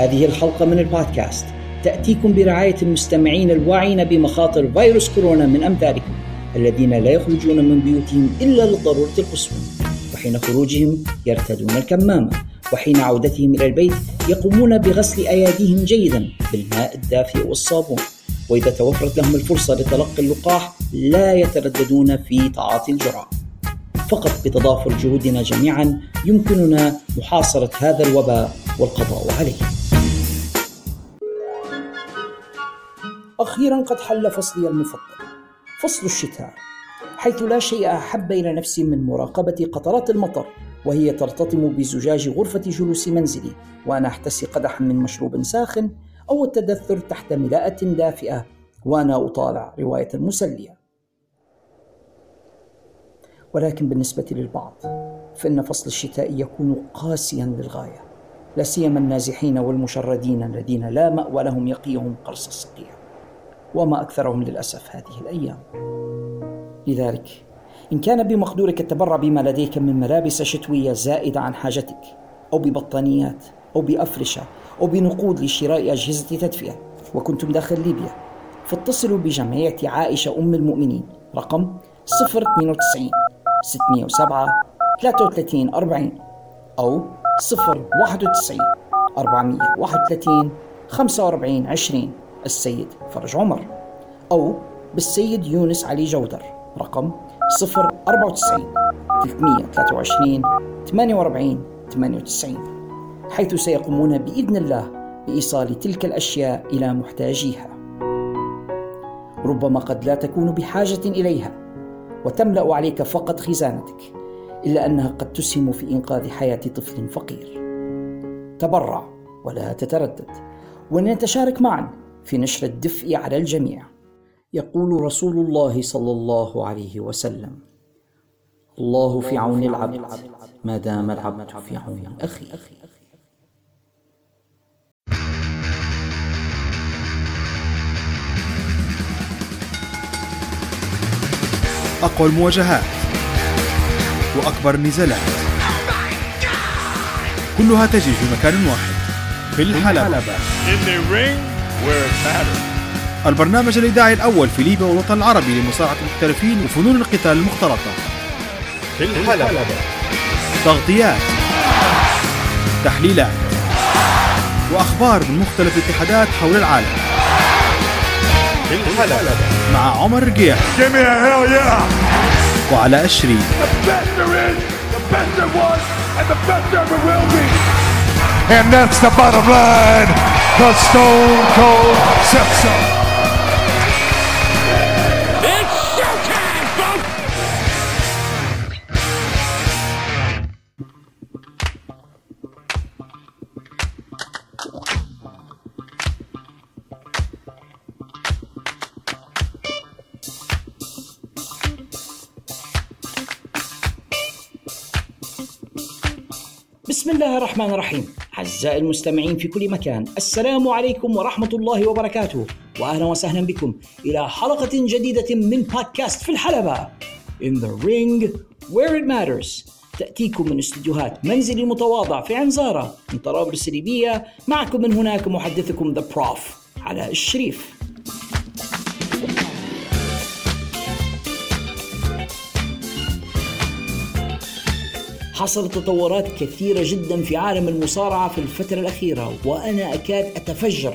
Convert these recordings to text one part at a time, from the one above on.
هذه الحلقة من البودكاست. تأتيكم برعاية المستمعين الواعين بمخاطر فيروس كورونا من أمثالكم الذين لا يخرجون من بيوتهم إلا للضرورة القصوى وحين خروجهم يرتدون الكمامة وحين عودتهم إلى البيت يقومون بغسل أيديهم جيدا بالماء الدافئ والصابون. وإذا توفرت لهم الفرصة لتلقي اللقاح لا يترددون في تعاطي الجرعة. فقط بتضافر جهودنا جميعا يمكننا محاصرة هذا الوباء والقضاء عليه. أخيرا قد حل فصلي المفضل فصل الشتاء حيث لا شيء أحب إلى نفسي من مراقبة قطرات المطر وهي ترتطم بزجاج غرفة جلوس منزلي وأنا أحتسي قدحا من مشروب ساخن أو التدثر تحت ملاءة دافئة وأنا أطالع رواية مسلية. ولكن بالنسبة للبعض فإن فصل الشتاء يكون قاسيا للغاية لا سيما النازحين والمشردين الذين لا مأوى لهم يقيهم قرص الصقيع. وما أكثرهم للأسف هذه الأيام. لذلك إن كان بمقدورك التبرع بما لديك من ملابس شتوية زائدة عن حاجتك أو ببطانيات أو بأفرشة أو بنقود لشراء أجهزة تدفئة وكنتم داخل ليبيا فاتصلوا بجمعية عائشة أم المؤمنين رقم 092 607 33 40 أو 091 431 45 20 السيد فرج عمر أو بالسيد يونس علي جودر رقم 094 323 48 98 حيث سيقومون بإذن الله بإيصال تلك الأشياء إلى محتاجيها. ربما قد لا تكون بحاجة إليها وتملأ عليك فقط خزانتك إلا أنها قد تسهم في إنقاذ حياة طفل فقير. تبرع ولا تتردد ولنتشارك معا. في نشر الدفء على الجميع. يقول رسول الله صلى الله عليه وسلم الله في عون العبد ما دام العبد في عون أخيه. أقوى المواجهات وأكبر النزالات. كلها تجري في مكان واحد في الحلبة. البرنامج الإذاعي الأول في ليبيا والوطن العربي لمصارعة المحترفين وفنون القتال المختلطة. في الحلبة. تغطيات. تحليلات. وأخبار من مختلف الاتحادات حول العالم. في الحلبة. مع عمر رقيع. Give me a hell yeah! وعلى أشري The best there is, the best there was, and the best there will be. And that's the bottom line. The Stone Cold folks! بسم الله الرحمن الرحيم أعزائي المستمعين في كل مكان السلام عليكم ورحمة الله وبركاته وأهلا وسهلا بكم إلى حلقة جديدة من بودكاست في الحلبة. In the ring where it matters. تأتيكم من استديوهات منزلي المتواضع في عنزارة من طرابلس الليبية معكم من هناك محدثكم ذا بروف علاء الشريف. حصلت تطورات كثيرة جدا في عالم المصارعة في الفترة الأخيرة وأنا أكاد أتفجر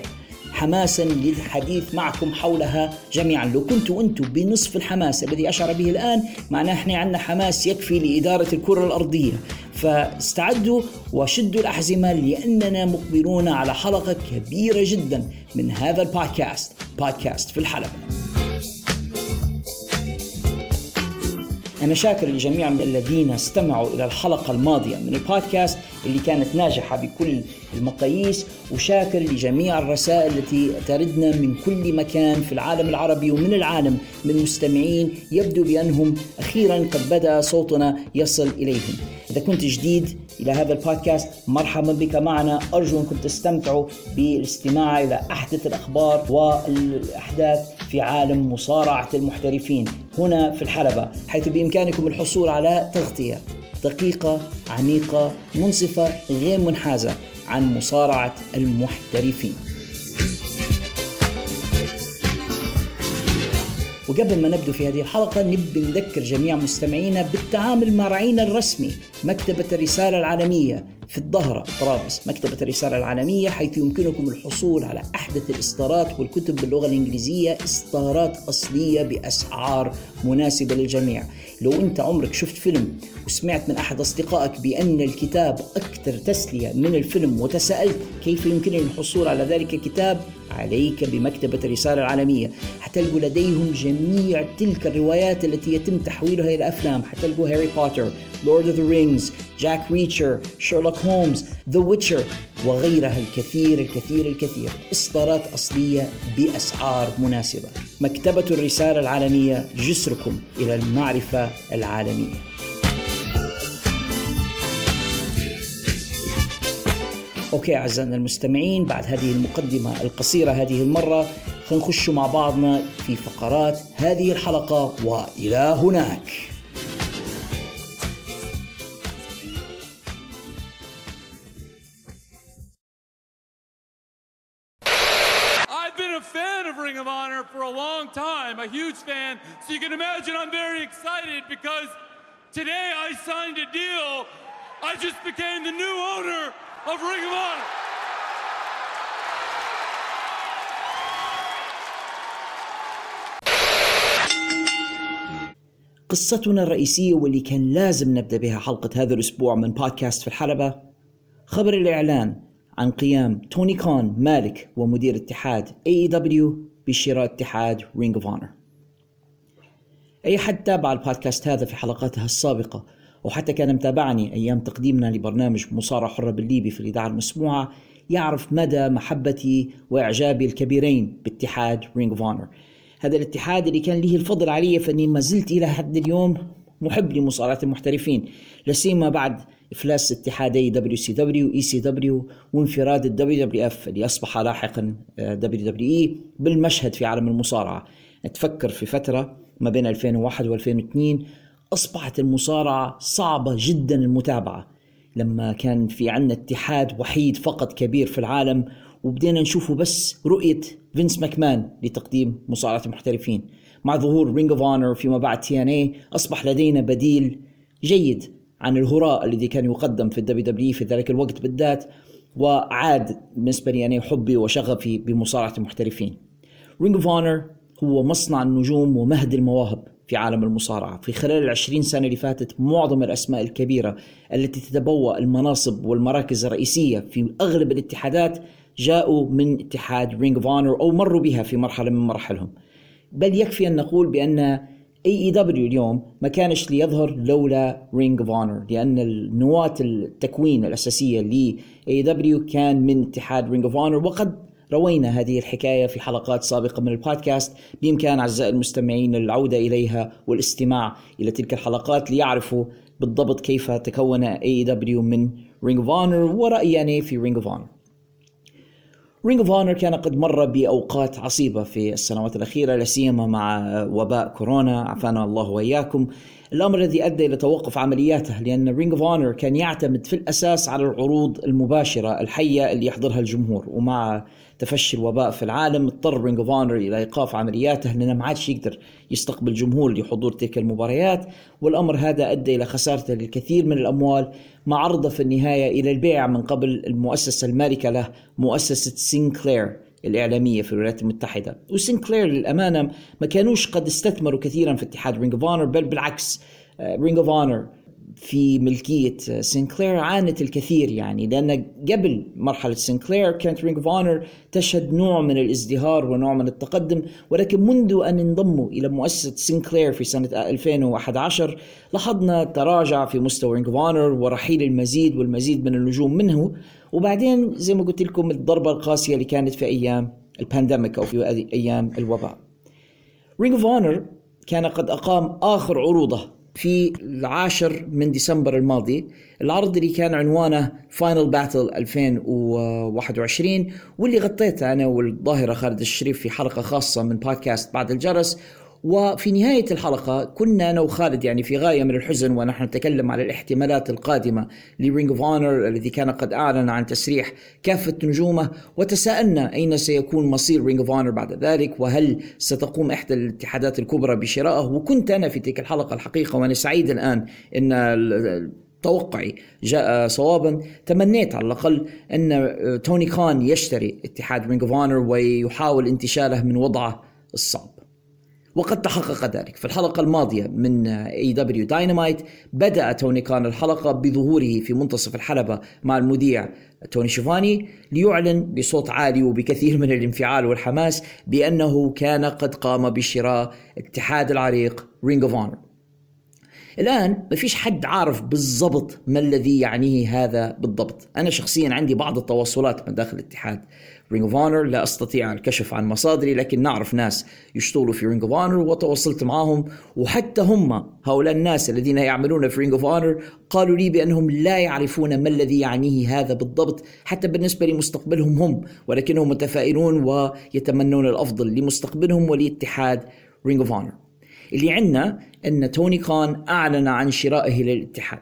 حماسا للحديث معكم حولها جميعا. لو كنتوا أنتم بنصف الحماس الذي أشعر به الآن معناه إحنا عندنا حماس يكفي لإدارة الكرة الأرضية. فاستعدوا وشدوا الأحزمة لأننا مقبلون على حلقة كبيرة جدا من هذا البودكاست بودكاست في الحلبة. أنا شاكر لجميع الذين استمعوا إلى الحلقة الماضية من البودكاست. اللي كانت ناجحة بكل المقاييس وشاكر لجميع الرسائل التي تردنا من كل مكان في العالم العربي ومن العالم من مستمعين يبدو بأنهم أخيرا قد بدأ صوتنا يصل إليهم. إذا كنت جديد إلى هذا البودكاست مرحبا بك معنا. أرجو أنكم تستمتعوا بالاستماع إلى أحدث الأخبار والأحداث في عالم مصارعة المحترفين هنا في الحلبة حيث بإمكانكم الحصول على تغطية. دقيقة عميقة منصفة غير منحازة عن مصارعة المحترفين. وقبل ما نبدو في هذه الحلقة نبي نذكر جميع مستمعينا بالتعامل مع رعينا الرسمي مكتبة الرسالة العالمية في الظهرة طرابلس مكتبة الرسالة العالمية حيث يمكنكم الحصول على أحدث الإصدارات والكتب باللغة الإنجليزية إصدارات أصلية بأسعار مناسبة للجميع. لو أنت عمرك شفت فيلم وسمعت من أحد أصدقائك بأن الكتاب أكثر تسلية من الفيلم وتساءلت كيف يمكنني الحصول على ذلك الكتاب عليك بمكتبة الرسالة العالمية. حتلقوا لديهم جميع تلك الروايات التي يتم تحويلها إلى أفلام. حتلقوا هاري بوتر Lord of the Rings Jack Reacher شيرلوك هولمز The Witcher وغيرها الكثير الكثير الكثير. إصدارات أصلية بأسعار مناسبة. مكتبة الرسالة العالمية جسركم إلى المعرفة العالمية. أوكي أعزائنا المستمعين بعد هذه المقدمة القصيرة هذه المرة خلينا مع بعضنا في فقرات هذه الحلقة وإلى هناك. A huge fan. So you can imagine I'm very excited because today I signed a deal. I just became the new owner of Ring of Honor. قصتنا الرئيسية واللي كان لازم نبدأ بها حلقة هذا الأسبوع من بودكاست في الحلبة خبر الإعلان عن قيام توني كون مالك ومدير اتحاد AEW بشراء اتحاد Ring of Honor. أي حد تابع البودكاست هذا في حلقاتها السابقة وحتى كان متابعني أيام تقديمنا لبرنامج مصارعة حرة بالليبي في الإذاعة المسموعة يعرف مدى محبتي وإعجابي الكبيرين باتحاد Ring of Honor. هذا الاتحاد اللي كان له الفضل علي فإني ما زلت إلى حد اليوم محب لمصارعة المحترفين لا سيما بعد إفلاس اتحادي دبليو سي دبليو إي سي دبليو وانفراد ال WWF اللي أصبح لاحقا WWE بالمشهد في عالم المصارعة. تفكر في فترة ما بين 2001 و2002 أصبحت المصارعة صعبة جدا المتابعة. لما كان في عندنا اتحاد وحيد فقط كبير في العالم وبدينا نشوفه بس رؤية فينس ماكمان لتقديم مصارعة المحترفين. مع ظهور Ring of Honor فيما بعد TNA أصبح لدينا بديل جيد. عن الهراء الذي كان يقدم في ال WW في ذلك الوقت بالذات وعاد بالنسبة لي أنا حبي وشغفي بمصارعة المحترفين. Ring of Honor هو مصنع النجوم ومهد المواهب في عالم المصارعة. في خلال العشرين سنة اللي فاتت معظم الأسماء الكبيرة التي تتبوأ المناصب والمراكز الرئيسية في أغلب الاتحادات جاءوا من اتحاد Ring of Honor أو مروا بها في مرحلة من مراحلهم. بل يكفي أن نقول بأن AEW اليوم ما كانش ليظهر لولا Ring of Honor لأن النواة التكوين الأساسية ل AEW كان من اتحاد Ring of Honor وقد روينا هذه الحكاية في حلقات سابقة من البودكاست. بإمكان أعزائي المستمعين العودة إليها والاستماع إلى تلك الحلقات ليعرفوا بالضبط كيف تكون AEW من Ring of Honor ورايي في Ring of Honor Ring of Honor كان قد مر بأوقات عصيبة في السنوات الأخيرة لا سيما مع وباء كورونا. عافانا الله وإياكم. الأمر الذي أدى إلى توقف عملياته لأن Ring of Honor كان يعتمد في الأساس على العروض المباشرة الحية اللي يحضرها الجمهور. ومع تفشي الوباء في العالم اضطر Ring of Honor إلى إيقاف عملياته لأنه ما عادش يقدر يستقبل جمهور لحضور تلك المباريات والأمر هذا أدى إلى خسارته للكثير من الأموال مع عرضه في النهاية إلى البيع من قبل المؤسسة المالكة له مؤسسة سينكلير الإعلامية في الولايات المتحدة. وسينكلير للأمانة ما كانوش قد استثمروا كثيرا في اتحاد Ring of Honor بل بالعكس Ring of Honor في ملكية سينكلير عانت الكثير يعني لأن قبل مرحلة سينكلير كانت Ring of Honor تشهد نوع من الازدهار ونوع من التقدم ولكن منذ أن انضموا إلى مؤسسة سينكلير في سنة 2011 لاحظنا تراجع في مستوى Ring of Honor ورحيل المزيد والمزيد من النجوم منه. وبعدين زي ما قلت لكم الضربة القاسية اللي كانت في أيام ال pandemic أو في أيام الوباء. Ring of Honor كان قد أقام آخر عروضه في العاشر من ديسمبر الماضي. العرض اللي كان عنوانه Final Battle 2021 واللي غطيته أنا والظاهرة خالد الشريف في حلقة خاصة من بودكاست بعد الجرس وفي نهاية الحلقة كنا أنا وخالد يعني في غاية من الحزن ونحن نتكلم على الاحتمالات القادمة ل Ring of Honor الذي كان قد أعلن عن تسريح كافة نجومه وتساءلنا أين سيكون مصير Ring of Honor بعد ذلك وهل ستقوم إحدى الاتحادات الكبرى بشرائه وكنت أنا في تلك الحلقة الحقيقة وأنا سعيد الآن أن توقعي جاء صوابا. تمنيت على الأقل أن توني خان يشتري اتحاد Ring of Honor ويحاول انتشاله من وضعه الصعب. وقد تحقق ذلك. في الحلقة الماضية من AEW Dynamite بدأ توني خان الحلقة بظهوره في منتصف الحلبة مع المذيع توني شيفاني ليعلن بصوت عالي وبكثير من الانفعال والحماس بأنه كان قد قام بشراء اتحاد العريق Ring of Honor الآن ما فيش حد عارف بالضبط ما الذي يعنيه هذا بالضبط. أنا شخصيا عندي بعض التواصلات من داخل الاتحاد. Ring of Honor لا أستطيع الكشف عن مصادري لكن نعرف ناس يشتغلوا في Ring of Honor وتواصلت معهم وحتى هم هؤلاء الناس الذين يعملون في Ring of Honor قالوا لي بأنهم لا يعرفون ما الذي يعنيه هذا بالضبط حتى بالنسبة لمستقبلهم هم ولكنهم متفائلون ويتمنون الأفضل لمستقبلهم ولاتحاد Ring of Honor اللي عندنا إن توني خان أعلن عن شرائه للاتحاد.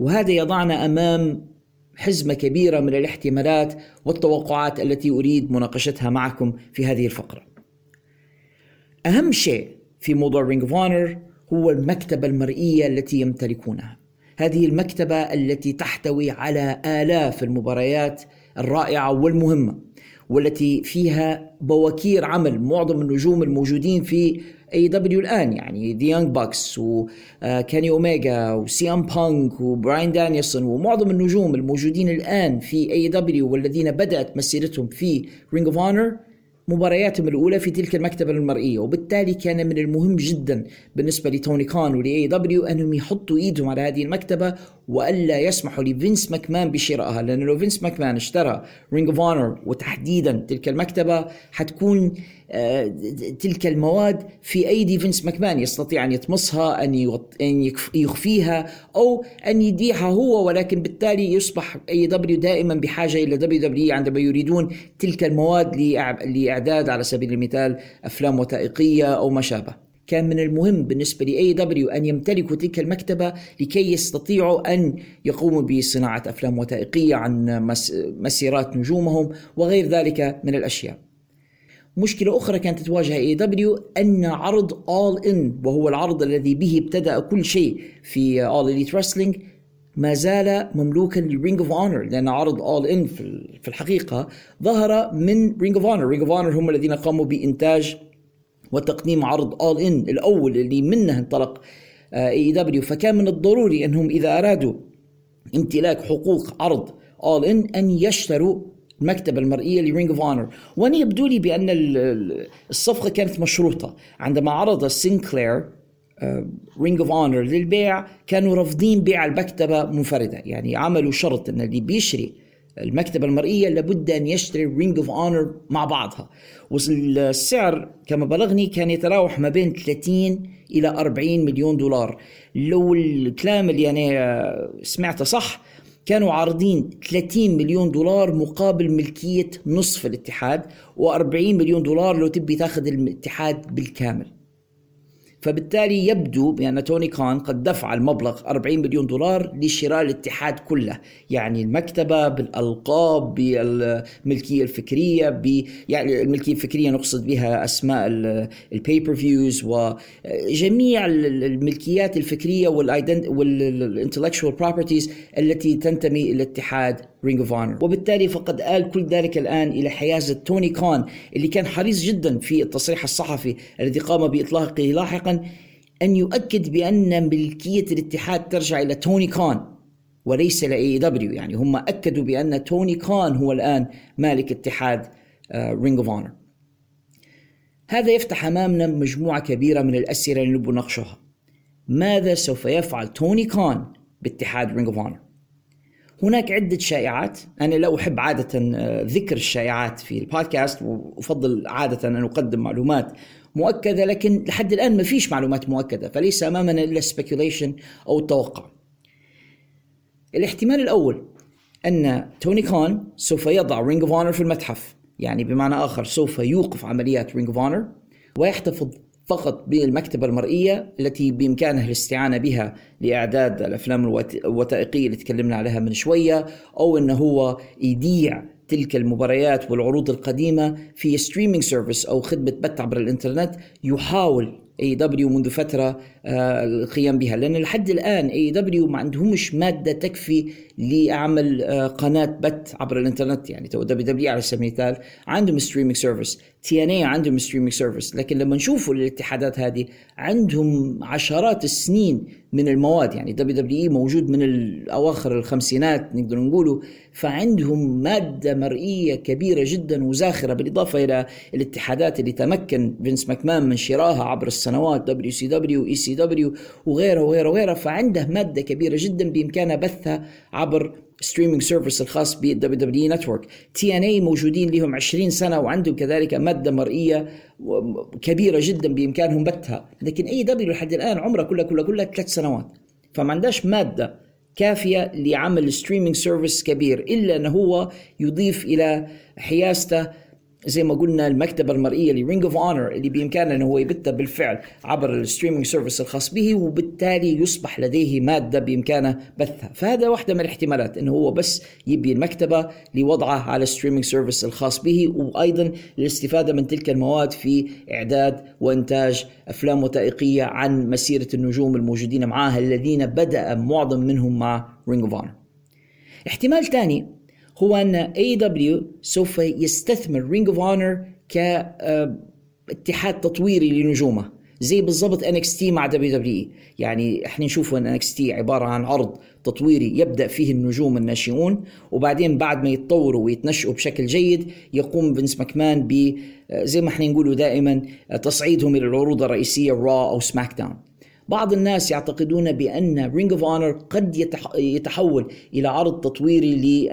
وهذا يضعنا أمام حزمة كبيرة من الاحتمالات والتوقعات التي أريد مناقشتها معكم في هذه الفقرة. أهم شيء في موضوع Ring of Honor هو المكتبة المرئية التي يمتلكونها. هذه المكتبة التي تحتوي على آلاف المباريات الرائعة والمهمة والتي فيها بواكير عمل معظم النجوم الموجودين في AEW الان يعني The Young Bucks وكيني اوميجا وسي ام بانك وبراين دانيلسون ومعظم النجوم الموجودين الآن في AEW والذين بدأت مسيرتهم في Ring of Honor مبارياتهم الأولى في تلك المكتبة المرئية. وبالتالي كان من المهم جدا بالنسبة لتوني كان ول AEW أنهم يحطوا إيدهم على هذه المكتبة وألا يسمحوا لفينس ماكمان بشرائها لأنه لو فينس ماكمان اشترى Ring of Honor وتحديدا تلك المكتبة حتكون تلك المواد في ايدي فينس ماكمان يستطيع أن يطمسها أن يخفيها أو أن يديها هو ولكن بالتالي يصبح AEW دائما بحاجة إلى WWE عندما يريدون تلك المواد لإعداد على سبيل المثال أفلام وثائقية أو ما شابه. كان من المهم بالنسبة ل AEW أن يمتلكوا تلك المكتبة لكي يستطيعوا أن يقوموا بصناعة أفلام وثائقية عن مسيرات نجومهم وغير ذلك من الأشياء مشكلة أخرى كانت تواجه AEW أن عرض All In وهو العرض الذي به ابتدأ كل شيء في All Elite Wrestling ما زال مملوكا ل Ring of Honor لأن عرض All In في الحقيقة ظهر من Ring of Honor Ring of Honor هم الذين قاموا بإنتاج وتقديم عرض All In الأول اللي منه انطلق AEW. فكان من الضروري أنهم إذا أرادوا امتلاك حقوق عرض All In أن يشتروا المكتبة المرئية ل Ring of Honor وأنا يبدو لي بأن الصفقة كانت مشروطة. عندما عرض سينكلير Ring of Honor للبيع كانوا رافضين بيع المكتبة منفردة. يعني عملوا شرط أن اللي بيشري المكتبة المرئية لابد أن يشتري Ring of Honor مع بعضها. والسعر كما بلغني كان يتراوح ما بين 30 إلى 40 مليون دولار. لو الكلام اللي أنا سمعته صح كانوا عارضين 30 مليون دولار مقابل ملكية نصف الاتحاد و40 مليون دولار لو تبي تاخذ الاتحاد بالكامل. فبالتالي يبدو بأن توني كان قد دفع المبلغ 40 مليون دولار لشراء الاتحاد كله يعني المكتبة بالألقاب بالملكية الفكرية ب يعني الملكية الفكرية نقصد بها أسماء ال pay-per-views وجميع الملكيات الفكرية وال intellectual properties التي تنتمي إلى اتحاد Ring of Honor وبالتالي فقد آل كل ذلك الآن إلى حيازة توني كون اللي كان حريص جدا في التصريح الصحفي الذي قام بإطلاقه لاحقا. أن يؤكد بأن ملكية الاتحاد ترجع إلى توني كون وليس ل AEW يعني هم أكدوا بأن توني كون هو الآن مالك اتحاد Ring of Honor هذا يفتح أمامنا مجموعة كبيرة من الأسئلة اللي نبغى نناقشها. ماذا سوف يفعل توني كون باتحاد Ring of Honor هناك عدة شائعات. أنا لا أحب عادة آه، ذكر الشائعات في البودكاست وأفضل عادة أن أقدم معلومات مؤكدة لكن لحد الآن ما فيش معلومات مؤكدة فليس أمامنا إلا speculation أو التوقع الاحتمال الأول أن توني كون سوف يضع Ring of Honor في المتحف يعني بمعنى آخر سوف يوقف عمليات Ring of Honor ويحتفظ فقط بالمكتبة المرئية التي بإمكانه الاستعانة بها لإعداد الأفلام الوثائقية اللي تكلمنا عليها من شوية أو أنه هو يذيع تلك المباريات والعروض القديمة في streaming service أو خدمة بث عبر الإنترنت يحاول AEW منذ فترة آه، القيام بها. لأن لحد الآن AEW ما عندهمش مادة تكفي لعمل آه، قناة بث عبر الإنترنت. يعني WWE على سبيل المثال عندهم streaming service TNA عندهم streaming service لكن لما نشوفوا الاتحادات هذه عندهم عشرات السنين من المواد يعني WWE موجود من اواخر الخمسينات نقدر نقوله فعندهم مادة مرئية كبيرة جدا وزاخرة بالإضافة إلى الاتحادات اللي تمكن فينس ماكمان من شرائها عبر السنوات WCW ECW وغيرها وغيرها وغيرها فعنده مادة كبيرة جدا بإمكانه بثها عبر streaming service الخاص ب ال WWE Network TNA موجودين لهم 20 سنة وعندهم كذلك مادة مرئية كبيرة جدا بإمكانهم بثها. لكن AEW لحد الآن عمرها كلها كلها كلها ثلاث سنوات. فما عندهاش مادة كافية لعمل streaming service كبير إلا أنه هو يضيف إلى حيازته زي ما قلنا المكتبة المرئية ل Ring of Honor اللي بإمكانه أنه هو يبثها بالفعل عبر ال streaming service الخاص به وبالتالي يصبح لديه مادة بإمكانه بثها. فهذا واحدة من الاحتمالات أنه هو بس يبي المكتبة لوضعها على ال streaming service الخاص به وأيضا الاستفادة من تلك المواد في إعداد وإنتاج أفلام وثائقية عن مسيرة النجوم الموجودين معها الذين بدأ معظم منهم مع Ring of Honor احتمال ثاني هو أن AEW سوف يستثمر Ring of Honor كاتحاد تطويري لنجومه زي بالضبط NXT مع WWE يعني إحنا نشوف أن NXT عبارة عن عرض تطويري يبدأ فيه النجوم الناشئون وبعدين بعد ما يتطوروا ويتنشئوا بشكل جيد يقوم فينس ماكمان ب زي ما إحنا نقولوا دائما تصعيدهم إلى العروض الرئيسية Raw أو SmackDown بعض الناس يعتقدون بأن Ring of Honor قد يتحول إلى عرض تطويري ل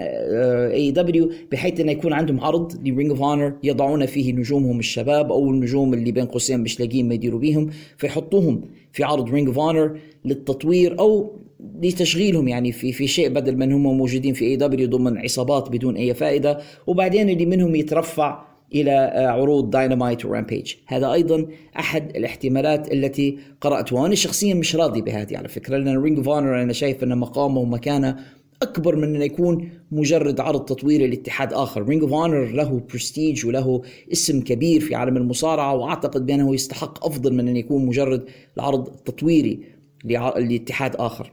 AEW بحيث أنه يكون عندهم عرض ل Ring of Honor يضعون فيه نجومهم الشباب أو النجوم اللي بين قوسين مش لاقيين ما يديروا بيهم فيحطوهم في عرض Ring of Honor للتطوير أو لتشغيلهم يعني في في شيء بدل من هم موجودين في AEW ضمن عصابات بدون أي فائدة وبعدين اللي منهم يترفع إلى آه، عروض Dynamite و Rampage هذا أيضا أحد الاحتمالات التي قرأتها وأنا شخصيا مش راضي بهذه على فكرة لأن Ring of Honor أنا شايف أن مقامه ومكانه أكبر من انه يكون مجرد عرض تطويري لاتحاد آخر. Ring of Honor له برستيج وله اسم كبير في عالم المصارعة وأعتقد بأنه يستحق أفضل من أن يكون مجرد العرض تطويري لاتحاد آخر.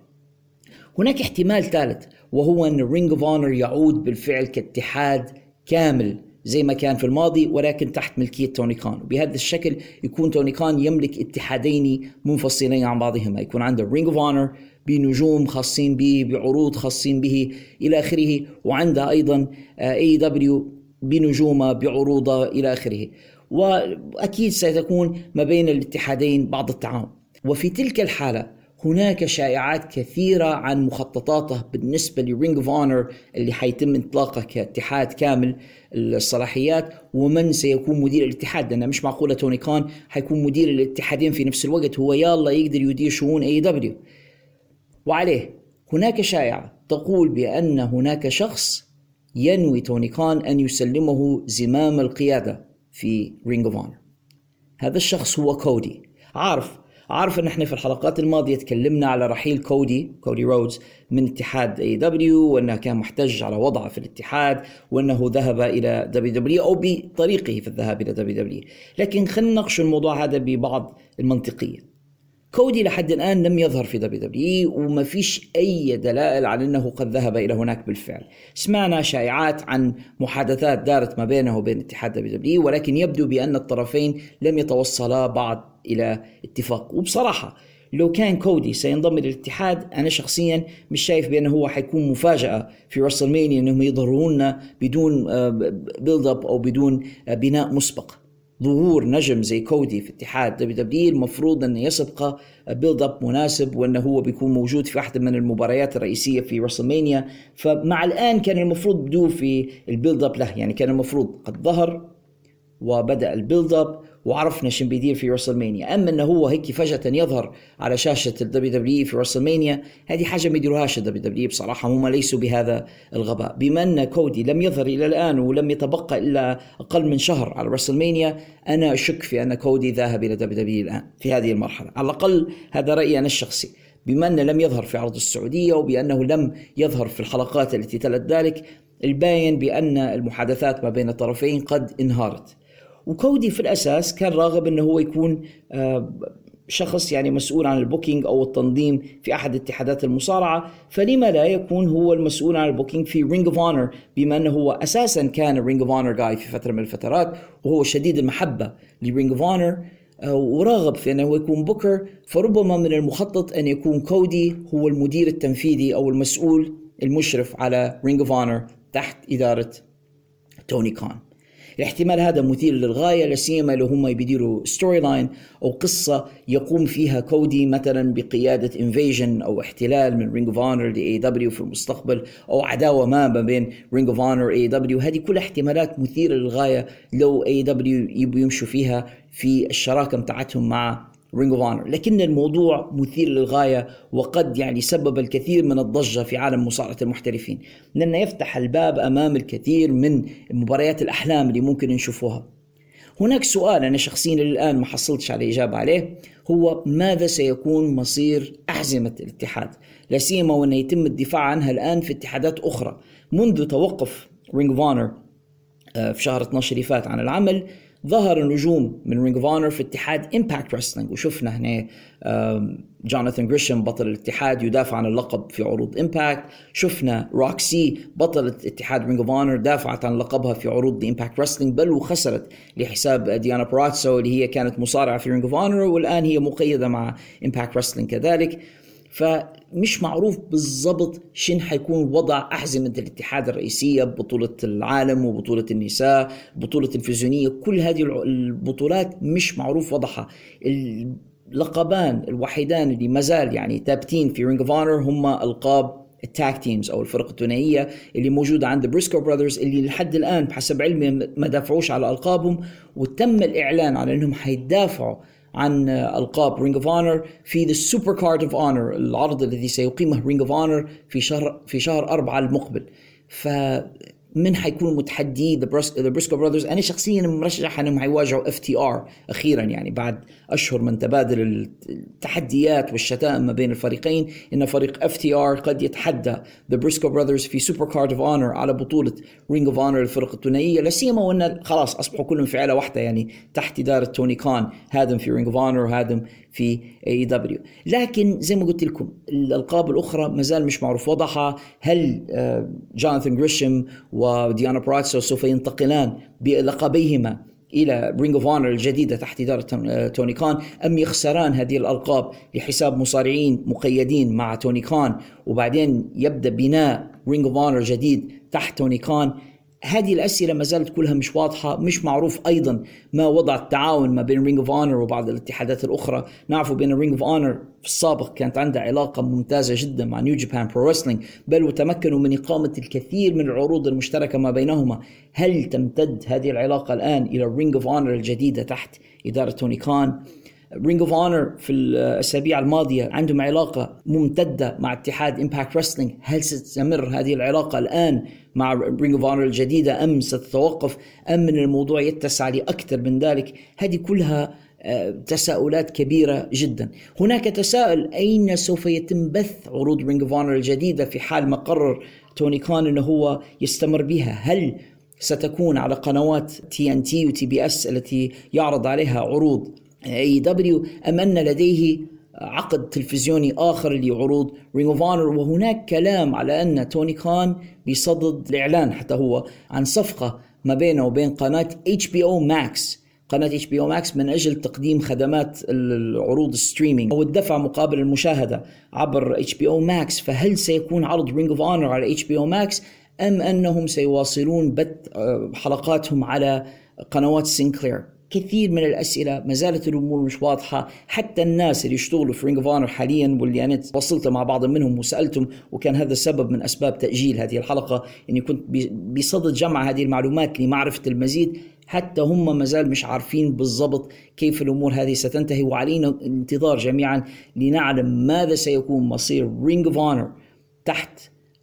هناك احتمال ثالث وهو أن Ring of Honor يعود بالفعل كاتحاد كامل. زي ما كان في الماضي ولكن تحت ملكية توني خان. وبهذا الشكل يكون توني خان يملك اتحادين منفصلين عن بعضهما. يكون عنده Ring of Honor بنجوم خاصين به بعروض خاصين به إلى آخره وعنده أيضا AEW بنجومه بعروضه إلى آخره. وأكيد سيكون ما بين الاتحادين بعض التعاون. وفي تلك الحالة هناك شائعات كثيرة عن مخططاته بالنسبة ل Ring of Honor اللي حيتم اطلاقه كاتحاد كامل الصلاحيات ومن سيكون مدير الاتحاد لأن مش معقولة توني خان حيكون مدير الاتحادين في نفس الوقت هو يلا يقدر يدير شؤون AEW وعليه هناك شائعة تقول بأن هناك شخص ينوي توني خان أن يسلمه زمام القيادة في Ring of Honor هذا الشخص هو كودي. عارف عارف إن إحنا في الحلقات الماضية تكلمنا على رحيل كودي كودي رودز من اتحاد AEW وأنه كان محتج على وضعه في الاتحاد وأنه ذهب إلى WWE أو بطريقه في الذهاب إلى WWE لكن خلينا نناقش الموضوع هذا ببعض المنطقية. كودي لحد الآن لم يظهر في WWE وما فيش أي دلائل على أنه قد ذهب إلى هناك بالفعل. سمعنا شائعات عن محادثات دارت ما بينه وبين اتحاد WWE ولكن يبدو بأن الطرفين لم يتوصلا بعد إلى اتفاق وبصراحة لو كان كودي سينضم للاتحاد أنا شخصيا مش شايف بأنه هو حيكون مفاجأة في WrestleMania إنهم يظهرون بدون build up أو بدون آه، بناء مسبق ظهور نجم زي كودي في اتحاد WWE المفروض إنه يسبق build up مناسب وإنه هو بيكون موجود في واحدة من المباريات الرئيسية في WrestleMania فمن الآن كان المفروض بدو في ال build up له يعني كان المفروض قد ظهر وبدأ ال build up وعرفنا شن بيدير في WrestleMania أما إنه هو هيك فجأة يظهر على شاشة ال WWE في WrestleMania هذه حاجة ما يديروهاش ال WWE بصراحة هم ليسوا بهذا الغباء. بما أن كودي لم يظهر إلى الآن ولم يتبقى إلا أقل من شهر على WrestleMania أنا أشك في أن كودي ذاهب إلى WWE الآن في هذه المرحلة. على الأقل هذا رأيي أنا الشخصي. بما أنه لم يظهر في عرض السعودية وبأنه لم يظهر في الحلقات التي تلت ذلك الباين بأن المحادثات ما بين الطرفين قد انهارت. وكودي في الأساس كان راغب إنه هو يكون آه، شخص يعني مسؤول عن ال booking أو التنظيم في أحد اتحادات المصارعة. فلما لا يكون هو المسؤول عن ال booking في Ring of Honor بما إنه هو أساسا كان Ring of Honor guy في فترة من الفترات وهو شديد المحبة ل Ring of Honor وراغب في إنه يكون بوكر فربما من المخطط أن يكون كودي هو المدير التنفيذي أو المسؤول المشرف على Ring of Honor تحت إدارة توني خان. الاحتمال هذا مثير للغاية لا سيما لو هم بيديروا storyline أو قصة يقوم فيها كودي مثلا بقيادة invasion أو احتلال من Ring of Honor ل AEW في المستقبل أو عداوة ما ما بين Ring of Honor AEW هذه كلها احتمالات مثيرة للغاية لو AEW يبوا يمشوا فيها في الشراكة بتاعتهم مع Ring of Honor لكن الموضوع مثير للغاية وقد يعني سبب الكثير من الضجة في عالم مصارعة المحترفين. لأنه يفتح الباب أمام الكثير من مباريات الأحلام اللي ممكن نشوفوها. هناك سؤال أنا شخصيا الآن ما حصلتش على إجابة عليه هو ماذا سيكون مصير أحزمة الاتحاد؟ لا سيما وأن يتم الدفاع عنها الآن في اتحادات أخرى. منذ توقف Ring of Honor في شهر 12 اللي فات عن العمل ظهر نجوم من Ring of Honor في اتحاد Impact Wrestling وشفنا هنا جوناثان جريشم بطل الاتحاد يدافع عن اللقب في عروض Impact شفنا روكسي بطلة اتحاد Ring of Honor دافعت عن لقبها في عروض Impact Wrestling بل وخسرت لحساب ديانا براتسو اللي هي كانت مصارعة في Ring of Honor والآن هي مقيدة مع Impact Wrestling كذلك. فمش معروف بالضبط شن حيكون وضع أحزمة الاتحاد الرئيسية ببطولة العالم وبطولة النساء بطولة التلفزيونية كل هذه البطولات مش معروف وضعها. اللقبان الوحيدان اللي مازال يعني ثابتين في Ring of Honor هم ألقاب ال tag teams أو الفرق الثنائية اللي موجودة عند Briscoe Brothers اللي لحد الآن بحسب علمي ما دافعوش على ألقابهم وتم الإعلان على إنهم حيدافعوا عن ألقاب Ring of Honor في the Supercard of Honor العرض الذي سيقيمه Ring of Honor في شهر في شهر أربعة المقبل. ف من حيكونوا متحدي The Briscoe Brothers أنا شخصيا مرشح إنهم حيواجهوا FTR أخيرا يعني بعد أشهر من تبادل التحديات والشتائم ما بين الفريقين إن فريق FTR قد يتحدى The Briscoe Brothers في Supercard of Honor على بطولة Ring of Honor الفرق الثنائية. لا سيما وأن خلاص أصبحوا كلهم في عيلة واحدة يعني تحت إدارة توني خان هادم في Ring of Honor وهادم في AEW لكن زي ما قلت لكم الألقاب الأخرى ما زال مش معروف. وضعها هل جوناثان جريشم وديانا براتسو سوف ينتقلان بلقبيهما إلى Ring of Honor الجديدة تحت إدارة توني كان. أم يخسران هذه الألقاب لحساب مصارعين مقيدين مع توني كان. وبعدين يبدأ بناء Ring of Honor جديد تحت توني كان. هذه الأسئلة ما زالت كلها مش واضحة مش معروف أيضا ما وضع التعاون ما بين Ring of Honor وبعض الاتحادات الأخرى. نعرف بأن Ring of Honor في السابق كانت عندها علاقة ممتازة جدا مع New Japan Pro Wrestling بل وتمكنوا من إقامة الكثير من العروض المشتركة ما بينهما. هل تمتد هذه العلاقة الآن إلى Ring of Honor الجديدة تحت إدارة توني كان؟ Ring of Honor في الأسابيع الماضية عندهم علاقة ممتدة مع اتحاد Impact Wrestling هل ستستمر هذه العلاقة الآن مع Ring of Honor الجديدة أم ستتوقف؟ أم أن الموضوع يتسع لأكثر من ذلك؟ هذه كلها تساؤلات كبيرة جدا. هناك تساؤل أين سوف يتم بث عروض Ring of الجديدة في حال ما قرر توني كان أنه هو يستمر بها؟ هل ستكون على قنوات TNT و TBS التي يعرض عليها عروض؟ اي دبليو ام ان لديه عقد تلفزيوني آخر لعروض Ring of Honor وهناك كلام على أن توني كان بصدد الإعلان حتى هو عن صفقة ما بينه وبين قناة HBO Max قناة HBO Max من أجل تقديم خدمات العروض ال streaming أو الدفع مقابل المشاهدة عبر HBO Max فهل سيكون عرض Ring of Honor على HBO Max أم أنهم سيواصلون بث حلقاتهم على قنوات Sinclair كثير من الأسئلة ما زالت الأمور مش واضحة. حتى الناس اللي يشتغلوا في Ring of Honor حاليا واللي أنا وصلت مع بعض منهم وسألتهم وكان هذا سبب من أسباب تأجيل هذه الحلقة إني كنت بصدد جمع هذه المعلومات لمعرفة المزيد. حتى هم ما زال مش عارفين بالضبط كيف الأمور هذه ستنتهي. وعلينا الانتظار جميعا لنعلم ماذا سيكون مصير Ring of تحت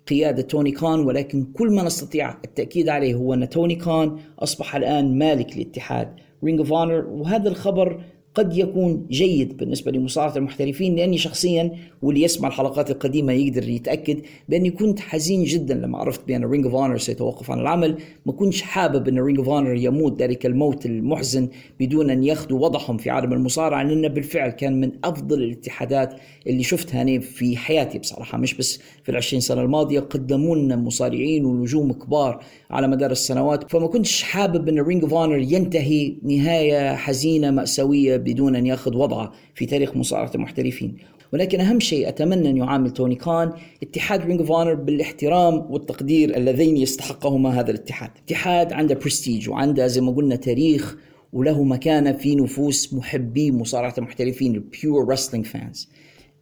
قيادة توني كان. ولكن كل ما نستطيع التأكيد عليه هو أن توني كان أصبح الآن مالك الاتحاد Ring of Honor وهذا الخبر قد يكون جيد بالنسبة لمصارعة المحترفين لأني شخصيا واللي يسمع الحلقات القديمة يقدر يتأكد بأني كنت حزين جدا لما عرفت بأن Ring of Honor سيتوقف عن العمل. ما كنتش حابب أن Ring of Honor يموت ذلك الموت المحزن بدون أن ياخذوا وضعهم في عالم المصارعة لأنه بالفعل كان من أفضل الاتحادات اللي شفتها أنا في حياتي بصراحة. مش بس في العشرين سنة الماضية قدموا لنا مصارعين ونجوم كبار على مدار السنوات. فما كنتش حابب أن Ring of Honor ينتهي نهاية حزينة مأساوية بدون أن يأخذ وضعه في تاريخ مصارعة المحترفين. ولكن أهم شيء أتمنى أن يعامل توني كان اتحاد Ring of بالاحترام والتقدير اللذين يستحقهما هذا الاتحاد. اتحاد عنده برستيج وعنده زي ما قلنا تاريخ وله مكانة في نفوس محبي مصارعة المحترفين ال pure wrestling fans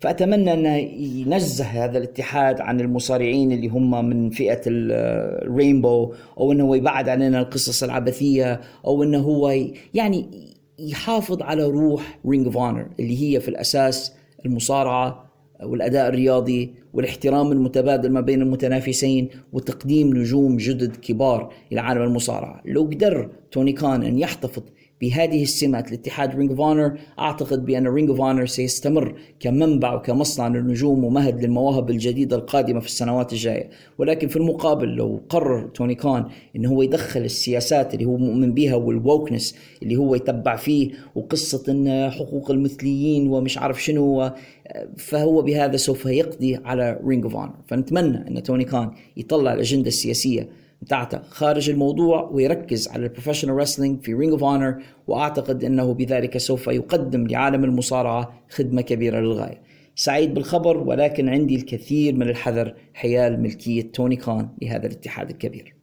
فأتمنى أنه ينزه هذا الاتحاد عن المصارعين اللي هم من فئة ال rainbow أو أنه يبعد عننا القصص العبثية أو أنه هو يعني يحافظ على روح Ring of اللي هي في الأساس المصارعة والأداء الرياضي والاحترام المتبادل ما بين المتنافسين وتقديم نجوم جدد كبار إلى عالم المصارعة، لو قدر توني كان أن يحتفظ بهذه السمات. لاتحاد Ring of Honor أعتقد بأن Ring of Honor سيستمر كمنبع وكمصنع للنجوم ومهد للمواهب الجديدة القادمة في السنوات الجاية. ولكن في المقابل لو قرر توني كان انه هو يدخل السياسات اللي هو مؤمن بها وال wokeness اللي هو يتبع فيه وقصة إن حقوق المثليين ومش عارف شنو فهو بهذا سوف يقضي على Ring of Honor فنتمنى إن توني كان يطلع الأجندة السياسية بتاعته خارج الموضوع ويركز على ال professional wrestling في Ring of Honor وأعتقد إنه بذلك سوف يقدم لعالم المصارعة خدمة كبيرة للغاية. سعيد بالخبر ولكن عندي الكثير من الحذر حيال ملكية توني كان لهذا الاتحاد الكبير.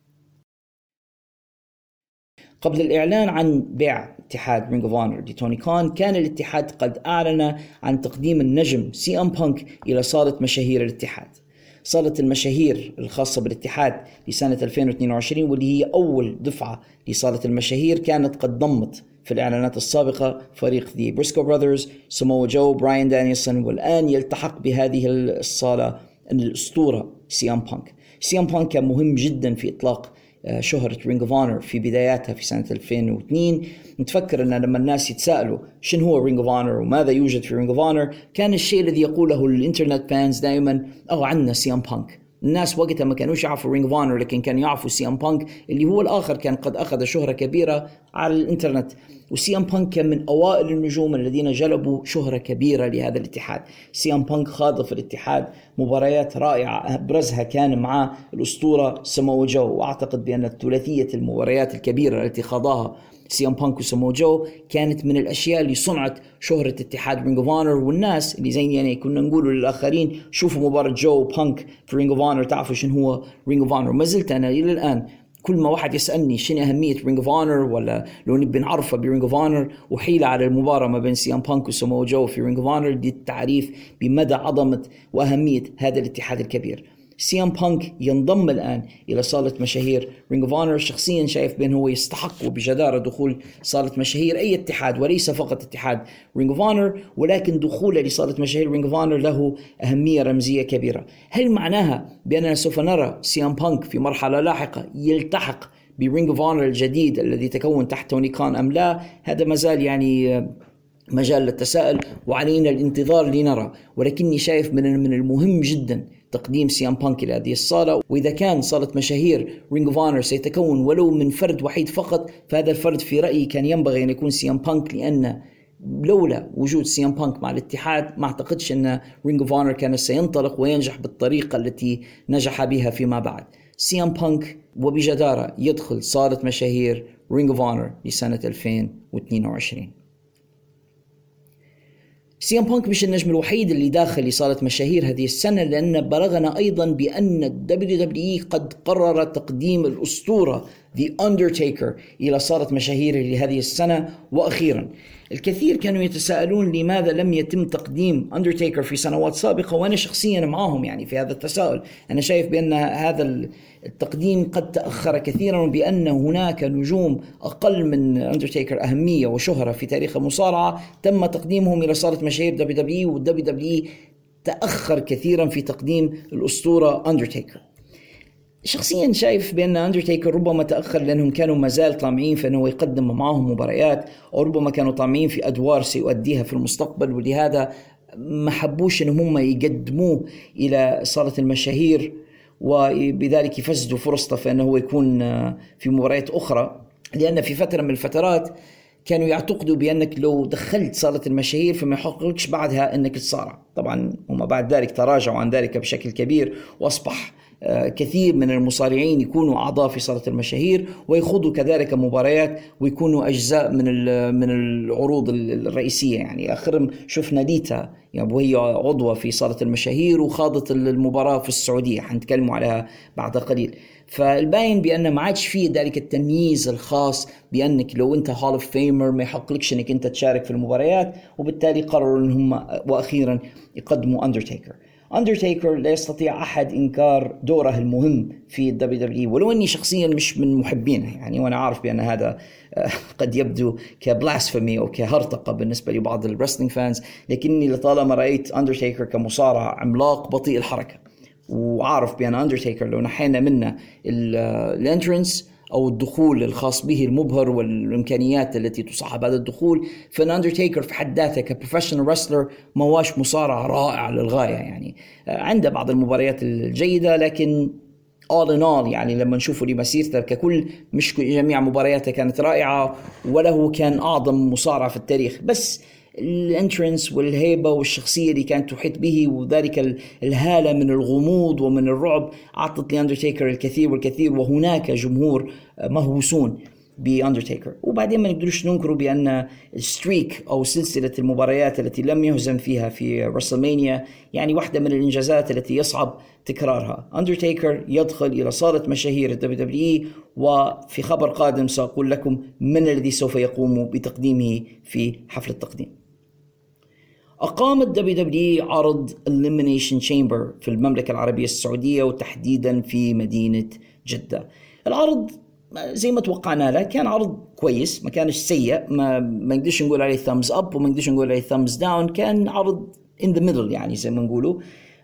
قبل الإعلان عن بيع اتحاد Ring of Honor لتوني كان كان الاتحاد قد أعلن عن تقديم النجم CM Punk إلى صالة مشاهير الاتحاد صالة المشاهير الخاصة بالاتحاد لسنة 2022 واللي هي أول دفعة لصالة المشاهير كانت قد ضمت في الإعلانات السابقة فريق The Briscoe Brothers سمو جو Bryan Danielson والآن يلتحق بهذه الصالة الأسطورة CM Punk. CM Punk كان مهم جدا في إطلاق شهرة Ring of Honor في بداياتها في سنة 2002 نتفكر أن لما الناس يتساءلوا شنو هو Ring of Honor وماذا يوجد في Ring of Honor كان الشيء الذي يقوله الإنترنت fans دائما أو عندنا CM Punk. الناس وقتها ما كانوش يعرفوا Ring of Honor لكن كانوا يعرفوا CM Punk اللي هو الآخر كان قد أخذ شهرة كبيرة على الإنترنت. و CM Punk كان من أوائل النجوم الذين جلبوا شهرة كبيرة لهذا الاتحاد. CM Punk خاض في الاتحاد مباريات رائعة أبرزها كان مع الأسطورة سمو جو وأعتقد بأن ثلاثية المباريات الكبيرة التي خاضها CM Punk و Samoa Joe كانت من الأشياء اللي صنعت شهرة اتحاد Ring of Honor والناس اللي زي يعني كنا نقول للآخرين شوفوا مباراة Joe Punk في Ring of Honor تعرفوا شنو هو Ring of Honor ما زلت أنا إلى الآن كل ما واحد يسألني شنو أهمية Ring of Honor ولا لو نبي نعرفه ب Ring of Honor نحيله على المباراة ما بين CM Punk و Samoa Joe في Ring of Honor دي التعريف بمدى عظمة وأهمية هذا الاتحاد الكبير. CM Punk ينضم الآن إلى صالة مشاهير Ring of Honor شخصيا شايف بأنه هو يستحق وبجدارة دخول صالة مشاهير أي اتحاد وليس فقط اتحاد Ring of Honor ولكن دخوله لصالة مشاهير Ring of Honor له أهمية رمزية كبيرة. هل معناها بأننا سوف نرى CM Punk في مرحلة لاحقة يلتحق ب Ring of Honor الجديد الذي تكون تحت توني خان أم لا؟ هذا ما زال يعني مجال للتساؤل وعلينا الانتظار لنرى. ولكني شايف من المهم جدا تقديم CM Punk إلى هذه الصالة. وإذا كان صالة مشاهير Ring of Honor سيتكون ولو من فرد وحيد فقط فهذا الفرد في رأيي كان ينبغي أن يكون CM Punk لأن لولا وجود CM Punk مع الاتحاد ما أعتقدش أن Ring of Honor كان سينطلق وينجح بالطريقة التي نجح بها فيما بعد. CM Punk وبجدارة يدخل صالة مشاهير Ring of Honor لسنة 2022 CM Punk مش النجم الوحيد اللي داخل لصالة مشاهير هذه السنة لأن بلغنا أيضا بأن الدبليو دبليو قد قرر تقديم الأسطورة The Undertaker إلى صالة مشاهير لهذه السنة وأخيرا. الكثير كانوا يتساءلون لماذا لم يتم تقديم اندرتيكر في سنوات سابقة وأنا شخصيا معهم يعني في هذا التساؤل. أنا شايف بأن هذا التقديم قد تأخر كثيرا بأن هناك نجوم أقل من اندرتيكر أهمية وشهرة في تاريخ المصارعة. تم تقديمهم إلى صالة مشاهير WWE وال WWE تأخر كثيرا في تقديم الأسطورة اندرتيكر شخصيا شايف بأن اندرتيكر ربما تأخر لأنهم كانوا ما زال طامعين في أنه يقدم معهم مباريات أو ربما كانوا طامعين في أدوار سيؤديها في المستقبل. ولهذا ما حبوش إن هم يقدموه إلى صالة المشاهير وبذلك يفسدوا فرصته في أنه يكون في مباريات أخرى. لأن في فترة من الفترات كانوا يعتقدوا بأنك لو دخلت صالة المشاهير فما يحققش بعدها إنك تصارع طبعا هم بعد ذلك تراجعوا عن ذلك بشكل كبير وأصبح كثير من المصارعين يكونوا أعضاء في صالة المشاهير ويخوضوا كذلك مباريات ويكونوا أجزاء من من العروض الرئيسية. يعني آخرهم شفنا ليتا يعني وهي عضوة في صالة المشاهير وخاضت المباراة في السعودية. حنتكلموا عليها بعد قليل. فالباين بأن ما عادش فيه ذلك التمييز الخاص بأنك لو أنت Hall of Famer ما يحقلكش أنك أنت تشارك في المباريات وبالتالي قرروا إن هم وأخيرا يقدموا Undertaker Undertaker لا يستطيع أحد إنكار دوره المهم في ال WWE ولو أني شخصيا مش من محبينه يعني وأنا عارف بأن هذا آه، قد يبدو ك blasphemy أو كهرطقة بالنسبة لبعض ال wrestling fans لكني لطالما رأيت اندرتيكر كمصارع عملاق بطيء الحركة. وعارف بأن اندرتيكر لو نحينا منه ال entrance أو الدخول الخاص به المبهر والإمكانيات التي تصاحب هذا الدخول. فان اندرتيكر في حد ذاته ك professional wrestler ما هواش مصارع رائع للغاية يعني. آه، عنده بعض المباريات الجيدة لكن all in all يعني لما نشوفه لمسيرته ككل مش جميع مبارياته كانت رائعة ولا كان أعظم مصارع في التاريخ. بس ال entrance والهيبة والشخصية اللي كانت تحيط به وذلك الهالة من الغموض ومن الرعب أعطت لأندرتيكر الكثير والكثير وهناك جمهور مهووسون بأندرتيكر. وبعدين ما نقدرش ننكروا بأن ال streak أو سلسلة المباريات التي لم يهزم فيها في WrestleMania يعني واحدة من الإنجازات التي يصعب تكرارها. أندرتيكر يدخل إلى صالة مشاهير ال WWE وفي خبر قادم سأقول لكم من الذي سوف يقوم بتقديمه في حفل التقديم. أقامت WWE عرض Elimination Chamber في المملكة العربية السعودية وتحديدا في مدينة جدة. العرض زي ما توقعنا له كان عرض كويس ما كانش سيء ما ما نقدرش نقول عليه thumbs up وما نقدرش نقول عليه thumbs down كان عرض in the middle يعني زي ما نقولوا.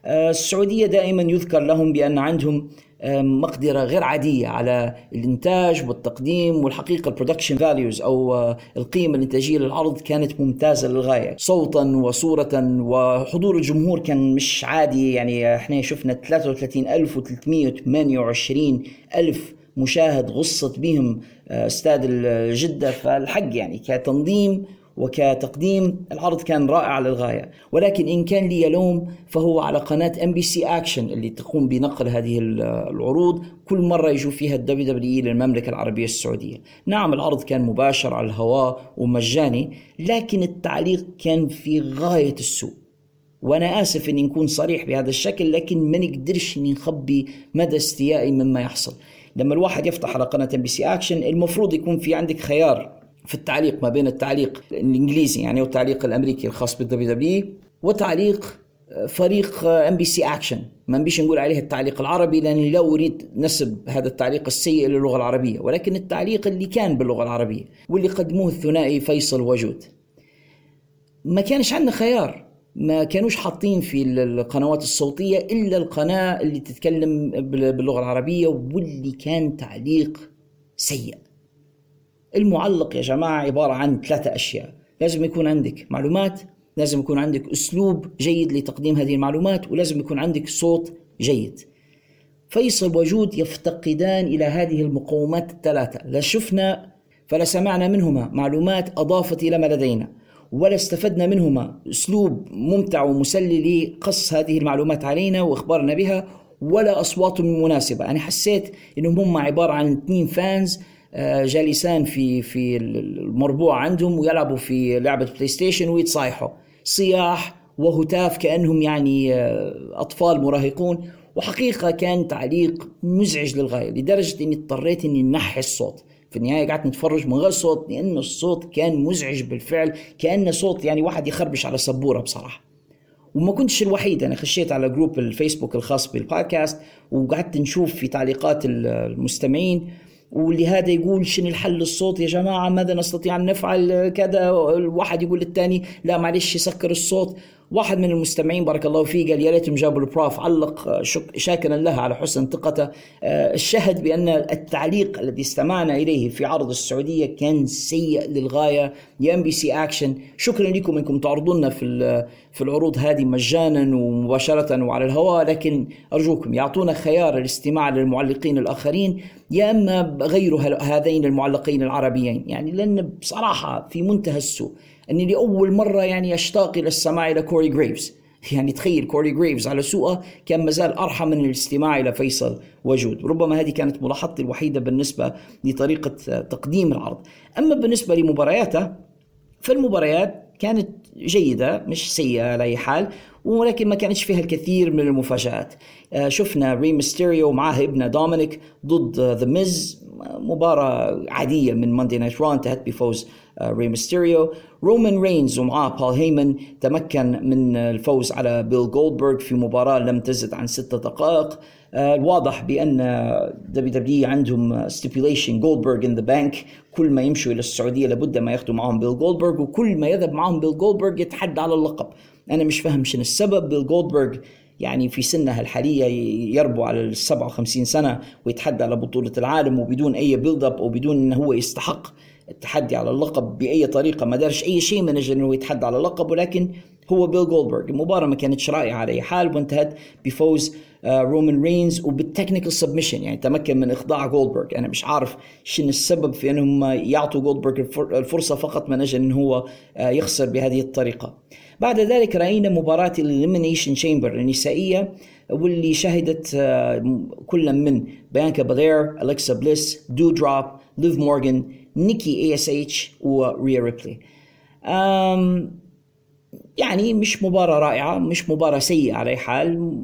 آه، السعودية دائما يذكر لهم بأن عندهم مقدرة غير عادية على الإنتاج والتقديم والحقيقة ال production values أو آه، القيمة الإنتاجية للعرض كانت ممتازة للغاية. صوتا وصورة وحضور الجمهور كان مش عادي. يعني إحنا شفنا 33328 ألف مشاهد غصت بهم آه، استاد جدة. فالحق يعني كتنظيم وكتقديم العرض كان رائع للغاية. ولكن إن كان لي لوم فهو على قناة MBC Action اللي تقوم بنقل هذه العروض كل مرة يجوا فيها ال WWE للمملكة العربية السعودية. نعم العرض كان مباشر على الهواء ومجاني لكن التعليق كان في غاية السوء. وأنا آسف اني نكون صريح بهذا الشكل لكن ما نقدرش اني نخبي مدى استيائي مما يحصل. لما الواحد يفتح على قناة MBC Action المفروض يكون في عندك خيار في التعليق ما بين التعليق الإنجليزي يعني والتعليق الأمريكي الخاص بال WWE وتعليق آه، فريق MBC Action ما نبيش نقول عليه التعليق العربي لأني لا أريد نسب هذا التعليق السيء للغة العربية ولكن التعليق اللي كان باللغة العربية واللي قدموه الثنائي فيصل وجود. ما كانش عندنا خيار ما كانوش حاطين في القنوات الصوتية إلا القناة اللي تتكلم باللغة العربية واللي كان تعليق سيء. المعلق يا جماعة عبارة عن ثلاثة أشياء. لازم يكون عندك معلومات لازم يكون عندك أسلوب جيد لتقديم هذه المعلومات ولازم يكون عندك صوت جيد. فيصل وجود يفتقدان إلى هذه المقومات الثلاثة. لا شفنا فلا سمعنا منهما معلومات أضافت إلى ما لدينا ولا استفدنا منهما أسلوب ممتع ومسلي لقص هذه المعلومات علينا وإخبارنا بها ولا أصوات مناسبة. أنا حسيت إنهم هم عبارة عن اثنين fans جالسان في في المربوع عندهم ويلعبوا في لعبة PlayStation ويتصايحوا. صياح وهتاف كأنهم يعني آه، أطفال مراهقون. وحقيقة كان تعليق مزعج للغاية لدرجة إني اضطريت إني نحي الصوت. في النهاية قعدت نتفرج من غير صوت لأن الصوت كان مزعج بالفعل كأنه صوت يعني واحد يخربش على سبورة بصراحة. وما كنتش الوحيد أنا خشيت على group الفيسبوك الخاص بالبودكاست وقعدت نشوف في تعليقات المستمعين. واللي هذا يقول شنو الحل الصوت يا جماعة؟ ماذا نستطيع أن نفعل؟ كذا الواحد يقول للثاني لا معلش يسكر الصوت. واحد من المستمعين بارك الله فيه قال يا ريتهم جابوا ال Prof علق آه، شاكرا له على حسن ثقته. آه، نشهد بأن التعليق الذي استمعنا إليه في عرض السعودية كان سيء للغاية. يا MBC Action شكرا لكم إنكم تعرضونا في في العروض هذه مجانا ومباشرة وعلى الهواء لكن أرجوكم يعطونا خيار الاستماع للمعلقين الآخرين يا أما غيروا هذين المعلقين العربيين. يعني لأن بصراحة في منتهى السوء إني لأول مرة يعني أشتاق إلى السماع إلى كوري جريفز. يعني تخيل كوري جريفز على سوءة كان مازال أرحم من الاستماع إلى فيصل وجود. ربما هذه كانت ملاحظتي الوحيدة بالنسبة لطريقة تقديم العرض. أما بالنسبة لمبارياته فالمباريات كانت جيدة مش سيئة على أي حال ولكن ما كانتش فيها الكثير من المفاجآت. آه، شفنا ري ميستيريو معاه ابنه دومينيك ضد ذا ميز مباراة عادية من Monday Night Raw انتهت بفوز ري ميستيريو رومان رينز ومعاه بول هيمن تمكن من الفوز على بيل جولدبرغ في مباراة لم تزد عن ستة دقائق. الواضح بأن WWE عندهم stipulation جولدبرغ in the bank كل ما يمشوا إلى السعودية لابد ما ياخذوا معهم بيل جولدبرغ وكل ما يذهب معهم بيل جولدبرغ يتحدى على اللقب. أنا مش فاهم شنو السبب. بيل جولدبرغ يعني في سنها الحالية يربو على ال 57 سنة ويتحدى على بطولة العالم وبدون أي build up وبدون أنه هو يستحق. التحدي على اللقب بأي طريقة ما دارش أي شيء من أجل إنه يتحدى على اللقب ولكن هو بيل جولدبرغ. المباراة ما كانتش رائعة على اي حال وانتهت بفوز رومان رينز وبال technical submission يعني تمكن من إخضاع جولدبرغ. أنا مش عارف شنو السبب في إنهم يعطوا جولدبرغ الفرصة فقط من أجل انه هو آه، يخسر بهذه الطريقة. بعد ذلك رأينا مباراة ال Elimination Chamber النسائية واللي شهدت آه، كل من بيانكا بالير الكسا بليس دو دروب ليف مورغان نيكي اي اس اتش وريا ريبلي يعني مش مباراة رائعة مش مباراة سيئة على أي حال.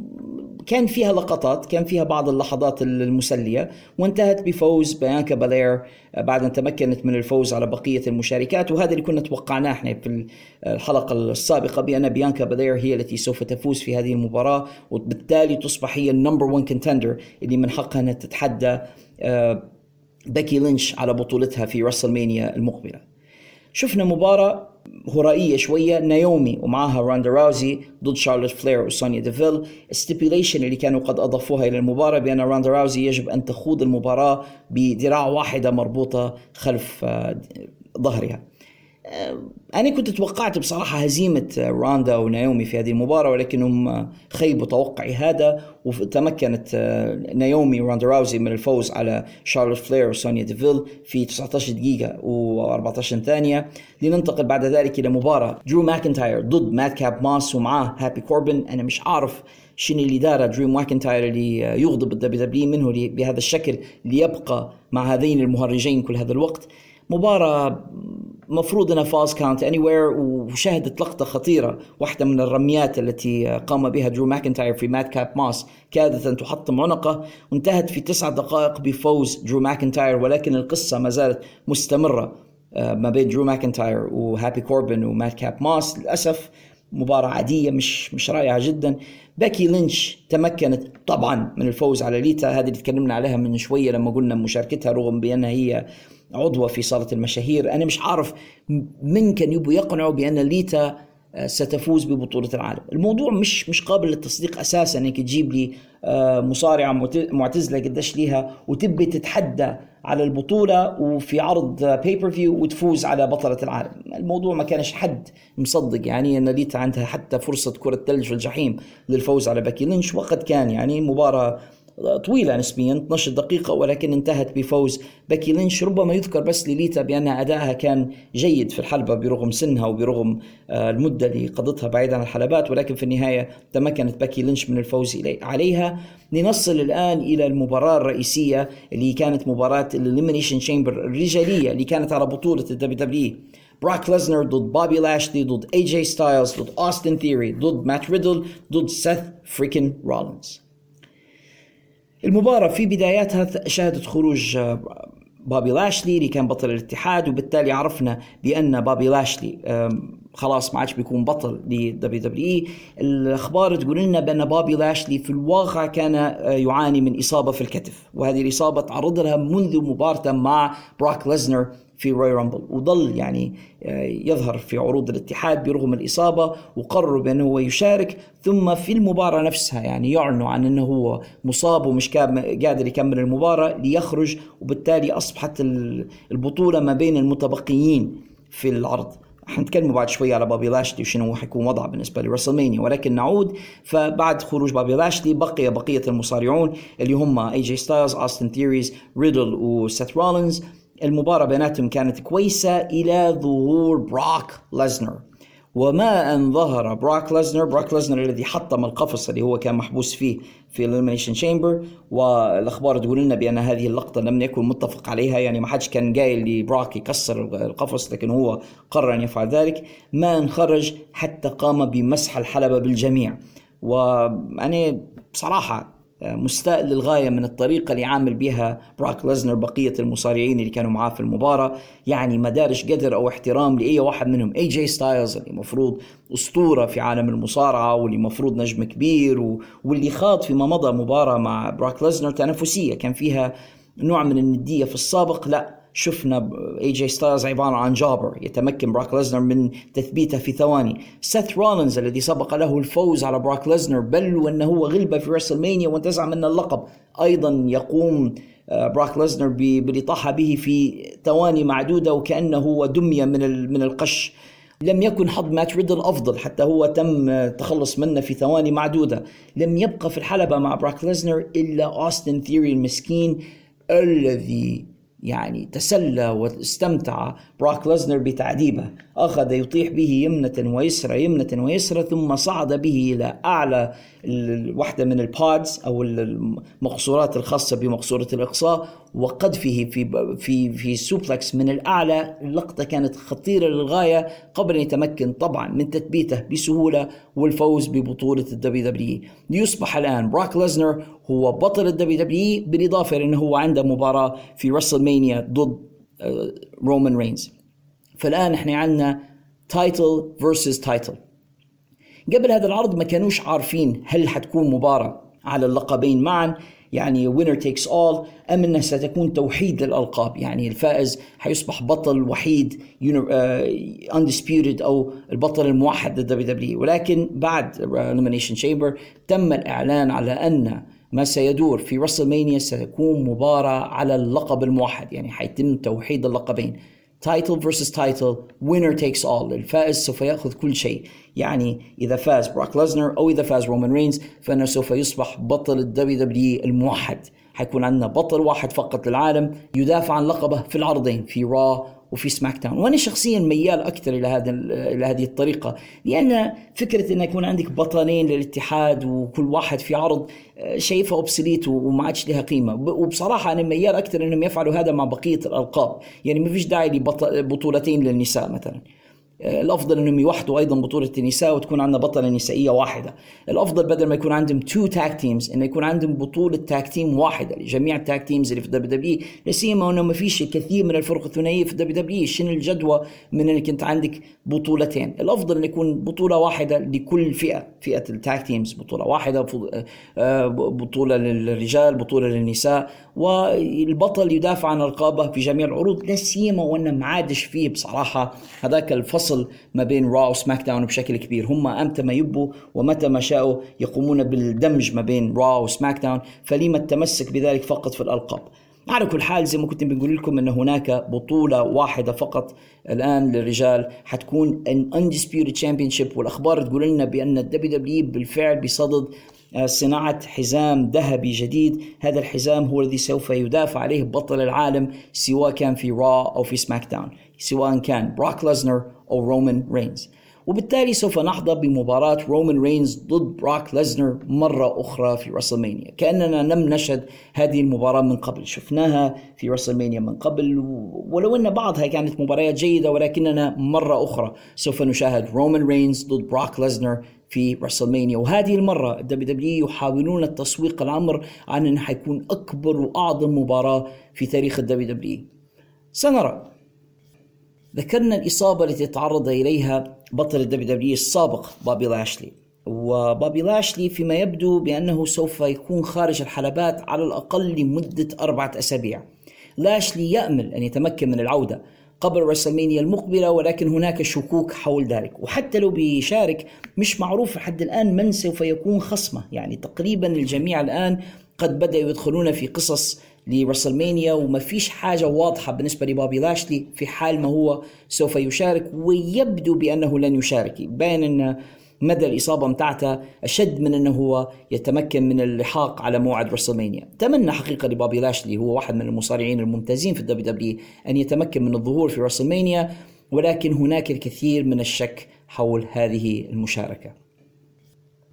كان فيها لقطات كان فيها بعض اللحظات المسلية وانتهت بفوز بيانكا بالير بعد أن تمكنت من الفوز على بقية المشاركات. وهذا اللي كنا توقعناه إحنا في الحلقة السابقة بأن بيانكا بالير هي التي سوف تفوز في هذه المباراة وبالتالي تصبح هي ال number 1 contender اللي من حقها أنها تتحدى آه، بيكي لينش على بطولتها في راسلمانيا المقبلة. شفنا مباراة هرائية شوية نايومي ومعها راندا راوزي ضد شارلوت فلير وسونيا ديفيل. ال stipulation اللي كانوا قد أضافوها إلى المباراة بأن راندا راوزي يجب أن تخوض المباراة بذراع واحدة مربوطة خلف آه، ظهرها. أنا كنت توقعت بصراحة هزيمة راندا ونايومي في هذه المباراة ولكنهم خيبوا توقعي هذا وتمكنت آه، نايومي وراندا راوزي من الفوز على شارلوت فلير وسونيا ديفيل في 19 دقيقة و14 ثانية. لننتقل بعد ذلك إلى مباراة درو ماكنتاير ضد مات كاب ماس ومعاه هابي كوربن. أنا مش عارف شنو اللي داره درو ماكنتاير اللي يغضب ال WWE منه بهذا الشكل ليبقى مع هذين المهرجين كل هذا الوقت. مباراة مفروض انها falls count anywhere وشهدت لقطة خطيرة واحدة من الرميات التي قام بها درو ماكنتاير في مات كاب ماس كادت أن تحطم عنقه وانتهت في تسع دقائق بفوز درو ماكنتاير ولكن القصة ما زالت مستمرة آه، ما بين درو ماكنتاير وهابي كوربن ومات كاب ماس. للأسف مباراة عادية مش مش رائعة جدا. باكي لينش تمكنت طبعا من الفوز على ليتا. هذه اللي تكلمنا عليها من شوية لما قلنا مشاركتها رغم بأنها هي عضوة في صالة المشاهير. أنا مش عارف من كان يبوا يقنعوا بأن ليتا آه، ستفوز ببطولة العالم. الموضوع مش مش قابل للتصديق أساسا. أنك تجيب لي آه، مصارعة معتزلة قديش ليها وتبي تتحدى على البطولة وفي عرض pay-per-view وتفوز على بطلة العالم. الموضوع ما كانش حد مصدق. يعني أن ليتا عندها حتى فرصة كرة ثلج في الجحيم للفوز على باكي لينش. وقد كان يعني مباراة طويلة نسبيا 12 دقيقة ولكن انتهت بفوز باكي لينش ربما يذكر بس لليتا بأن أدائها كان جيد في الحلبة برغم سنها وبرغم آه، المدة اللي قضتها بعيدا عن الحلبات ولكن في النهاية تمكنت باكي لينش من الفوز عليها. لنصل الآن إلى المباراة الرئيسية اللي كانت مباراة ال Elimination Chamber الرجالية اللي كانت على بطولة ال WWE براك ليزنر ضد بوبي لاشلي ضد اي جي ستايلز ضد اوستن ثيري ضد مات ريدل ضد سيث freakin رولينز المباراة في بداياتها شهدت خروج آه، بابي لاشلي اللي كان بطل الاتحاد وبالتالي عرفنا بأن بابي لاشلي خلاص ما عادش بيكون بطل ل WWE. الأخبار تقول لنا بأن بابي لاشلي في الواقع كان آه، يعاني من إصابة في الكتف وهذه الإصابة تعرض لها منذ مباراه مع براك ليزنر في روي رامبل وظل يعني آه، يظهر في عروض الاتحاد برغم الإصابة وقرروا بأنه هو يشارك. ثم في المباراة نفسها يعني يعلنوا عن أنه هو مصاب ومش قادر يكمل المباراة ليخرج. وبالتالي أصبحت البطولة ما بين المتبقيين في العرض. حنتكلم بعد شوي على بابي لاشلي وشنو حيكون وضعه بالنسبة لرسلمانيا. ولكن نعود فبعد خروج بابي لاشلي بقي بقية المصارعون اللي هم اي جي ستايلز اوستن ثيريز ريدل وسيث رولينز المباراة بيناتهم كانت كويسة إلى ظهور براك ليزنر وما أن ظهر براك ليزنر براك ليزنر الذي حطم القفص اللي هو كان محبوس فيه في ال Elimination Chamber والأخبار تقول لنا بأن هذه اللقطة لم يكن متفق عليها يعني ما حدش كان قايل لبراك يكسر القفص لكن هو قرر أن يفعل ذلك. ما أن خرج حتى قام بمسح الحلبة بالجميع. وأنا بصراحة مستاء للغاية من الطريقة اللي عامل بها بروك ليسنر بقية المصارعين اللي كانوا معاه في المباراة. يعني ما دارش قدر أو احترام لأي واحد منهم. اي جي ستايلز اللي مفروض أسطورة في عالم المصارعة واللي مفروض نجم كبير و... واللي خاض فيما مضى مباراة مع بروك ليسنر تنافسية. كان فيها نوع من الندية في السابق. لا، شفنا اي جي ستايلز عبارة عن جوبر يتمكن براك ليزنر من تثبيته في ثواني. سيث رولينز الذي سبق له الفوز على براك ليزنر بل وأنه هو غلبة في رسلمانيا وانتزع منه اللقب. أيضا يقوم آه، براك ليزنر بالاطاحه به في ثواني معدودة وكأنه هو دميه من من القش. لم يكن حظ مات ريدل أفضل حتى هو تم التخلص منه في ثواني معدودة. لم يبقى في الحلبة مع براك ليزنر إلا اوستن ثيوري المسكين الذي يعني تسلى واستمتع براك ليزنر بتعذيبه. أخذ يطيح به يمنة ويسرى يمنة ويسرى ثم صعد به إلى أعلى واحدة من ال pods أو المقصورات الخاصة بمقصورة الإقصاء وقذفه في في في suplex من الأعلى. اللقطة كانت خطيرة للغاية قبل أن يتمكن طبعا من تثبيته بسهولة والفوز ببطولة الدبليو دبليو ليصبح الآن براك ليزنر هو بطل الدبليو دبليو بالإضافة إلى أنه هو عنده مباراة في رسلمانيا ضد رومان آه، رينز فالآن إحنا عندنا title versus title قبل هذا العرض ما كانوش عارفين هل حتكون مباراة على اللقبين معا. يعني winner takes all أم إنها ستكون توحيد للألقاب. يعني الفائز حيصبح بطل وحيد undisputed uh, أو البطل الموحد للدبليو دبليو ولكن بعد Elimination Chamber تم الإعلان على أن ما سيدور في رسلمانيا ستكون مباراة على اللقب الموحد يعني حيتم توحيد اللقبين. title versus title winner takes all. الفائز سوف يأخذ كل شيء. يعني إذا فاز براك ليزنر أو إذا فاز رومان رينز فإنه سوف يصبح بطل الدبليو دبليو الموحد. حيكون عندنا بطل واحد فقط للعالم يدافع عن لقبه في العرضين في را وفي سماك داون وأنا شخصيا ميال أكثر إلى هذا إلى هذه الطريقة لأن فكرة إن يكون عندك بطلين للاتحاد وكل واحد في عرض آه، شايفها obsolete وما عادش لها قيمة. وبصراحة أنا ميال أكثر إنهم يفعلوا هذا مع بقية الألقاب. يعني ما فيش داعي لبطولتين للنساء مثلا. الأفضل إنهم يوحدوا أيضا بطولة النساء وتكون عندنا بطلة نسائية واحدة. الأفضل بدل ما يكون عندهم two tag teams إنه يكون عندهم بطولة tag team واحدة لجميع ال tag teams اللي في الدبليو دبليو لا سيما إنه ما فيش كثير من الفرق الثنائية في الدبليو دبليو شنو الجدوى من إنك أنت عندك بطولتين؟ الأفضل ان يكون بطولة واحدة لكل فئة فئة ال tag teams بطولة واحدة آه، بطولة للرجال بطولة للنساء. والبطل يدافع عن القابه في جميع العروض. لا سيما وإنه ما عادش فيه بصراحة هذاك الفصل ما بين را وسماك داون بشكل كبير. هم أمتى ما يبوا ومتى ما شاءوا يقومون بالدمج ما بين را وسماك داون فلما التمسك بذلك فقط في الألقاب؟ على كل حال زي ما كنت بنقول لكم إن هناك بطولة واحدة فقط الآن للرجال حتكون an undisputed championship. والأخبار تقول لنا بأن الدبليو دبليو بالفعل بصدد آه، صناعة حزام ذهبي جديد. هذا الحزام هو الذي سوف يدافع عليه بطل العالم سواء كان في را أو في سماك داون سواء كان براك ليزنر أو رومان رينز وبالتالي سوف نحظى بمباراة رومان رينز ضد براك ليزنر مرة أخرى في رسلمانيا كأننا لم نشهد هذه المباراة من قبل. شفناها في رسلمانيا من قبل ولو أن بعضها كانت مباريات جيدة ولكننا مرة أخرى سوف نشاهد رومان رينز ضد براك ليزنر في رسلمانيا وهذه المرة الدبليو دبليو يحاولون التسويق الأمر عن أنه حيكون أكبر وأعظم مباراة في تاريخ الدبليو دبليو سنرى ذكرنا الإصابة التي تعرض إليها بطل الدبليو دبليو السابق بابي لاشلي. وبابي لاشلي فيما يبدو بأنه سوف يكون خارج الحلبات على الأقل لمدة أربعة أسابيع. لاشلي يأمل أن يتمكن من العودة قبل رسلمانيا المقبلة ولكن هناك شكوك حول ذلك. وحتى لو بيشارك مش معروف لحد الآن من سوف يكون خصمه. يعني تقريبا الجميع الآن قد بدأوا يدخلون في قصص لرسلمانيا وما فيش حاجة واضحة بالنسبة لبابي لاشلي في حال ما هو سوف يشارك ويبدو بأنه لن يشارك. باين أن مدى الإصابة متاعته أشد من أنه هو يتمكن من اللحاق على موعد رسلمانيا. تمنى حقيقة لبابي لاشلي هو واحد من المصارعين الممتازين في الدبليو دبليو أن يتمكن من الظهور في رسلمانيا ولكن هناك الكثير من الشك حول هذه المشاركة.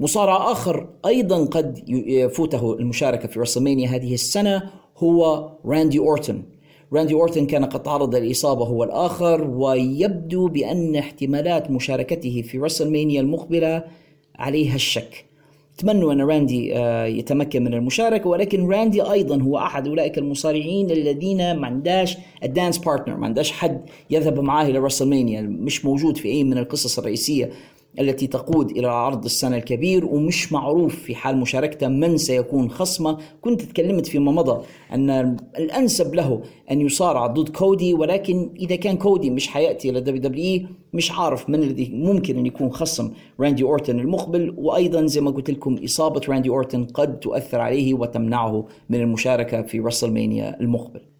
مصارع آخر أيضا قد يفوته المشاركة في رسلمانيا هذه السنة هو راندي أورتون راندي أورتون كان قد تعرض للإصابة هو الآخر ويبدو بأن احتمالات مشاركته في رسلمانيا المقبلة عليها الشك. تمنوا أن راندي آه، يتمكن من المشاركة ولكن راندي أيضا هو أحد أولئك المصارعين الذين ما عنداش ال dance partner ما عنداش حد يذهب معاه إلى رسلمانيا مش موجود في أي من القصص الرئيسية. التي تقود إلى عرض السنة الكبير ومش معروف في حال مشاركته من سيكون خصمه. كنت تكلمت فيما مضى أن الأنسب له أن يصارع ضد كودي ولكن إذا كان كودي مش حيأتي إلى دبليو دبليو مش عارف من الذي ممكن أن يكون خصم راندي أورتون المقبل. وأيضا زي ما قلت لكم إصابة راندي أورتون قد تؤثر عليه وتمنعه من المشاركة في رسلمانيا المقبل.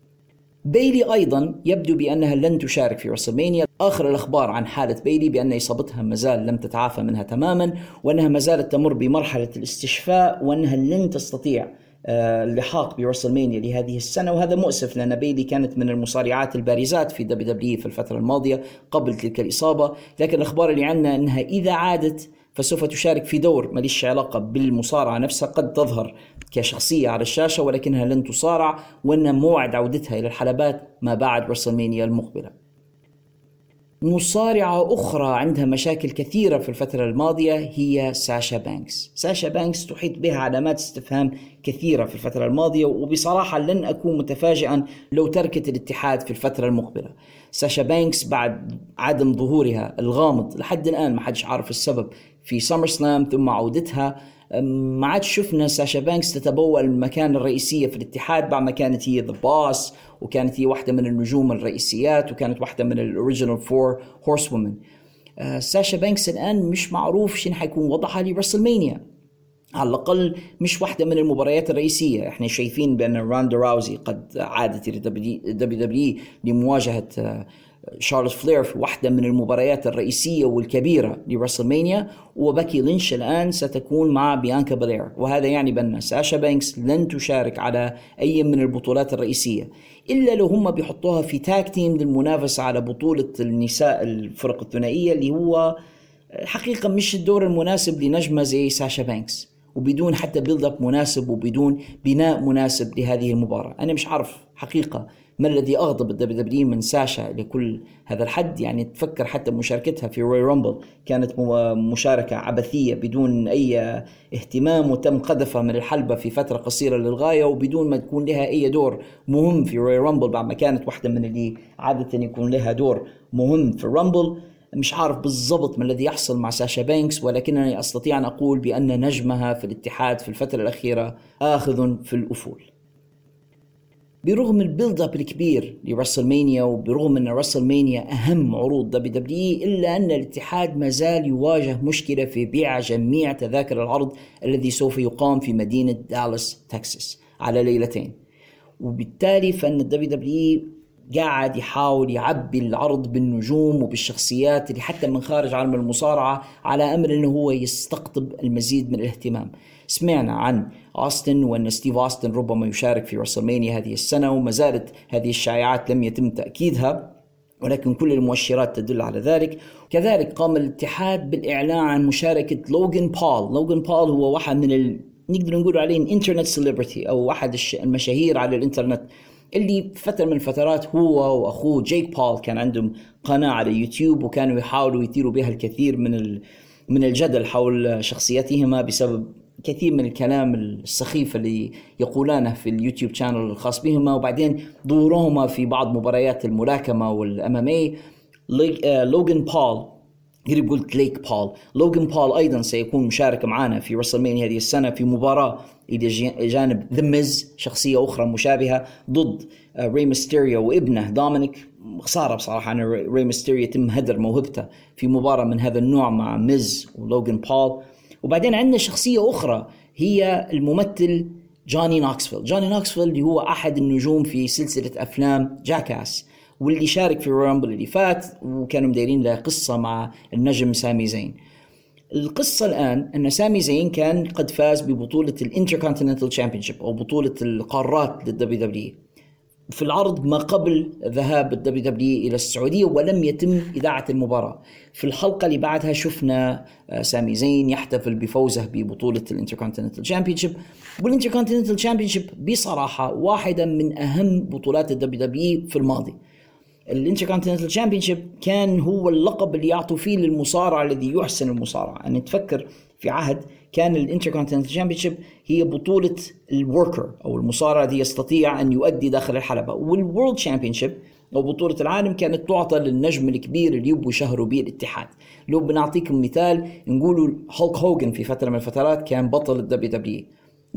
بيلي أيضا يبدو بأنها لن تشارك في رسلمانيا آخر الأخبار عن حالة بيلي بأن إصابتها مازال لم تتعافى منها تماما وأنها ما زالت تمر بمرحلة الاستشفاء وأنها لن تستطيع آه، اللحاق ب WrestleMania لهذه السنة. وهذا مؤسف لأن بيلي كانت من المصارعات البارزات في WWE في الفترة الماضية قبل تلك الإصابة. لكن الأخبار اللي عندنا أنها إذا عادت فسوف تشارك في دور مالهاش علاقة بالمصارعة نفسها قد تظهر كشخصية على الشاشة ولكنها لن تصارع وأن موعد عودتها إلى الحلبات ما بعد WrestleMania المقبلة. مصارعة أخرى عندها مشاكل كثيرة في الفترة الماضية هي ساشا بانكس. ساشا بانكس تحيط بها علامات استفهام كثيرة في الفترة الماضية وبصراحة لن أكون متفاجئا لو تركت الاتحاد في الفترة المقبلة. ساشا بانكس بعد عدم ظهورها الغامض لحد الآن ما حدش عارف السبب في SummerSlam ثم عودتها. ما عاد شفنا ساشا بانكس تتبوأ المكان الرئيسية في الاتحاد بعد ما كانت هي The Boss وكانت هي واحدة من النجوم الرئيسيات وكانت واحدة من ال original four horsewomen ساشا بانكس الآن مش معروف شنو حيكون وضعها ل WrestleMania. على الأقل مش واحدة من المباريات الرئيسية. إحنا شايفين بأن راندا راوزي قد عادت إلى WWE لمواجهة شارلوت فلير في واحدة من المباريات الرئيسية والكبيرة ل WrestleMania وباكي لينش الآن ستكون مع بيانكا بلير. وهذا يعني بأن ساشا بانكس لن تشارك على أي من البطولات الرئيسية إلا لو هم بيحطوها في tag team للمنافسة على بطولة النساء الفرق الثنائية اللي هو حقيقة مش الدور المناسب لنجمة زي ساشا بانكس وبدون حتى build up مناسب وبدون بناء مناسب لهذه المباراة. أنا مش عارف حقيقة ما الذي أغضب ال WWE من ساشا لكل هذا الحد؟ يعني تفكر حتى مشاركتها في Royal Rumble كانت مشاركة عبثية بدون أي اهتمام وتم قذفها من الحلبة في فترة قصيرة للغاية وبدون ما تكون لها أي دور مهم في Royal Rumble بعد ما كانت واحدة من اللي عادة يكون لها دور مهم في ال Rumble مش عارف بالضبط ما الذي يحصل مع ساشا بانكس ولكنني أستطيع أن أقول بأن نجمها في الاتحاد في الفترة الأخيرة آخذ في الأفول. برغم ال build up الكبير ل WrestleMania وبرغم أن WrestleMania أهم عروض WWE إلا أن الاتحاد ما زال يواجه مشكلة في بيع جميع تذاكر العرض الذي سوف يقام في مدينة دالاس تكساس على ليلتين. وبالتالي فإن ال WWE قاعد يحاول يعبي العرض بالنجوم وبالشخصيات اللي حتى من خارج عالم المصارعة على أمل أنه هو يستقطب المزيد من الاهتمام. سمعنا عن أوستن وأن ستيف أوستن ربما يشارك في WrestleMania هذه السنة وما زالت هذه الشائعات لم يتم تأكيدها ولكن كل المؤشرات تدل على ذلك. كذلك قام الاتحاد بالإعلان عن مشاركة لوغان بول لوغان بول هو واحد من ال... نقدر نقول عليه internet celebrity أو واحد المشاهير على الإنترنت. اللي فترة من الفترات هو وأخوه جيك بول كان عندهم قناة على يوتيوب وكانوا يحاولوا يثيروا بها الكثير من من الجدل حول شخصيتهما بسبب كثير من الكلام السخيف اللي يقولانه في ال YouTube channel الخاص بهما وبعدين ظهورهما في بعض مباريات الملاكمة وال MMA لوغان بول قريب قلت جيك بول. لوغان بول أيضا سيكون مشارك معنا في WrestleMania هذه السنة في مباراة إلى جانب The Miz شخصية أخرى مشابهة ضد ري ميستيريو وابنه دومينيك خسارة بصراحة أن ري ميستيريو يتم هدر موهبته في مباراة من هذا النوع مع Miz ولوغان بول وبعدين عندنا شخصية أخرى هي الممثل جوني نوكسفيل جوني نوكسفيل اللي هو أحد النجوم في سلسلة أفلام Jackass واللي شارك في ال Rumble اللي فات وكانوا مدايرين له قصة مع النجم سامي زين. القصة الآن أن سامي زين كان قد فاز ببطولة ال Intercontinental Championship أو بطولة القارات لل WWE في العرض ما قبل ذهاب ال WWE إلى السعودية ولم يتم إذاعة المباراة. في الحلقة اللي بعدها شفنا آه، سامي زين يحتفل بفوزه ببطولة ال Intercontinental Championship وال Intercontinental Championship بصراحة واحدة من أهم بطولات ال WWE في الماضي. ال Intercontinental Championship كان هو اللقب اللي يعطوا فيه للمصارع الذي يحسن المصارعة، أن تفكر في عهد كان ال Intercontinental Championship هي بطولة ال worker أو المصارع الذي يستطيع أن يؤدي داخل الحلبة، وال World Championship أو بطولة العالم كانت تعطى للنجم الكبير اللي يبغوا يشهروا به الاتحاد. لو بنعطيكم مثال نقولوا هولك هوجن في فترة من الفترات كان بطل ال WWE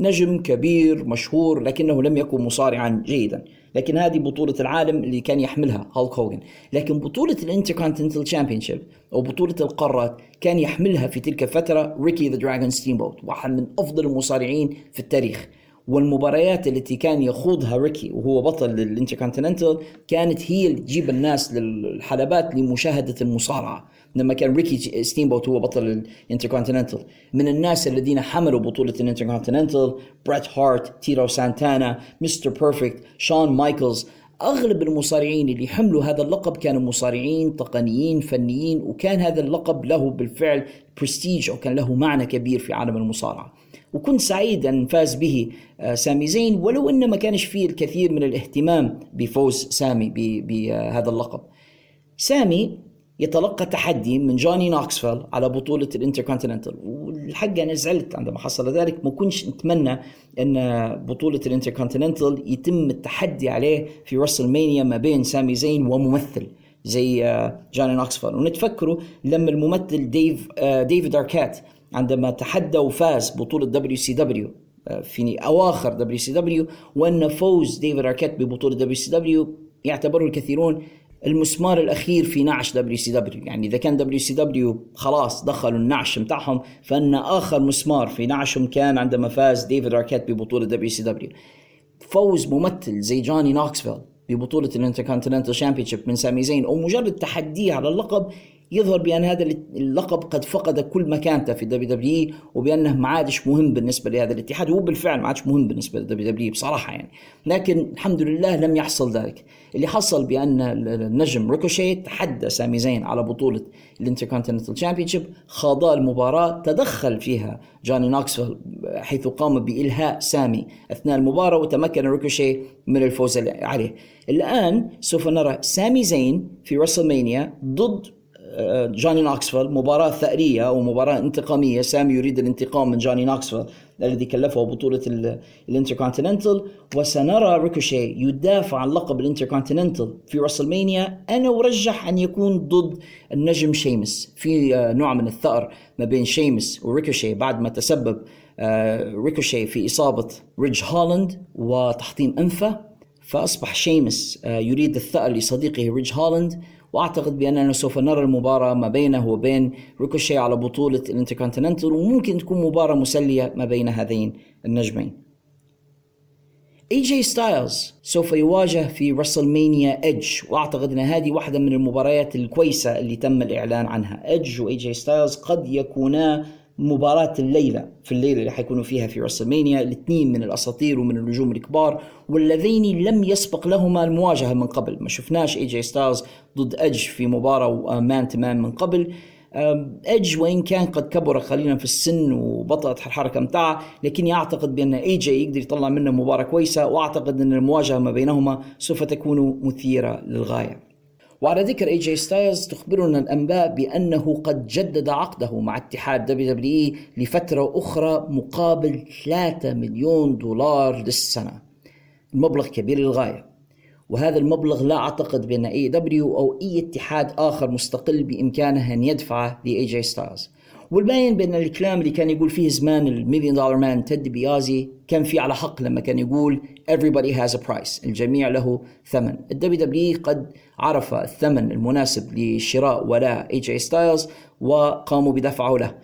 نجم كبير مشهور لكنه لم يكن مصارعا جيدا. لكن هذه بطولة العالم اللي كان يحملها هالك هوجن لكن بطولة ال Intercontinental Championship أو بطولة القارات كان يحملها في تلك الفترة ريكي The Dragon ستيمبوت واحد من أفضل المصارعين في التاريخ. والمباريات التي كان يخوضها ريكي وهو بطل للانتركونتيننتال كانت هي اللي تجيب الناس للحلبات لمشاهدة المصارعة. لما كان ريكي ستيمبوت هو بطل الانتركونتيننتال. من الناس الذين حملوا بطولة الانتركونتيننتال بريت هارت تيتو سانتانا Mr. Perfect شون مايكلز أغلب المصارعين اللي حملوا هذا اللقب كانوا مصارعين تقنيين فنيين وكان هذا اللقب له بالفعل برستيج أو كان له معنى كبير في عالم المصارعة. وكنت سعيد أن فاز به آه، سامي زين ولو إنه ما كانش فيه الكثير من الاهتمام بفوز سامي بهذا اللقب. سامي يتلقى تحدي من جوني نوكسفيل على بطولة الانتركونتيننتال. والحق أنا زعلت عندما حصل ذلك ما كنتش نتمنى أن بطولة الانتركونتيننتال يتم التحدي عليه في WrestleMania ما بين سامي زين وممثل زي آه، جوني نوكسفيل. ونتفكروا لما الممثل ديف آه، ديفيد أركيت عندما تحدى وفاز بطولة دبليو سي دبليو في أواخر دبليو سي دبليو وأن فوز ديفيد أركيت ببطولة WCW يعتبره الكثيرون المسمار الأخير في نعش WCW يعني إذا كان WCW خلاص دخلوا النعش بتاعهم فإن آخر مسمار في نعشهم كان عندما فاز ديفيد أركيت ببطولة WCW فوز ممثل زي جوني نوكسفيل ببطولة ال Intercontinental Championship من سامي زين أو مجرد تحديه على اللقب يظهر بأن هذا اللقب قد فقد كل مكانته في WWE وبأنه ما عادش مهم بالنسبة لهذا الاتحاد وهو بالفعل ما عادش مهم بالنسبة ل WWE بصراحة يعني. لكن الحمد لله لم يحصل ذلك. اللي حصل بأن النجم ريكوشي تحدى سامي زين على بطولة ال Intercontinental Championship خاض المباراة تدخل فيها جوني نوكسفيل حيث قام بإلهاء سامي أثناء المباراة وتمكن ريكوشي من الفوز عليه. الآن سوف نرى سامي زين في WrestleMania ضد جوني نوكسفيل مباراة ثأرية أو مباراة انتقامية. سامي يريد الانتقام من جوني نوكسفيل الذي كلفه بطولة الانتركونتيننتال. وسنرى ريكوشي يدافع عن لقب الانتركونتيننتال في WrestleMania أنا أرجح أن يكون ضد النجم شيمس في آه، نوع من الثأر ما بين شيمس وريكوشي بعد ما تسبب آه، ريكوشي في إصابة ريدج هولاند وتحطيم أنفه. فأصبح شيمس آه، يريد الثأر لصديقه ريدج هولاند وأعتقد باننا سوف نرى المباراة ما بينه وبين ريكوشي على بطولة الانتركونتيننتال وممكن تكون مباراة مسلية ما بين هذين النجمين. اي جي ستايلز سوف يواجه في WrestleMania ايدج وأعتقد أن هذه واحدة من المباريات الكويسة اللي تم الإعلان عنها ايدج واي جي ستايلز قد يكونا مباراة الليلة في الليلة اللي حيكونوا فيها في WrestleMania الاثنين من الأساطير ومن النجوم الكبار واللذين لم يسبق لهما المواجهة من قبل ما شفناش اي جي ستايلز ضد ايدج في مباراة man to man من قبل ايدج وإن كان قد كبر قليلا في السن وبطأت الحركة متاعه لكني اعتقد بأن اي جي يقدر يطلع منه مباراة كويسة وأعتقد أن المواجهة ما بينهما سوف تكون مثيرة للغاية. وعلى ذكر اي جي ستايلز تخبرنا الأنباء بأنه قد جدد عقده مع اتحاد WWE لفترة أخرى مقابل 3 مليون دولار للسنة. المبلغ كبير للغاية. وهذا المبلغ لا أعتقد بأن AEW أو أي اتحاد آخر مستقل بإمكانه أن يدفعه لاي جي ستايلز. والباين بأن الكلام اللي كان يقول فيه زمان ال Million Dollar Man تيد ديبياسي كان فيه على حق لما كان يقول everybody has a price الجميع له ثمن ال WWE قد عرف الثمن المناسب لشراء ولاء اي جي ستايلز وقاموا بدفعه له.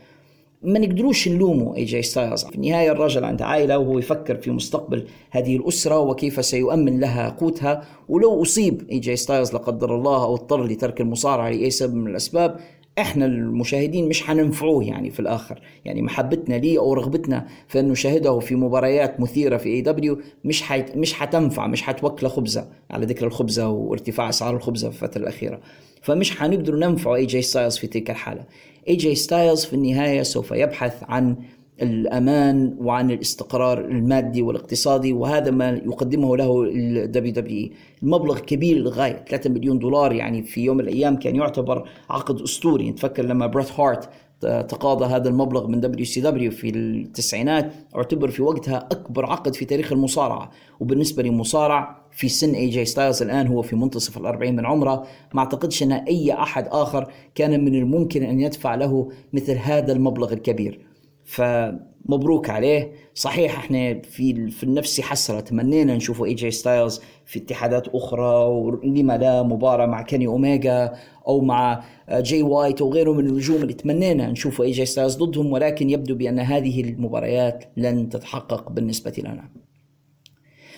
ما نقدروش نلومه اي جي ستايلز في النهاية الرجل عنده عائلة وهو يفكر في مستقبل هذه الأسرة وكيف سيؤمن لها قوتها. ولو أصيب اي جي ستايلز لا قدر الله أو اضطر لترك المصارعة لأي سبب من الأسباب إحنا المشاهدين مش حننفعوه يعني في الآخر. يعني محبتنا ليه أو رغبتنا في أنه نشاهده في مباريات مثيرة في AEW مش حيت مش حتنفع مش حتوكله خبزه على ذكر الخبزة وارتفاع أسعار الخبزة في الفترة الأخيرة. فمش حنقدر ننفع اي جي ستايلز في تلك الحالة. اي جي ستايلز في النهاية سوف يبحث عن الأمان وعن الاستقرار المادي والاقتصادي وهذا ما يقدمه له ال WWE المبلغ كبير للغاية 3 مليون دولار يعني في يوم من الأيام كان يعتبر عقد أسطوري. نتفكر لما بريت هارت تقاضى هذا المبلغ من WCW في التسعينات اعتبر في وقتها أكبر عقد في تاريخ المصارعة. وبالنسبة لمصارع في سن إي جي ستايلز الآن هو في منتصف الأربعين من عمره. ما أعتقدش أن أي أحد آخر كان من الممكن أن يدفع له مثل هذا المبلغ الكبير. فمبروك عليه. صحيح إحنا في في النفس حسرة. تمنينا نشوفه اي جي ستايلز في اتحادات أخرى ولما لا مباراة مع كيني اوميجا أو مع جاي وايت وغيره من النجوم اللي تمنينا نشوفه اي جي ستايلز ضدهم. ولكن يبدو بأن هذه المباريات لن تتحقق بالنسبة لنا.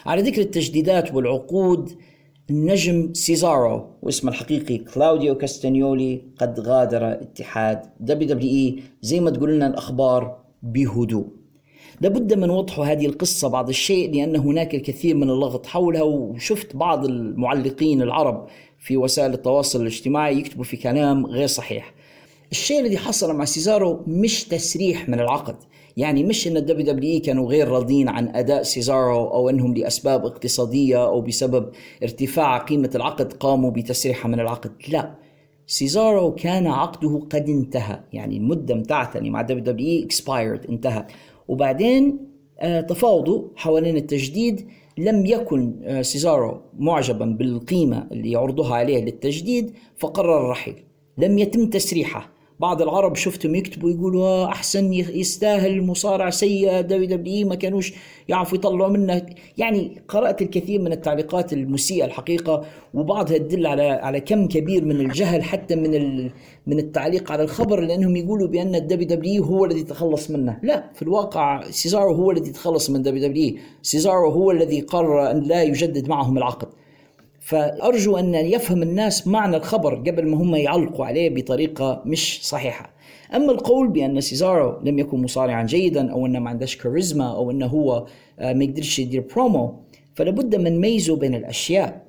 على ذكر التجديدات والعقود النجم سيزارو واسمه الحقيقي كلاوديو كاستانيولي قد غادر اتحاد WWE. زي ما تقول لنا الأخبار بهدوء. لابد من وضع هذه القصة بعض الشيء لأن هناك الكثير من اللغط حولها وشفت بعض المعلقين العرب في وسائل التواصل الاجتماعي يكتبوا في كلام غير صحيح. الشيء الذي حصل مع سيزارو مش تسريح من العقد. يعني مش إن ال WWE كانوا غير راضين عن أداء سيزارو أو إنهم لأسباب اقتصادية أو بسبب ارتفاع قيمة العقد قاموا بتسريحه من العقد. لا سيزارو كان عقده قد انتهى يعني المدة بتاعته مع WWE expired انتهى وبعدين آه تفاوضوا حوالين التجديد. لم يكن آه سيزارو معجبا بالقيمة اللي يعرضها عليه للتجديد فقرر الرحيل لم يتم تسريحه. بعض العرب شفتهم يكتبوا يقولوا أحسن يستاهل المصارع سيء WWE ما كانوش يعرفوا يطلعوا منه يعني قرأت الكثير من التعليقات المسيئة الحقيقة وبعضها تدل على على كم كبير من الجهل حتى من من التعليق على الخبر لأنهم يقولوا بأن ال WWE هو الذي تخلص منه. لا في الواقع سيزارو هو الذي تخلص من WWE سيزارو هو الذي قرر أن لا يجدد معهم العقد. فأرجو أن يفهم الناس معنى الخبر قبل ما هم يعلقوا عليه بطريقة مش صحيحة. أما القول بأن سيزارو لم يكن مصارعا جيدا أو أنه ما عندهش كاريزما أو أنه هو ما يقدرش يدير برومو فلابد من نميزه بين الأشياء.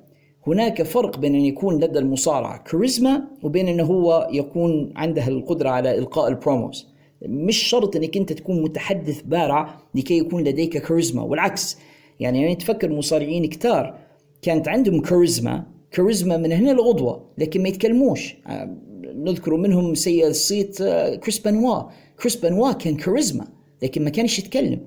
هناك فرق بين أن يكون لدى المصارع كاريزما وبين أنه هو يكون عنده القدرة على إلقاء ال promos مش شرط أنك أنت تكون متحدث بارع لكي يكون لديك كاريزما والعكس. يعني, يعني نتفكر مصارعين كتار كانت عندهم كاريزما كاريزما من هنا لغضوة لكن ما يتكلموش. نذكر منهم سيء الصيت كريس بنوا كريس بنوا كان كاريزما لكن ما كانش يتكلم.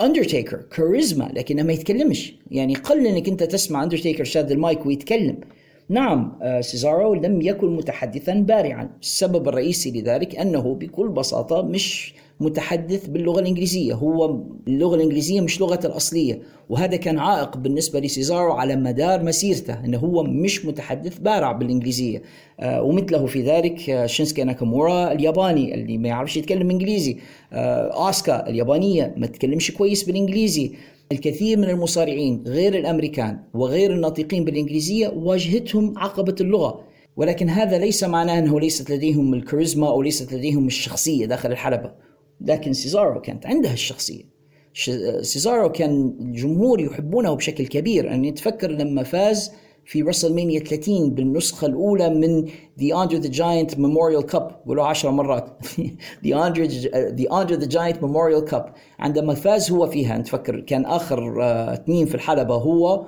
اندرتيكر كاريزما لكنه ما يتكلمش. يعني قل إنك أنت تسمع اندرتيكر شاد المايك ويتكلم. نعم سيزارو لم يكن متحدثا بارعا. السبب الرئيسي لذلك أنه بكل بساطة مش متحدث باللغة الإنجليزية. هو اللغة الإنجليزية مش لغته الأصلية وهذا كان عائق بالنسبة لسيزارو على مدار مسيرته إنه هو مش متحدث بارع بالإنجليزية. آه ومثله في ذلك شينسكي ناكامورا الياباني اللي ما يعرفش يتكلم إنجليزي. آه آسكا اليابانية ما تتكلمش كويس بالإنجليزي. الكثير من المصارعين غير الأمريكان وغير الناطقين بالإنجليزية واجهتهم عقبة اللغة. ولكن هذا ليس معناه إنه ليست لديهم الكاريزما أو ليست لديهم الشخصية داخل الحلبة. لكن سيزارو كانت عندها الشخصية. سيزارو كان الجمهور يحبونه بشكل كبير. يعني نتفكر لما فاز في رسلمانيا 30 بالنسخة الأولى من The Andre the Giant Memorial Cup. قولوا 10 مرات. The Andre The Andre the Giant Memorial Cup. عندما فاز هو فيها نتفكر كان آخر اثنين في الحلبة هو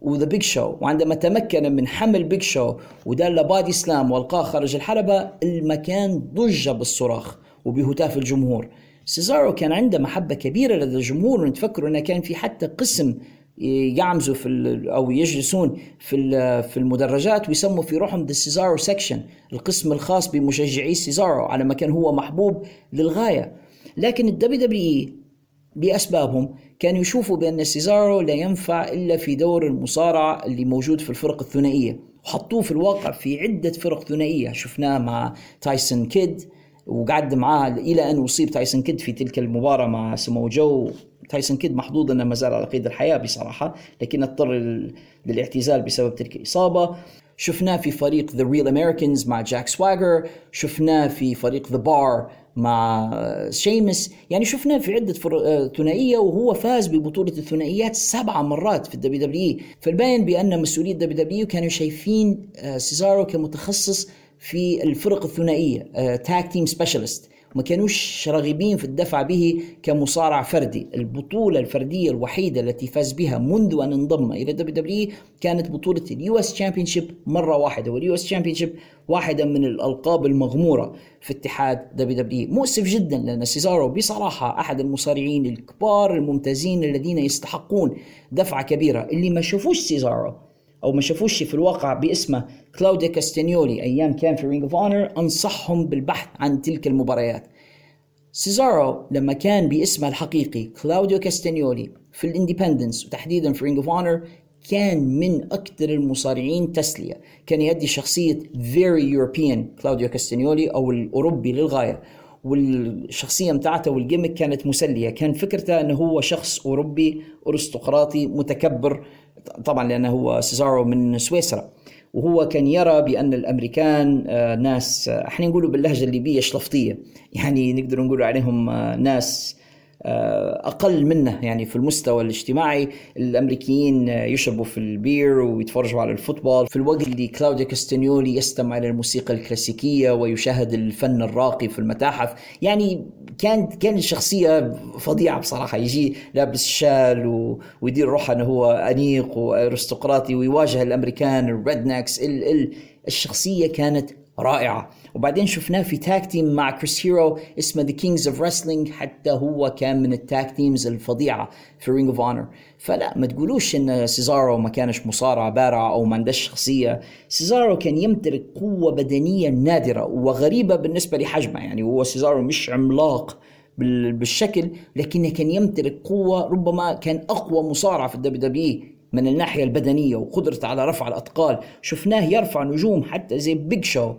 و The Big Show وعندما تمكن من حمل Big Show ودار له body slam والقاه خارج الحلبة المكان ضج بالصراخ. وبهتاف الجمهور. سيزارو كان عنده محبة كبيرة لدى الجمهور ونتفكروا إنه كان في حتى قسم يقعمزوا في أو يجلسون في في المدرجات ويسموا في روحهم the Cesaro section القسم الخاص بمشجعي سيزارو على ما كان هو محبوب للغاية. لكن الدبليو دبليو بأسبابهم كانوا يشوفوا بأن سيزارو لا ينفع إلا في دور المصارعة اللي موجود في الفرق الثنائية وحطوه في الواقع في عدة فرق ثنائية. شفناه مع تايسون كيد وقعد معاه إلى أن أصيب تايسون كيد في تلك المباراة مع سمو جو. تايسون كيد محظوظ أنه ما زال على قيد الحياة بصراحة لكن اضطر للاعتزال بسبب تلك الإصابة. شفناه في فريق The Real Americans مع جاك سواجر شفناه في فريق The Bar مع شيمس. يعني شفناه في عدة ثنائية وهو فاز ببطولة الثنائيات سبعة مرات في الدبليو دبليو فالباين بأن مسؤولية الدبليو دبليو كانوا شايفين آه، سيزارو كمتخصص في الفرق الثنائية tag team specialist ما كانوش راغبين في الدفع به كمصارع فردي. البطولة الفردية الوحيدة التي فاز بها منذ أن انضم إلى دبليو دبليو كانت بطولة ال US Championship مرة واحدة وال US Championship واحدة من الألقاب المغمورة في اتحاد دبليو دبليو مؤسف جدا لأن سيزارو بصراحة أحد المصارعين الكبار الممتازين الذين يستحقون دفعة كبيرة. اللي ما شافوش سيزارو أو ما شافوش في الواقع باسمه كلاوديو كاستانيولي أيام كان في Ring of Honor أنصحهم بالبحث عن تلك المباريات. سيزارو لما كان باسمه الحقيقي كلاوديو كاستانيولي في ال independents وتحديدا في Ring of Honor كان من أكثر المصارعين تسلية. كان يؤدي شخصية very European كلاوديو كاستانيولي أو الأوروبي للغاية. والشخصية متاعته وال gimmick كانت مسلية. كان فكرته أنه هو شخص أوروبي أرستقراطي متكبر طبعا لأنه هو سيزارو من سويسرا. وهو كان يرى بأن الأمريكان آه، ناس آه، إحنا نقولوا باللهجة الليبية شلفطية. يعني نقدر نقول عليهم آه، ناس أقل منه يعني في المستوى الاجتماعي. الأمريكيين يشربوا في البير ويتفرجوا على الفوتبول. في الوقت اللي كلاوديو كاستانيولي يستمع إلى الموسيقى الكلاسيكية ويشاهد الفن الراقي في المتاحف يعني كان كان الشخصيه فظيعة بصراحة. يجي لابس شال ويدير روحه إنه هو أنيق وأرستقراطي ويواجه الأمريكان ال rednecks الشخصية كانت رائعة. وبعدين شفناه في tag team مع كريس هيرو اسمه The Kings of Wrestling حتى هو كان من ال tag teams الفظيعة في Ring of Honor فلا ما تقولوش إن سيزارو ما كانش مصارع بارع أو ما عندش شخصية. سيزارو كان يمتلك قوة بدنية نادرة وغريبة بالنسبة لحجمه. يعني هو سيزارو مش عملاق بالشكل لكنه كان يمتلك قوة ربما كان أقوى مصارع في الدبليو دبليو من الناحية البدنية وقدرته على رفع الأثقال. شفناه يرفع نجوم حتى زي Big Show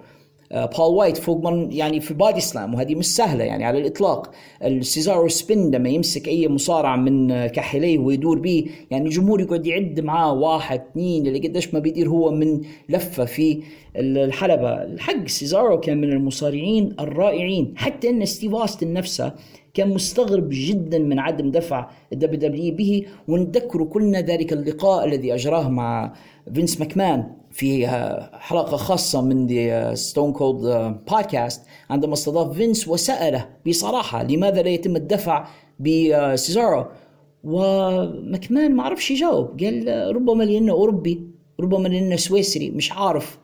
بول وايت فوق من يعني في body slam وهذه مش سهلة يعني على الإطلاق. ال Cesaro spin لما يمسك أي مصارع من كرعيه ويدور به يعني الجمهور يقعد يعد معاه واحد اثنين اللي قديش ما بيدير هو من لفة في الحلبة. الحق سيزارو كان من المصارعين الرائعين حتى إن ستيف اوستن نفسه كان مستغرب جدا من عدم دفع الدبليو دبليو به ونذكر كلنا ذلك اللقاء الذي أجراه مع فينس ماكمان في حلقة خاصة من Stone Cold Podcast عندما استضاف فينس وسأله بصراحة لماذا لا يتم الدفع بسيزارو ومكمان ما عرفش يجاوب. قال ربما لأنه أوروبي ربما لأنه سويسري مش عارف.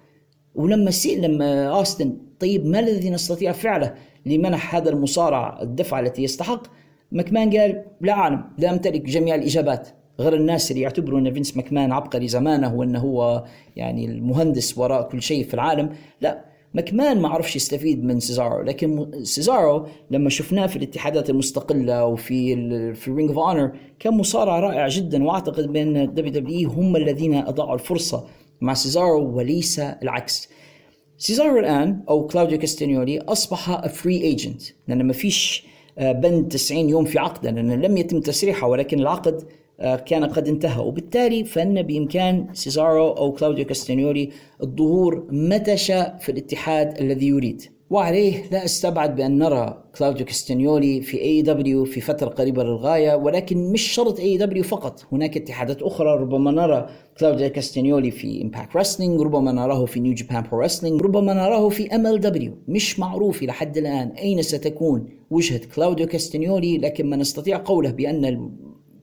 ولما سئل لما أوستن طيب ما الذي نستطيع فعله لمنح هذا المصارع الدفعة التي يستحق؟ مكمان قال لا أعلم لا أمتلك جميع الإجابات. غير الناس اللي يعتبروا إن فينس ماكمان عبقري زمانه وإنه هو يعني المهندس وراء كل شيء في العالم. لا ماكمان ما عرفش يستفيد من سيزارو لكن سيزارو لما شفناه في الاتحادات المستقلة وفي في ال Ring of Honor كان مصارع رائع جدا وأعتقد بأن WWE هم الذين أضاعوا الفرصة مع سيزارو وليس العكس. سيزارو الآن أو كلاوديو كاستانيولي أصبح free agent لأن ما فيش آه، بند 90 يوم في عقده لأن لم يتم تسريحه ولكن العقد كان قد انتهى. وبالتالي فإن بإمكان سيزارو أو كلاوديو كاستانيولي الظهور متى شاء في الاتحاد الذي يريد. وعليه لا أستبعد بأن نرى كلاوديو كاستانيولي في AEW في فترة قريبة للغاية ولكن مش شرط AEW فقط. هناك اتحادات أخرى ربما نرى كلاوديو كاستانيولي في Impact Wrestling ربما نراه في New Japan Pro Wrestling ربما نراه في MLW مش معروف إلى حد الآن أين ستكون وجهة كلاوديو كاستانيولي لكن ما نستطيع قوله بأن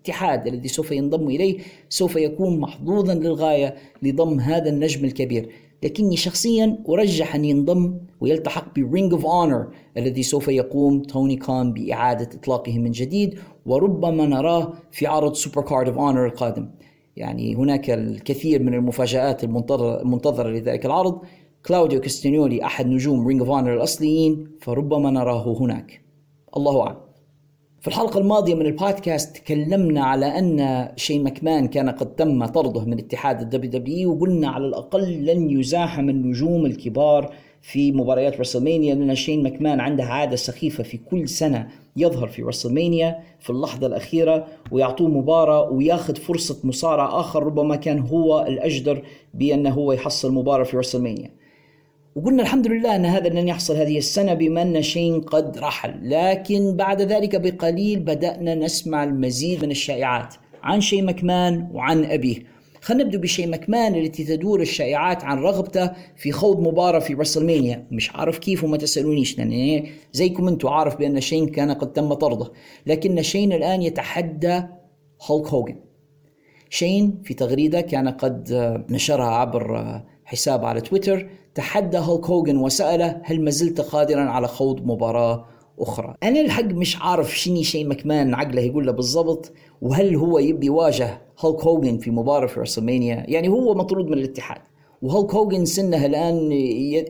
الاتحاد الذي سوف ينضم إليه سوف يكون محظوظا للغاية لضم هذا النجم الكبير. لكني شخصيا أرجح أن ينضم ويلتحق ب Ring of Honor الذي سوف يقوم توني خان بإعادة إطلاقه من جديد وربما نراه في عرض Supercard of Honor القادم. يعني هناك الكثير من المفاجآت المنتظرة لذلك العرض. كلاوديو كاستنيولي أحد نجوم Ring of Honor الأصليين فربما نراه هناك. الله أعلم. في الحلقة الماضية من البودكاست تكلمنا على أن شين مكمان كان قد تم طرده من اتحاد ال WWE وقلنا على الأقل لن يزاحم النجوم الكبار في مباريات WrestleMania لأن شين مكمان عنده عادة سخيفة في كل سنة يظهر في رسلمانيا في اللحظة الأخيرة ويعطوه مباراة وياخذ فرصة مصارع آخر ربما كان هو الأجدر بأنه هو يحصل مباراة في رسلمانيا. وقلنا الحمد لله أن هذا لن يحصل هذه السنة بما أن شين قد رحل. لكن بعد ذلك بقليل بدأنا نسمع المزيد من الشائعات عن شي مكمان وعن أبيه. خلينا نبدأ بشي مكمان التي تدور الشائعات عن رغبته في خوض مباراة في رسلمانيا مش عارف كيف وما تسألونيش لأن زيكم أنتم عارف بأن شين كان قد تم طرده. لكن شين الآن يتحدى هولك هوجن شين في تغريدة كان قد نشرها عبر حساب على تويتر تحدى هولك هوجن وسأله هل ما زلت قادرا على خوض مباراة أخرى؟ أنا الحق مش عارف شني شيء مكمان عقله يقول له بالضبط وهل هو يبي يواجه هولك هوجن في مباراة في رسلمانيا؟ يعني هو مطرود من الاتحاد. وهولك هوجن سنة الآن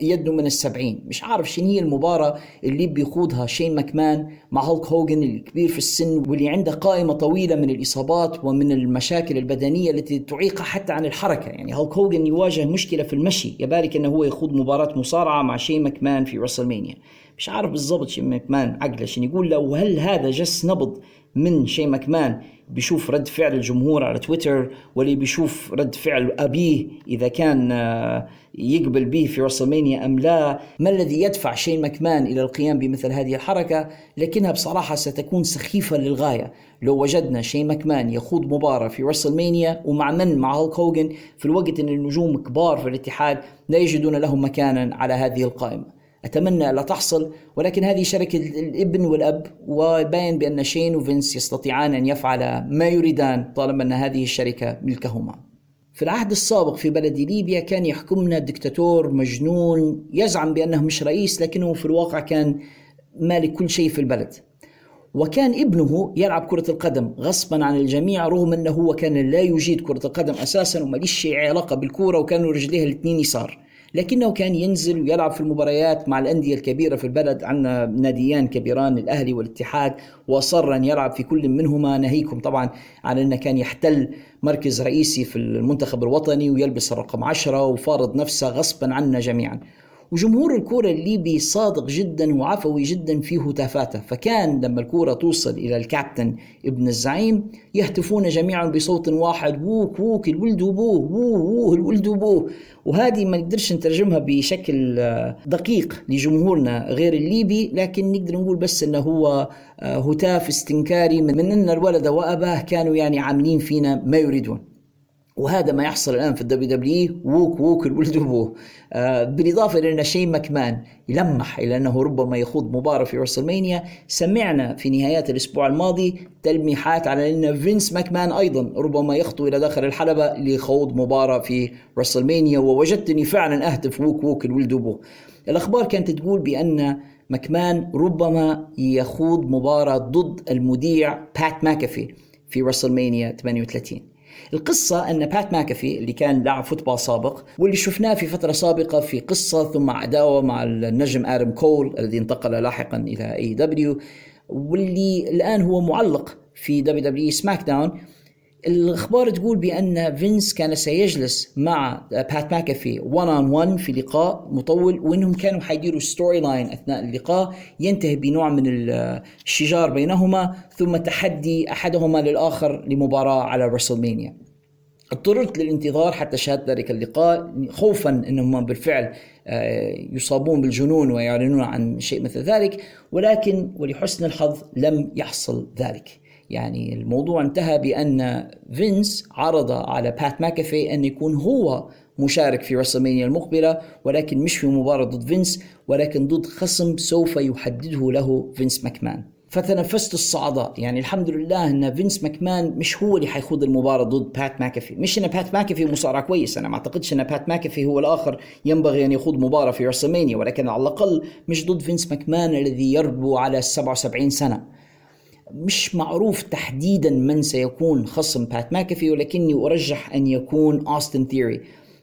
يده من السبعين. مش عارف شنو هي المباراة اللي بيخوضها شين مكمان مع هولك هوجن الكبير في السن واللي عنده قائمة طويلة من الإصابات ومن المشاكل البدنية التي تعيقه حتى عن الحركة. يعني هولك هوجن يواجه مشكلة في المشي. يبالك أنه هو يخوض مباراة مصارعة مع شين مكمان في رسلمانيا. مش عارف بالضبط شين مكمان عقله شنو يقول له وهل هذا جس نبض من شي مكمان بيشوف رد فعل الجمهور على تويتر واللي بيشوف رد فعل أبيه إذا كان آه، يقبل به في رسلمانيا أم لا. ما الذي يدفع شين مكمان إلى القيام بمثل هذه الحركة؟ لكنها بصراحة ستكون سخيفة للغاية. لو وجدنا شين مكمان يخوض مباراة في رسلمانيا ومع من؟ مع هولك هوجن في الوقت أن النجوم كبار في الاتحاد لا يجدون لهم مكانا على هذه القائمة. أتمنى ألا تحصل ولكن هذه شركة الابن والأب وباين بأن شين وفينس يستطيعان أن يفعلا ما يريدان طالما أن هذه الشركة ملكهما. في العهد السابق في بلد ليبيا كان يحكمنا دكتاتور مجنون يزعم بأنه مش رئيس لكنه في الواقع كان مالك كل شيء في البلد. وكان ابنه يلعب كرة القدم غصبا عن الجميع رغم أنه هو كان لا يجيد كرة القدم أساسا وما ليش علاقة بالكورة وكانوا رجليه الاثنين يسار. لكنه كان ينزل ويلعب في المباريات مع الأندية الكبيرة في البلد عندنا ناديان كبيران الأهلي والاتحاد وأصر أن يلعب في كل منهما. ناهيكم طبعا عن أنه كان يحتل مركز رئيسي في المنتخب الوطني ويلبس الرقم عشرة وفارض نفسه غصبا عنا جميعا. وجمهور الكورة الليبي صادق جدا وعفوي جدا في هتافاته فكان لما الكورة توصل إلى الكابتن ابن الزعيم يهتفون جميعا بصوت واحد ووك ووك الولد وبوه ووه ووه الولد وبوه. وهذه ما نقدرش نترجمها بشكل آه، دقيق لجمهورنا غير الليبي لكن نقدر نقول بس إنه هو آه، هتاف استنكاري من إن الولد وأباه كانوا يعني عاملين فينا ما يريدون. وهذا ما يحصل الآن في ال WWE ووك ووك الولد ابوه آه بالإضافة إلى أن شين مكمان يلمح إلى أنه ربما يخوض مباراة في WrestleMania سمعنا في نهايات الأسبوع الماضي تلميحات على أن فينس ماكمان أيضا ربما يخطو إلى داخل الحلبة لخوض مباراة في WrestleMania ووجدتني فعلا اهتف ووك ووك الولد ابوه الأخبار كانت تقول بأن مكمان ربما يخوض مباراة ضد المذيع بات ماكافي في WrestleMania 38 القصة أن بات ماكافي اللي كان لاعب football سابق واللي شفناه في فترة سابقة في قصة ثم عداوة مع النجم آدم كول الذي انتقل لاحقا إلى AEW واللي الآن هو معلق في دبليو دبليو سماك داون الأخبار تقول بأن فينس كان سيجلس مع بات ماكافي 1 on 1 في لقاء مطول وإنهم كانوا حيديروا storyline أثناء اللقاء ينتهي بنوع من الشجار بينهما ثم تحدي أحدهما للآخر لمباراة على رسلمانيا اضطررت للانتظار حتى شاهدت ذلك اللقاء خوفا إنهم بالفعل آه، يصابون بالجنون ويعلنون عن شيء مثل ذلك ولكن ولحسن الحظ لم يحصل ذلك. يعني الموضوع انتهى بأن فينس عرض على بات ماكافي أن يكون هو مشارك في رسلمانيا المقبلة ولكن مش في مباراة ضد فينس ولكن ضد خصم سوف يحدده له فينس ماكمان. فتنفست الصعداء يعني الحمد لله أن فينس ماكمان مش هو اللي حيخوض المباراة ضد بات ماكافي. مش أن بات ماكافي مصارع كويس. أنا ما أعتقدش أن بات ماكافي هو الآخر ينبغي أن يخوض مباراة في WrestleMania ولكن على الأقل مش ضد فينس ماكمان الذي يربو على 77 سنة. مش معروف تحديدا من سيكون خصم بات ماكافي ولكني أرجح أن يكون اوستن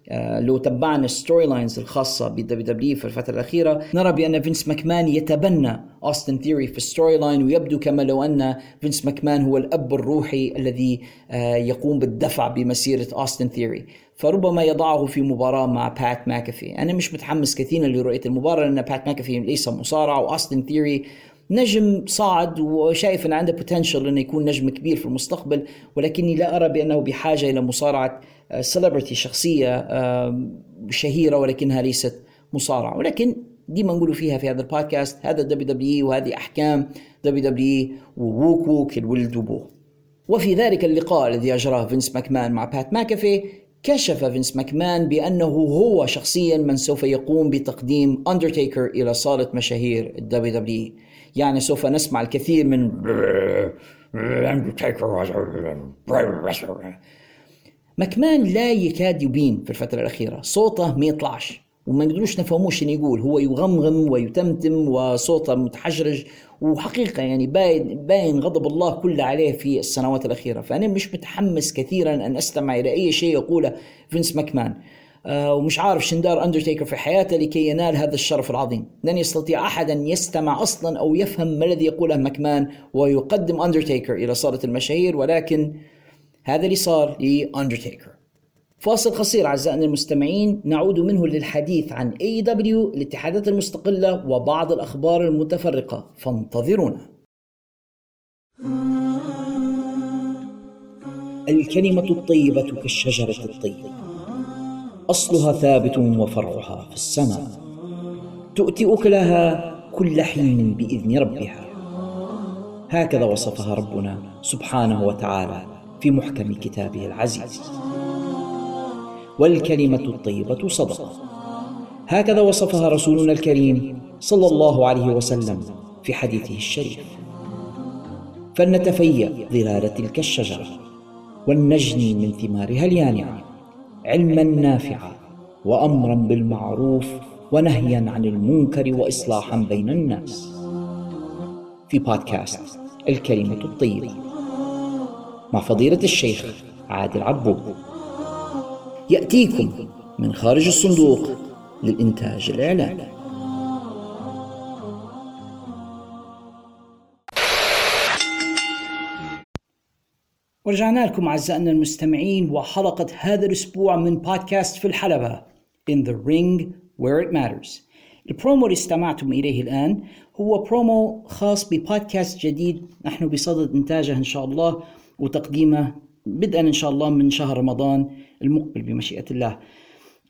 آه، لو تبعنا ال storylines الخاصة بال WWE في الفترة الأخيرة نرى بأن فينس ماكمان يتبنى أوستن ثيوري في ال storyline ويبدو كما لو أن فينس ماكمان هو الأب الروحي الذي آه، يقوم بالدفع بمسيرة أوستن ثيوري فربما يضعه في مباراة مع بات ماكافي أنا مش متحمس كثيرا لرؤية المباراة لأن بات ماكافي ليس مصارع وأوستن ثيوري نجم صاعد وشايف إن عنده potential إنه يكون نجم كبير في المستقبل ولكني لا أرى بأنه بحاجة إلى مصارعة celebrity شخصية شهيرة ولكنها ليست مصارعة. ولكن ديما نقولوا فيها في هذا البودكاست هذا WWE وهذه أحكام WWE وووك ووك الولد وبوه. وفي ذلك اللقاء الذي أجراه فينس ماكمان مع بات ماكافي كشف فينس ماكمان بأنه هو شخصيا من سوف يقوم بتقديم اندرتيكر إلى صالة مشاهير ال WWE يعني سوف نسمع الكثير من مكمان لا يكاد يبين في الفترة الأخيرة. صوته ما يطلعش. وما نقدروش نفهموش شنو يقول. هو يغمغم ويتمتم وصوته متحشرج. وحقيقة يعني باين, باين غضب الله كله عليه في السنوات الأخيرة. فأنا مش متحمس كثيرا أن أستمع إلى أي شيء يقوله فينس ماكمان ومش عارف شن دار أندرتيكر في حياته لكي ينال هذا الشرف العظيم. لن يستطيع أحد أن يستمع أصلا أو يفهم ما الذي يقوله ماكمان ويقدم أندرتيكر إلى صالة المشاهير ولكن هذا اللي صار لأندرتيكر فاصل قصير أعزائنا المستمعين نعود منه للحديث عن اي دبليو الاتحادات المستقلة وبعض الأخبار المتفرقة. فانتظرونا. الكلمة الطيبة كالشجرة الطيبة. أصلها ثابت وفرعها في السماء. تؤتي أكلها كل حين بإذن ربها. هكذا وصفها ربنا سبحانه وتعالى في محكم كتابه العزيز. والكلمة الطيبة صدقة. هكذا وصفها رسولنا الكريم صلى الله عليه وسلم في حديثه الشريف. فلنتفيأ ظلال تلك الشجرة ولنجني من ثمارها اليانعة. علما نافعا وأمرا بالمعروف ونهيا عن المنكر وإصلاحا بين الناس. في بودكاست الكلمة الطيبة مع فضيلة الشيخ عادل عبود يأتيكم من خارج الصندوق للإنتاج الإعلامي ورجعنا لكم أعزائنا المستمعين وحلقة هذا الأسبوع من بودكاست في الحلبة In the Ring Where It Matters. البرومو اللي استمعتم إليه الآن هو برومو خاص ببودكاست جديد نحن بصدد إنتاجه إن شاء الله وتقديمه بدءا إن شاء الله من شهر رمضان المقبل بمشيئة الله.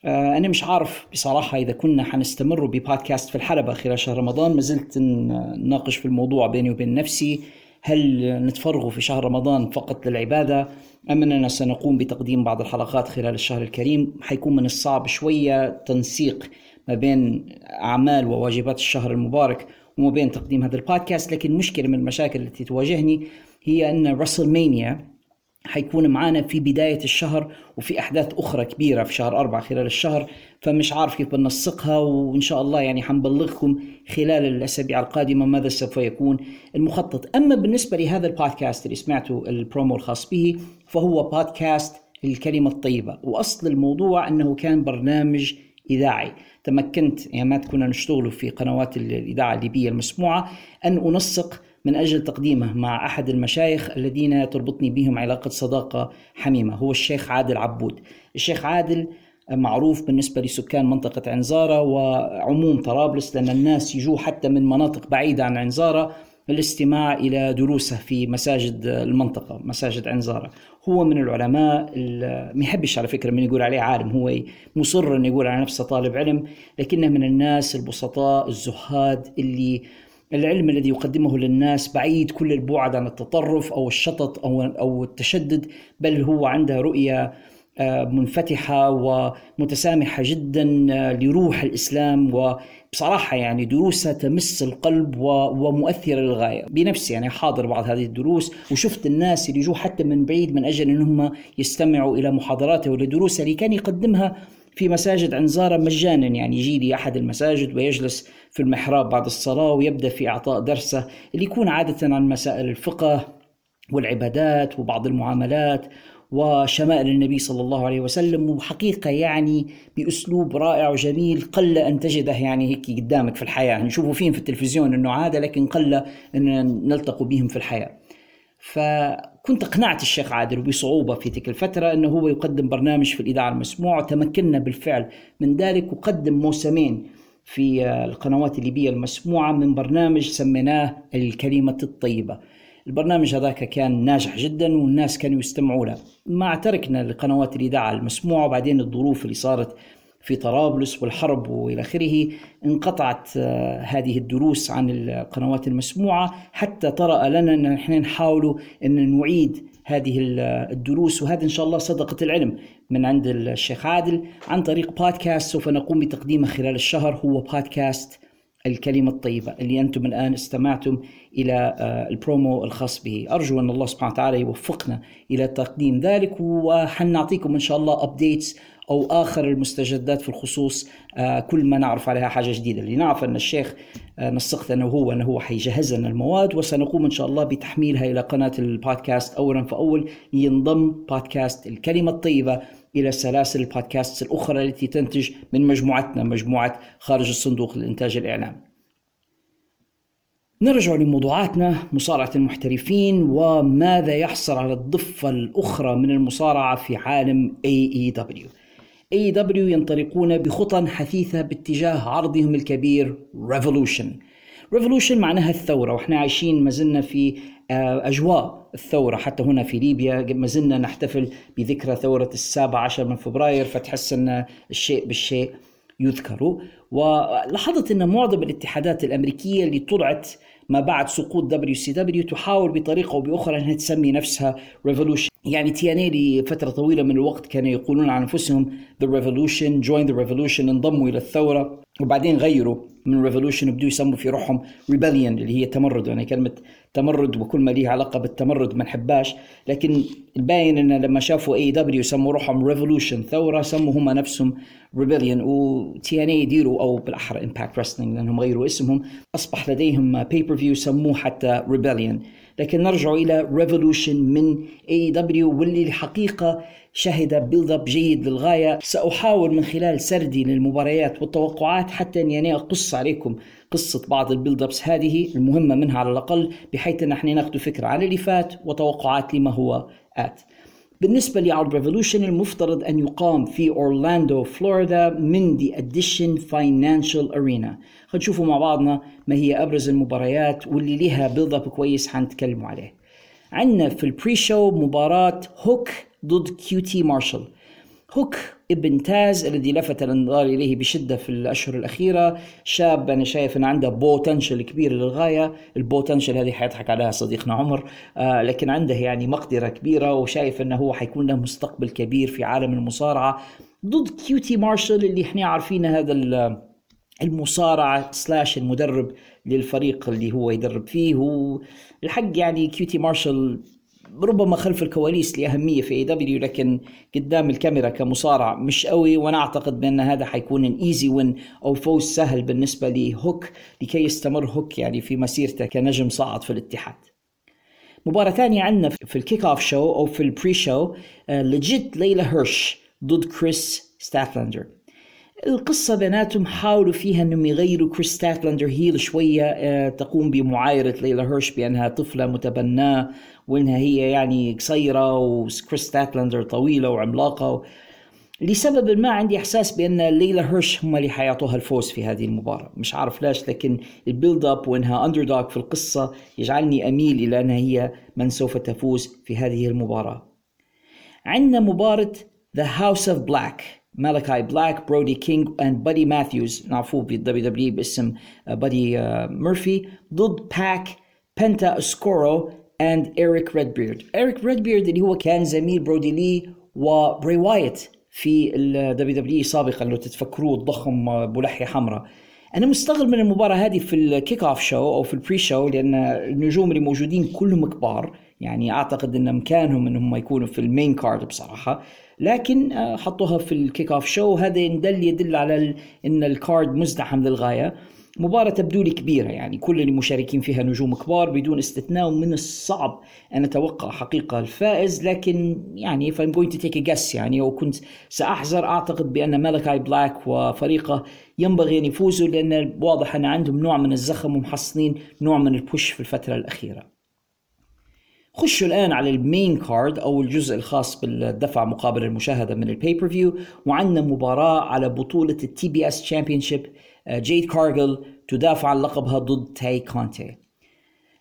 آه، أنا مش عارف بصراحة إذا كنا حنستمر ببودكاست في الحلبة خلال شهر رمضان ما زلت نناقش في الموضوع بيني وبين نفسي. هل نتفرغ في شهر رمضان فقط للعبادة أم أننا سنقوم بتقديم بعض الحلقات خلال الشهر الكريم؟ حيكون من الصعب شوية تنسيق ما بين أعمال وواجبات الشهر المبارك وما بين تقديم هذا البودكاست لكن مشكلة من المشاكل التي تواجهني هي أن راسلمانيا حيكون معنا في بداية الشهر وفي أحداث أخرى كبيرة في شهر أربعة خلال الشهر فمش عارف كيف بنسقها وإن شاء الله يعني حنبلغكم خلال الأسابيع القادمة ماذا سوف يكون المخطط. أما بالنسبة لهذا البودكاست اللي سمعته البرومو الخاص به فهو بودكاست الكلمة الطيبة وأصل الموضوع أنه كان برنامج إذاعي. تمكنت يعني ما كنا نشتغل في قنوات الإذاعة الليبية المسموعة أن أنسق من أجل تقديمه مع أحد المشايخ الذين تربطني بهم علاقة صداقة حميمة هو الشيخ عادل عبود. الشيخ عادل معروف بالنسبة لسكان منطقة عنزارة وعموم طرابلس لأن الناس يجوا حتى من مناطق بعيدة عن عنزارة للاستماع إلى دروسه في مساجد المنطقة مساجد عنزارة. هو من العلماء ما يحبش على فكرة من يقول عليه عالم هو مصر أن يقول على نفسه طالب علم لكنه من الناس البسطاء الزهاد اللي العلم الذي يقدمه للناس بعيد كل البعد عن التطرف أو الشطط أو أو التشدد بل هو عنده رؤية آه، منفتحة ومتسامحة جدا آه، لروح الإسلام. وبصراحة يعني دروسها تمس القلب ومؤثرة للغاية. بنفسي يعني حاضر بعض هذه الدروس وشفت الناس اللي جو حتى من بعيد من أجل أنهم يستمعوا إلى محاضراته ولدروسه اللي كان يقدمها في مساجد عنزارة مجانا يعني يجي لي أحد المساجد ويجلس في المحراب بعد الصلاة ويبدأ في إعطاء درسه اللي يكون عادة عن مسائل الفقه والعبادات وبعض المعاملات وشمائل النبي صلى الله عليه وسلم وحقيقة يعني بأسلوب رائع وجميل قل أن تجده يعني هيك قدامك في الحياة. نشوفه فيهم في التلفزيون أنه عادة لكن قل أن نلتقوا بهم في الحياة. فكنت اقنعت الشيخ عادل بصعوبة في تلك الفترة أنه هو يقدم برنامج في الإذاعة المسموع وتمكنا بالفعل من ذلك وقدم موسمين في القنوات الليبية المسموعة من برنامج سميناه الكلمة الطيبة. البرنامج هذاك كان ناجح جدا والناس كانوا يستمعوا له مع تركنا لقنوات الإذاعة المسموعة وبعدين الظروف اللي صارت في طرابلس والحرب وإلى آخره انقطعت آه، هذه الدروس عن القنوات المسموعة حتى طرأ لنا أن نحن نحاول أن نعيد هذه الدروس. وهذا إن شاء الله صدقة العلم من عند الشيخ عادل عن طريق بودكاست سوف نقوم بتقديمه خلال الشهر. هو بودكاست الكلمة الطيبة اللي أنتم الآن استمعتم إلى آه، البرومو الخاص به. أرجو أن الله سبحانه وتعالى يوفقنا إلى تقديم ذلك وحنعطيكم إن شاء الله updates أو آخر المستجدات في الخصوص آه، كل ما نعرف عليها حاجة جديدة. لنعرف أن الشيخ آه، نسقت أنه هو أنه هو حيجهز لنا المواد وسنقوم إن شاء الله بتحميلها إلى قناة البودكاست أولا فأول. ينضم بودكاست الكلمة الطيبة إلى سلاسل البودكاست الأخرى التي تنتج من مجموعتنا مجموعة خارج الصندوق للإنتاج الإعلامي نرجع لموضوعاتنا مصارعة المحترفين وماذا يحصل على الضفة الأخرى من المصارعة في عالم AEW AEW ينطلقون بخطى حثيثة باتجاه عرضهم الكبير Revolution. Revolution معناها الثورة وإحنا عايشين ما زلنا في آه، أجواء الثورة حتى هنا في ليبيا ما زلنا نحتفل بذكرى ثورة السابع عشر من فبراير فتحس أن الشيء بالشيء يذكر. ولاحظت أن معظم الاتحادات الأمريكية اللي طلعت ما بعد سقوط WCW تحاول بطريقة أو بأخرى أنها تسمي نفسها revolution يعني TNA لفترة طويلة من الوقت كانوا يقولون عن أنفسهم The Revolution Join the Revolution انضموا إلى الثورة. وبعدين غيروا من revolution وبدوا يسموا في روحهم rebellion اللي هي تمرد يعني كلمة تمرد وكل ما ليها علاقة بالتمرد ما نحباش لكن الباين إن لما شافوا AEW سموا روحهم revolution ثورة سموا هم نفسهم rebellion و TNA يديروا أو بالأحرى Impact Wrestling لأنهم غيروا اسمهم. أصبح لديهم pay-per-view سموه حتى rebellion لكن نرجع إلى Revolution من AEW واللي الحقيقة شهد build-up جيد للغاية. سأحاول من خلال سردي للمباريات والتوقعات حتى إني يعني اقص عليكم. قصة بعض ال build-ups هذه المهمة منها على الأقل بحيث أن إحنا ناخذ فكرة عن اللي فات وتوقعات لما هو ات بالنسبة لعرض Revolution المفترض أن يقام في أورلاندو فلوريدا من the Addition Financial Arena خلينا نشوفوا مع بعضنا ما هي أبرز المباريات واللي لها build-up كويس حنتكلموا عليه. عندنا في ال pre-show مباراة هوك ضد QT مارشال هوك ابن تاز الذي لفت الانظار إليه بشدة في الأشهر الأخيرة شاب أنا شايف ان عنده potential كبير للغاية. ال potential هذه حيضحك عليها صديقنا عمر. آه لكن عنده يعني مقدرة كبيرة وشايف إنه هو حيكون له مستقبل كبير في عالم المصارعة. ضد QT مارشال اللي إحنا عارفين هذا المصارعة slash المدرب للفريق اللي هو يدرب فيه. والحق يعني QT مارشال ربما خلف الكواليس له أهمية في AEW لكن قدام الكاميرا كمصارع مش قوي وأنا أعتقد بأن هذا حيكون an easy win أو فوز سهل بالنسبة لهوك لكي يستمر هوك يعني في مسيرته كنجم صاعد في الاتحاد. مباراة ثانية عندنا في ال kick-off show أو في ال pre-show Legit ليلى هيرش ضد كريس ستاتلاندر القصة بيناتهم حاولوا فيها إنهم يغيروا كريس ستاتلاندر heel شوية آه، تقوم بمعايرة ليلى هيرش بأنها طفلة متبناة وإنها هي يعني قصيرة وكريس ستاتلاندر طويلة وعملاقة لسبب ما عندي إحساس بأن ليلى هيرش هم اللي حيعطوها الفوز في هذه المباراة. مش عارف ليش لكن ال build-up وإنها underdog في القصة يجعلني أميل إلى انها هي من سوف تفوز في هذه المباراة. عندنا مباراة The House of Black مالكاي بلاك برودي كينج and بادي ماثيوز نعرفوه في ال WWE باسم بادي ميرفي ضد باك بنتا اسكورو and إيريك ريدبيرد إيريك ريدبيرد اللي هو كان زميل برودي لي وبري وايت في ال WWE سابقا لو تتفكروه الضخم بلحية حمراء. أنا مستغرب من المباراة هذه في ال kick-off show أو في ال pre-show لأن النجوم اللي موجودين كلهم كبار. يعني أعتقد إن إمكانهم إنهم يكونوا في ال main card بصراحة. لكن آه، حطوها في ال kick-off show هذا يدل يدل على إن ال card مزدحم للغاية. مباراة تبدو لي كبيرة يعني كل المشاركين فيها نجوم كبار بدون استثناء ومن الصعب أن أتوقع حقيقة الفائز لكن يعني if I'm going to take a guess يعني أو كنت سأحذر أعتقد بأن مالكاي بلاك وفريقه ينبغي أن يفوزوا لأن واضح أن عندهم نوع من الزخم ومحصلين نوع من ال push في الفترة الأخيرة. خشوا الآن على ال main card أو الجزء الخاص بالدفع مقابل المشاهدة من ال pay-per-view وعندنا مباراة على بطولة ال TBS Championship جيد كارجل تدافع عن لقبها ضد تاي كونتي.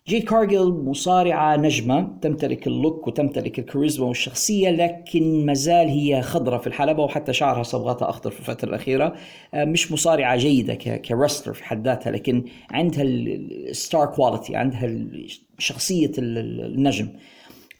جيد كارجل مصارعة نجمة تمتلك ال look وتمتلك الكاريزما والشخصية لكن مازال هي خضرة في الحلبة وحتى شعرها صبغتها أخضر في الفترة الأخيرة. آه، مش مصارعة جيدة ك wrestler في حد ذاتها لكن عندها ال star quality عندها شخصية النجم.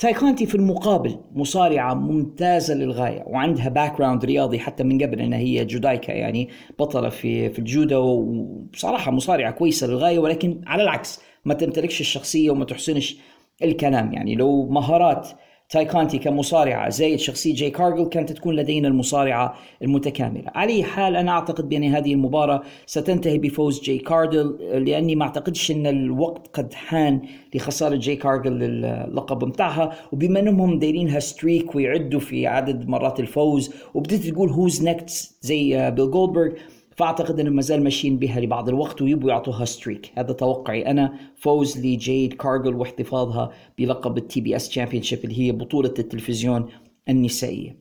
تاي كونتي في المقابل مصارعة ممتازة للغاية وعندها background رياضي حتى من قبل إنها هي judoka يعني بطلة في في الجودو وبصراحة مصارعة كويسة للغاية ولكن على العكس ما تمتلكش الشخصية وما تحسنش الكلام يعني لو مهارات تاي كونتي كمصارعة زائد شخصية جيد كارجل كانت تكون لدينا المصارعة المتكاملة. على أي حال أنا أعتقد بأن هذه المباراة ستنتهي بفوز جيد كارجل لأني ما أعتقدش أن الوقت قد حان لخسارة جيد كارجل اللقب متاعها. وبما أنهم دايرينها streak ويعدوا في عدد مرات الفوز وبدأت تقول who's next زي بيل جولدبرغ فأعتقد انهم ما زال ماشيين بها لبعض الوقت ويبوا يعطوها streak هذا توقعي أنا. فوز لجيد كارجل واحتفاظها بلقب ال TBS Championship اللي هي بطولة التلفزيون النسائية.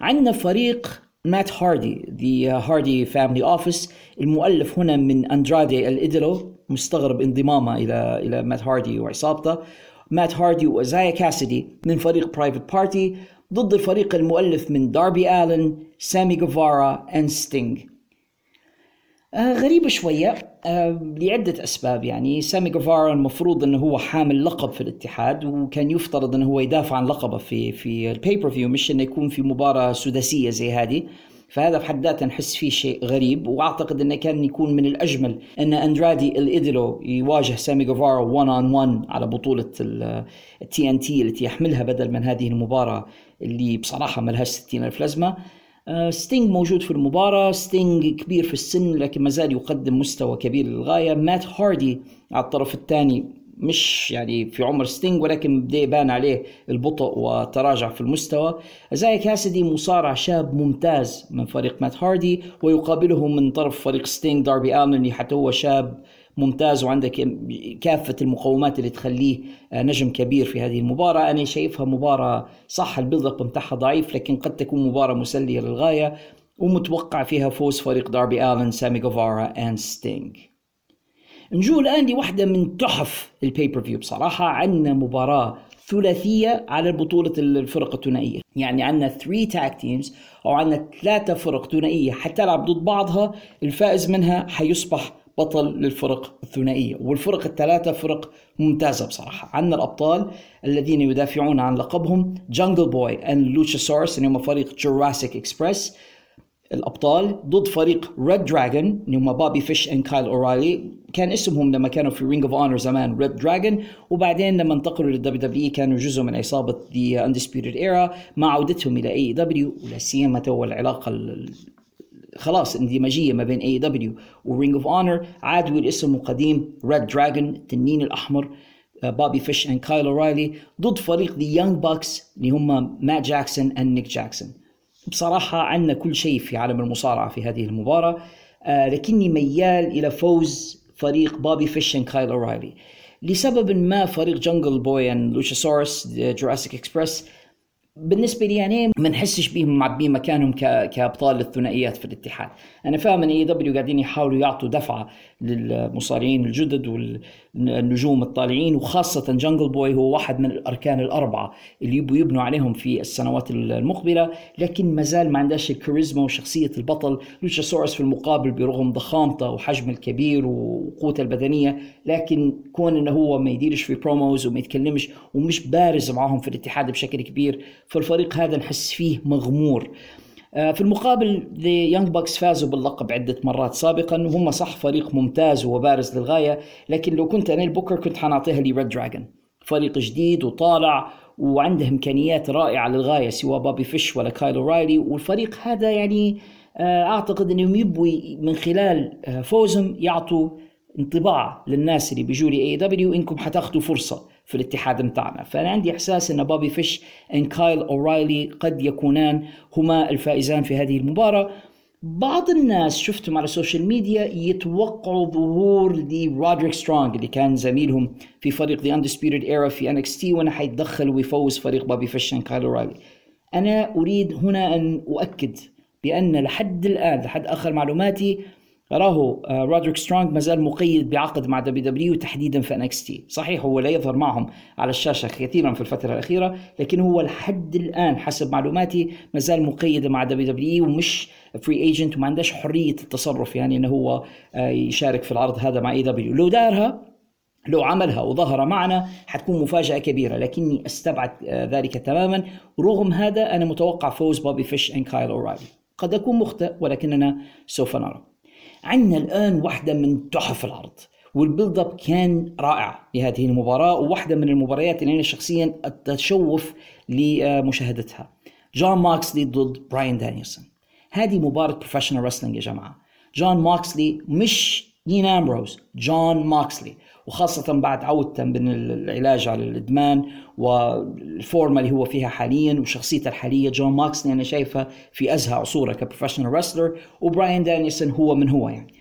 عندنا فريق مات هاردي the Hardy Family Office المؤلف هنا من اندرادي الإدلو مستغرب انضمامه إلى إلى مات هاردي وعصابته. مات هاردي وايزايا كاسيدي من فريق Private Party ضد الفريق المؤلف من داربي آلن سامي جوفارا and ستينج غريبة شوية. آه لعدة أسباب يعني. سامي جوفارا المفروض أنه هو حامل لقب في الاتحاد وكان يفترض أنه هو يدافع عن لقبه في في ال pay-per-view مش أنه يكون في مباراة سداسية زي هذه. فهذا في حد ذاته نحس فيه شيء غريب وأعتقد إنه كان يكون من الأجمل إن أندرادي الايدلو يواجه سامي جوفارا 1 on 1 على بطوله ال TNT التي يحملها بدل من هذه المباراة اللي بصراحة ما لهاش 60 ألف لازمة. ستينج موجود في المباراة. ستينج كبير في السن لكن ما زال يقدم مستوى كبير للغاية. مات هاردي على الطرف الثاني مش يعني في عمر ستينج ولكن بدأ يبان عليه البطء وتراجع في المستوى. زي كاسدي مصارع شاب ممتاز من فريق مات هاردي ويقابله من طرف فريق ستينج داربي آلن اللي حتى هو شاب ممتاز وعندك كافة المقومات اللي تخليه نجم كبير في هذه المباراة. أنا شايفها مباراة صح ال build up بتاعها ضعيف لكن قد تكون مباراة مسلية للغاية ومتوقع فيها فوز فريق داربي آلن سامي جوفارا and ستينج نجو الآن لواحدة من تحف ال pay-per-view بصراحة عندنا مباراة ثلاثية على بطولة الفرق الثنائية. يعني عندنا 3 tag teams أو عندنا ثلاثة فرق ثنائية حتلعب ضد بعضها الفائز منها حيصبح بطل للفرق الثنائية. والفرق الثلاثة فرق ممتازة بصراحة. عندنا الأبطال الذين يدافعون عن لقبهم جانجل بوي and لوتشاسورس اللي هم فريق جوراسيك إكسبريس الأبطال ضد فريق ريد دراجون اللي هم بابي فيش and كايل اورايلي كان اسمهم لما كانوا في رينج اوف اونر زمان ريد دراجون وبعدين لما انتقلوا للدبليو دبليو كانوا جزء من عصابه ذا اندسبيوتد ايرا مع عودتهم إلى اي دبليو ولا سيما توا العلاقة خلاص اندماجية ما بين اي دبليو ورينج اوف اونر عادوا الاسم القديم ريد دراجون التنين الأحمر بابي فيش and كايل اورايلي ضد فريق ذا يونج باكس اللي هم مات جاكسون and نيك جاكسون بصراحة عندنا كل شيء في عالم المصارعة في هذه المباراة. آه لكني ميال إلى فوز فريق بابي فيش and كايل أورايلي لسبب ما فريق جنجل بوي and لوشاسورس جوراسيك اكسبرس بالنسبة لي يعني ما نحسش بيهم معبين مكانهم كأبطال الثنائيات في الاتحاد. أنا فاهم أن اي دبليو قاعدين يحاولوا يعطوا دفعة للمصارعين الجدد والنجوم الطالعين وخاصة جنجل بوي هو واحد من الأركان الأربعة اللي يبوا يبنوا عليهم في السنوات المقبلة. لكن ما زال ما عندهاش الكاريزما وشخصية البطل. لوتشاسورس في المقابل برغم ضخامته وحجمه الكبير وقوته البدنية. لكن كون إنه هو ما يديرش في promos وما يتكلمش ومش بارز معاهم في الاتحاد بشكل كبير فالفريق هذا نحس فيه مغمور. آه، في المقابل ذا يونج باكس فازوا باللقب عدة مرات سابقا وهم صح فريق ممتاز وبارز للغاية لكن لو كنت أنا البوكر كنت حنعطيها لي ريد دراجون فريق جديد وطالع وعنده إمكانيات رائعة للغاية سواء بابي فيش ولا كايل اورايلي والفريق هذا يعني آه، أعتقد أنهم يبوا من خلال آه، فوزهم يعطوا انطباع للناس اللي بيجوا لي اي دبليو إنكم حتاخذوا فرصة. في الاتحاد متاعنا فأنا عندي إحساس إن بوبي فيش and كايل اورايلي قد يكونان هما الفائزان في هذه المباراة. بعض الناس شفتهم على ال social media يتوقعوا ظهور دي رودريك سترونج اللي كان زميلهم في فريق ذا اندسبيوتد ايرا في ان إكس تي وأنه حيتدخل ويفوز فريق بوبي فيش and كايل اورايلي أنا أريد هنا أن أؤكد بأن لحد الآن لحد آخر معلوماتي راهو آه، رودريك سترونج ما زال مقيد بعقد مع دبليو دبليو تحديدا في انكس تي صحيح هو لا يظهر معهم على الشاشة كثيرا في الفترة الأخيرة لكن هو لحد الآن حسب معلوماتي ما زال مقيد مع دبليو دبليو ومش free agent وما عندهش حرية التصرف يعني إنه هو آه، يشارك في العرض هذا مع اي دبليو لو دارها لو عملها وظهر معنا حتكون مفاجأة كبيرة لكني أستبعد آه، ذلك تماما. رغم هذا أنا متوقع فوز بوبي فيش and كايل أورايلي قد أكون مخطئ ولكننا سوف نرى. عندنا الآن واحدة من تحف العرض وال build up كان رائع لهذه المباراة وواحدة من المباريات اللي أنا شخصيا أتشوق لمشاهدتها. جون ماكسلي ضد براين دانيلسون هذه مباراة professional wrestling يا جماعة. جون ماكسلي مش دين امبروز جون ماكسلي. وخاصة بعد عودته من العلاج على الإدمان والفورمة اللي هو فيها حاليا وشخصيته الحالية. جون ماكسلي أنا شايفه في أزهى عصوره ك professional wrestler وبراين دانيسون هو من هو يعني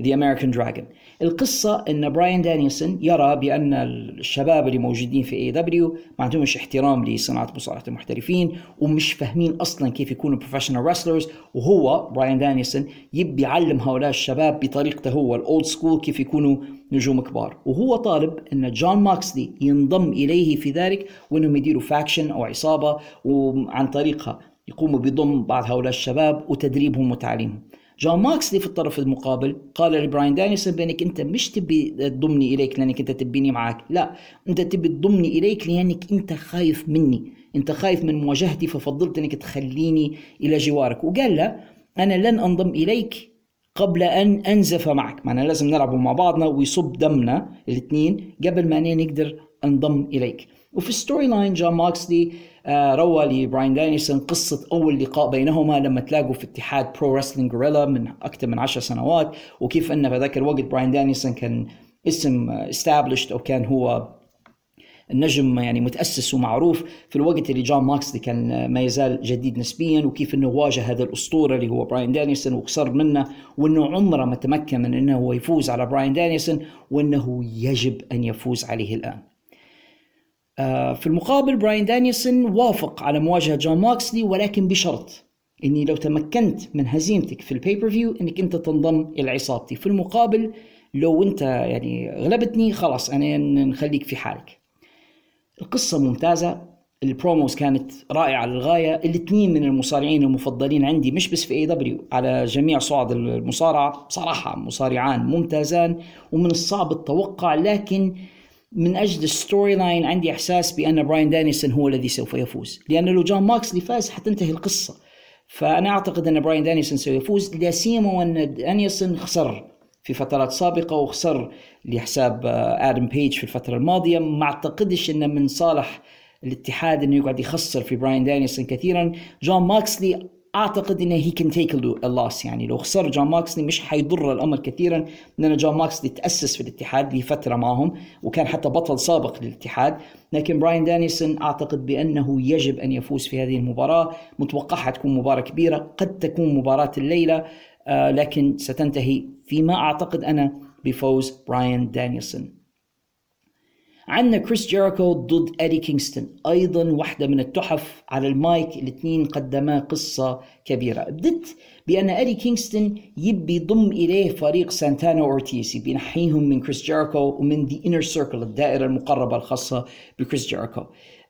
ذا امريكان دراجون القصة إن براين دانيسون يرى بأن الشباب اللي موجودين في اي دبليو ما عندهمش احترام لصناعة مصارعة المحترفين ومش فاهمين أصلا كيف يكونوا professional wrestlers وهو براين دانيسون يبي يعلم هؤلاء الشباب بطريقته هو ال old school كيف يكونوا نجوم كبار. وهو طالب إن جون ماكسلي ينضم إليه في ذلك وإنهم يديروا faction أو عصابة وعن طريقها يقوموا بضم بعض هؤلاء الشباب وتدريبهم وتعليمهم. جون ماكسلي في الطرف المقابل قال لبراين دانيسون بأنك أنت مش تبي تضمني إليك لأنك أنت تبيني معك لا أنت تبي تضمني إليك لأنك أنت خايف مني. أنت خايف من مواجهتي ففضلت أنك تخليني إلى جوارك. وقال له أنا لن أنضم إليك قبل أن أنزف معك. معنا لازم نلعب مع بعضنا ويصب دمنا الاثنين قبل ما أنا نقدر أنضم إليك. وفي storyline جون ماكسلي روى لبراين دانيسون قصة أول لقاء بينهما لما تلاقوا في اتحاد برو رسلينج غوريلا من أكثر من عشر سنوات وكيف أن في ذاك الوقت براين دانيسون كان اسم established أو كان هو النجم يعني متأسس ومعروف في الوقت اللي جون ماكسلي كان ما يزال جديد نسبيا وكيف أنه واجه هذا الأسطورة اللي هو براين دانيسون وخسر منه وأنه عمره ما تمكن من أنه هو يفوز على براين دانيسون وأنه يجب أن يفوز عليه الآن. آه، في المقابل براين دانيسون وافق على مواجهة جون ماكسلي ولكن بشرط إني لو تمكنت من هزيمتك في ال pay-per-view إنك أنت تنضم إلى عصابتي. في المقابل لو أنت يعني غلبتني خلاص أنا نخليك في حالك. القصة ممتازة. ال promos كانت رائعة للغاية. الاثنين من المصارعين المفضلين عندي مش بس في AEW على جميع صعد المصارعة. بصراحة مصارعان ممتازان ومن الصعب التوقع لكن من أجل ال storyline عندي إحساس بأن براين دانيسون هو الذي سوف يفوز. لأن لو جون ماكسلي فاز حتنتهي القصة. فأنا أعتقد أن براين دانيسون سيفوز لا سيما وأن دانيسون خسر في فترات سابقة وخسر لحساب آدم بيج في الفترة الماضية. ما أعتقدش انه من صالح الاتحاد أنه يقعد يخسر في براين دانيسون كثيرا. جون ماكسلي أعتقد إنه he can take the loss يعني لو خسر جون ماكسلي مش حيضر الأمر كثيرا لأن جون ماكسلي تأسس في الاتحاد لفترة معهم وكان حتى بطل سابق للاتحاد. لكن براين دانيسون أعتقد بأنه يجب أن يفوز في هذه المباراة. متوقعها تكون مباراة كبيرة قد تكون مباراة الليلة. آه لكن ستنتهي فيما أعتقد أنا بفوز براين دانيسون. عندنا كريس جيريكو ضد ادي كينغستون أيضا واحدة من التحف على المايك الاثنين قدما قصة كبيرة. بدت بأن إدي كينغستون يبي يضم إليه فريق سانتانا وأورتيز يبي ينحيهم من كريس جيريكو ومن The Inner Circle الدائرة المقربة الخاصة بكريس جيريكو.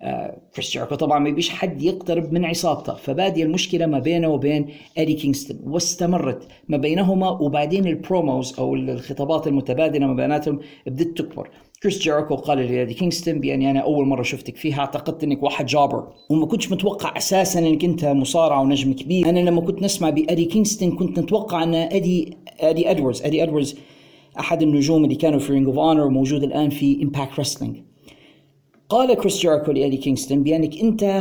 آه كريس جيريكو طبعا ما يبيش حد يقترب من عصابته. فبادي المشكلة ما بينه وبين إدي كينغستون واستمرت ما بينهما وبعدين ال promos أو الخطابات المتبادلة ما بيناتهم بدت تكبر. كريس جيريكو قال لإيدي كينغستون بأني أنا أول مرة شفتك فيها. اعتقدت أنك واحد jobber. وما كنتش متوقع أساسا أنك أنت مصارع ونجم كبير. أنا لما كنت نسمع بأدي كينغستون كنت نتوقع أن أدي أدي أدواردز. أدي أدواردز أحد النجوم اللي كانوا في Ring of Honor وموجود الآن في Impact Wrestling قال كريس جيريكو لإيدي كينغستون بأنك أنت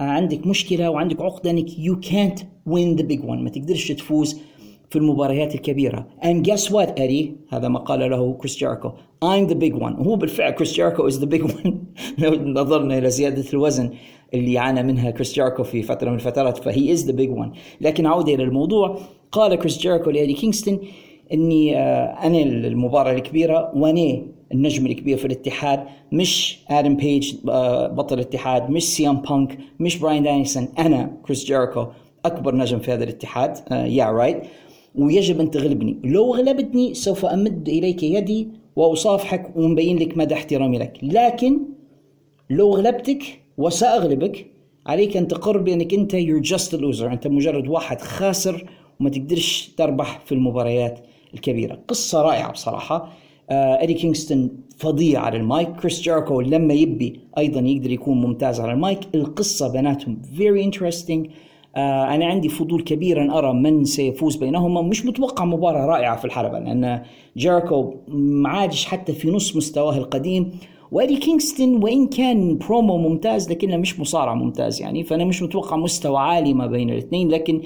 عندك مشكلة وعندك عقدة أنك يو كانت وين ذا بيج وان ما تقدرش تفوز في المباريات الكبيرة. And guess what إدي هذا ما قال له كريس جيريكو I'm the big one. وهو بالفعل كريس جيريكو is the big one. لو نظرنا إلى زيادة الوزن اللي عانى منها كريس جيريكو في فترة من الفترات فهي is the big one. لكن عودة إلى الموضوع قال كريس جيريكو لأدي كينغستون إني آه، أنا المباراة الكبيرة وأنا النجم الكبير في الاتحاد مش آدم بيج آه، بطل الاتحاد مش سي ام بانك مش براين دانيسون أنا كريس جيريكو أكبر نجم في هذا الاتحاد يا uh, رايت right. ويجب أن تغلبني. لو غلبتني سوف أمد إليك يدي وأصافحك ومبين لك مدى احترامي لك. لكن لو غلبتك وسأغلبك عليك أن تقر بأنك أنت you're just a loser أنت مجرد واحد خاسر وما تقدرش تربح في المباريات الكبيرة. قصة رائعة بصراحة. آه إدي كينغستون فظيع على المايك. كريس جيريكو لما يبي أيضا يقدر يكون ممتاز على المايك. القصة بيناتهم very interesting. آه أنا عندي فضول كبير أن أرى من سيفوز بينهما مش متوقع مباراة رائعة في الحلبة لأن جيريكو ما عادش حتى في نص مستواه القديم وأدي كينغستون وإن كان برومو ممتاز لكنه مش مصارع ممتاز يعني فأنا مش متوقع مستوى عالي ما بين الاثنين لكن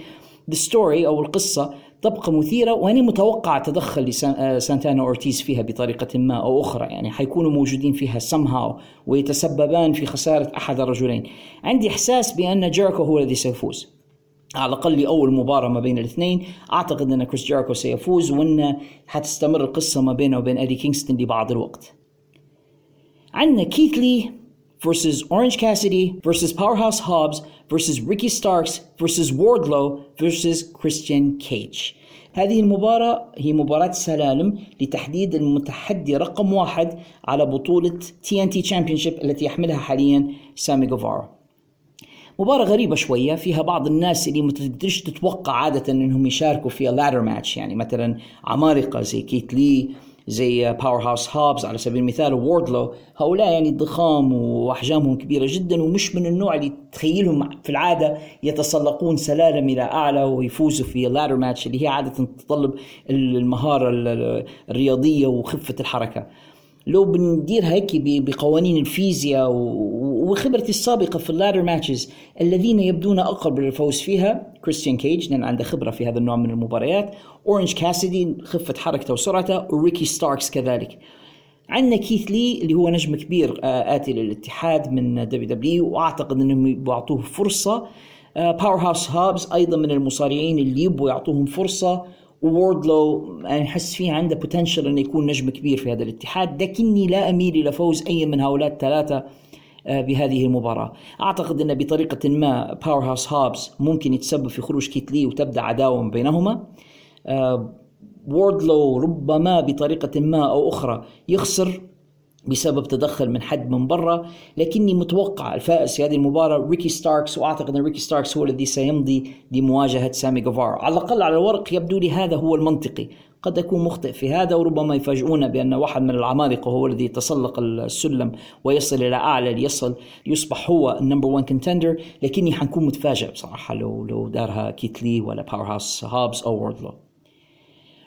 ال story أو القصة تبقى مثيرة وأنا متوقع تدخل سانتانا أورتيز فيها بطريقة ما أو أخرى يعني حيكونوا موجودين فيها somehow ويتسببان في خسارة أحد الرجلين. عندي إحساس بأن جيريكو هو الذي سيفوز. على الأقل لأول مباراة ما بين الاثنين. أعتقد أن كريس جيريكو سيفوز وأن حتستمر القصة ما بينه وبين ادي كينغستون لبعض الوقت. عندنا كيث لي versus Orange Cassidy versus Powerhouse Hobbs versus Ricky Starks versus Wardlow versus Christian Cage. هذه المباراة هي مباراة سلالم لتحديد المتحدي رقم واحد على بطولة TNT Championship التي يحملها حاليا سامي جوفارا مباراة غريبة شوية فيها بعض الناس اللي ما تقدرش تتوقع عادة إنهم يشاركوا في ladder match يعني مثلا عمالقة زي كيث لي زي باور هاوس هابز على سبيل المثال ووردلو. هؤلاء يعني ضخام وأحجامهم كبيرة جدا ومش من النوع اللي تخيلهم في العادة يتسلقون سلالم إلى أعلى ويفوزوا في ladder match اللي هي عادة تتطلب المهارة الرياضية وخفة الحركة. لو بنديرها هيك بقوانين الفيزياء وخبرتي السابقة في ال ladder matches الذين يبدون أقرب للفوز فيها كريستيان كيج لأن عنده خبرة في هذا النوع من المباريات أورنج كاسيدي خفة حركته وسرعته وريكي ستاركس كذلك. عندنا كيث لي اللي هو نجم كبير آه، آتي للاتحاد من WWE وأعتقد أنهم بيعطوه فرصة. باور هاوس هابز أيضا من المصارعين اللي يبوا يعطوهم فرصة. ووردلو يعني احس فيه عنده potential إنه يكون نجم كبير في هذا الاتحاد لكني لا أميل إلى فوز أي من هؤلاء الثلاثة آه، بهذه المباراة. أعتقد أن بطريقة ما باور هاوس هابس ممكن يتسبب في خروج كيث لي وتبدأ عداوة بينهما. ووردلو آه، ربما بطريقة ما أو أخرى يخسر بسبب تدخل من حد من برا لكني متوقع الفائز في هذه المباراة ريكي ستاركس وأعتقد أن ريكي ستاركس هو الذي سيمضي لمواجهة سامي جوفارا على الأقل على الورق يبدو لي هذا هو المنطقي. قد أكون مخطئ في هذا وربما يفاجئونا بأن واحد من العمالقة هو الذي يتسلق السلم ويصل إلى أعلى ليصل ليصبح هو ال number 1 contender لكني حنكون متفاجئ بصراحة لو لو دارها كيث لي ولا باور هاوس هابز أو ووردلو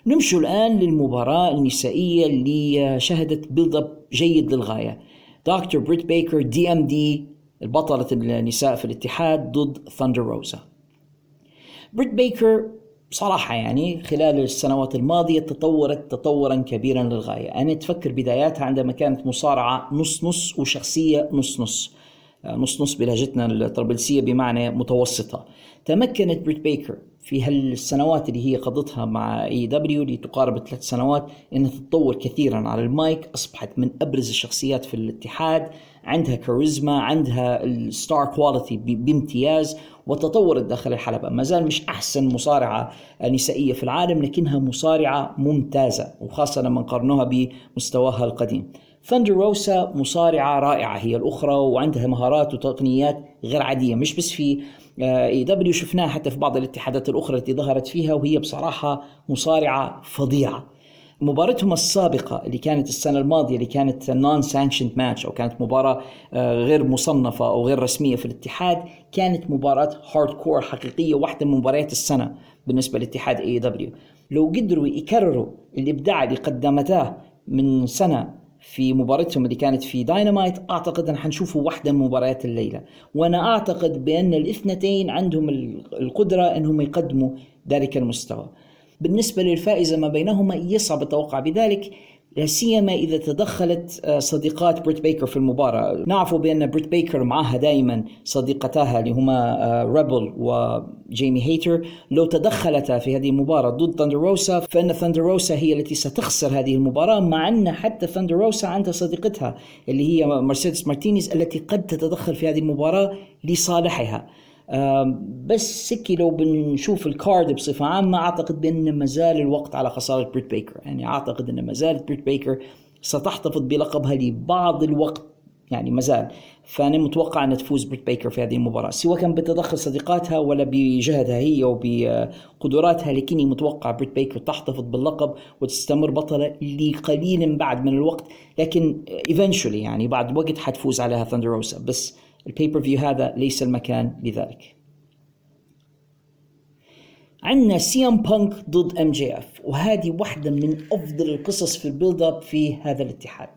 نمشوا الآن للمباراة النسائية اللي شهدت build up جيد للغاية. دكتور بريت بيكر DMD البطلة النساء في الاتحاد ضد ثاندر روزا بريت بيكر بصراحة يعني خلال السنوات الماضية تطورت تطورا كبيرا للغاية. أنا نتفكر بداياتها عندما كانت مصارعة نص نص وشخصية نص نص. نص نص بلهجتنا الطرابلسية بمعنى متوسطة. تمكنت بريت بيكر في هالسنوات اللي هي قضتها مع AEW اللي تقارب ثلاث سنوات إنها تتطور كثيرا على المايك أصبحت من أبرز الشخصيات في الاتحاد. عندها كاريزما عندها ال star quality بامتياز وتطورت داخل الحلبة. ما زال مش أحسن مصارعة نسائية في العالم لكنها مصارعة ممتازة وخاصة لما نقارنوها بمستواها القديم. ثاندر روزا مصارعة رائعة هي الأخرى وعندها مهارات وتقنيات غير عادية مش بس في AEW شفناها حتى في بعض الاتحادات الأخرى التي ظهرت فيها وهي بصراحة مصارعة فظيعة. مباراتهم السابقة اللي كانت السنة الماضية اللي كانت non-sanctioned match أو كانت مباراة آه، غير مصنفة أو غير رسمية في الاتحاد كانت مباراة hardcore حقيقية واحدة من مباريات السنة بالنسبة لاتحاد AEW لو قدروا يكرروا الإبداع اللي قدمته من سنة في مباراتهم اللي كانت في داينامايت أعتقد ان حنشوفوا واحدة من مباريات الليلة. وأنا أعتقد بأن الاثنتين عندهم القدرة إنهم يقدموا ذلك المستوى. بالنسبة للفائزة ما بينهما يصعب التوقع بذلك. لا سيما إذا تدخلت آه، صديقات بريت بيكر في المباراة، نعرف بأن بريت بيكر معها دائما صديقتها اللي هما ريبل آه، وجيمي هيتر، لو تدخلتا في هذه المباراة ضد ثاندر روزا فإن ثاندر روزا هي التي ستخسر هذه المباراة مع أن حتى ثاندر روزا عندها صديقتها اللي هي مرسيدس مارتينيز التي قد تتدخل في هذه المباراة لصالحها. بس سكي لو بنشوف ال card بصفة عامة أعتقد بأن ما زال الوقت على خسارة بريت بيكر. يعني أعتقد أن ما زالت بريت بيكر ستحتفظ بلقبها لبعض الوقت. يعني ما زال فأنا متوقع أن تفوز بريت بيكر في هذه المباراة. سواء كان بتدخل صديقاتها ولا بجهدها هي وبقدراتها لكني متوقع بريت بيكر تحتفظ باللقب وتستمر بطلة لقليل بعد من الوقت. لكن eventually يعني بعد وقت حتفوز عليها ثاندر روزا بس ال pay-per-view هذا ليس المكان لذلك. عندنا سي إم بانك ضد MJF وهذه واحدة من أفضل القصص في ال build up في هذا الاتحاد.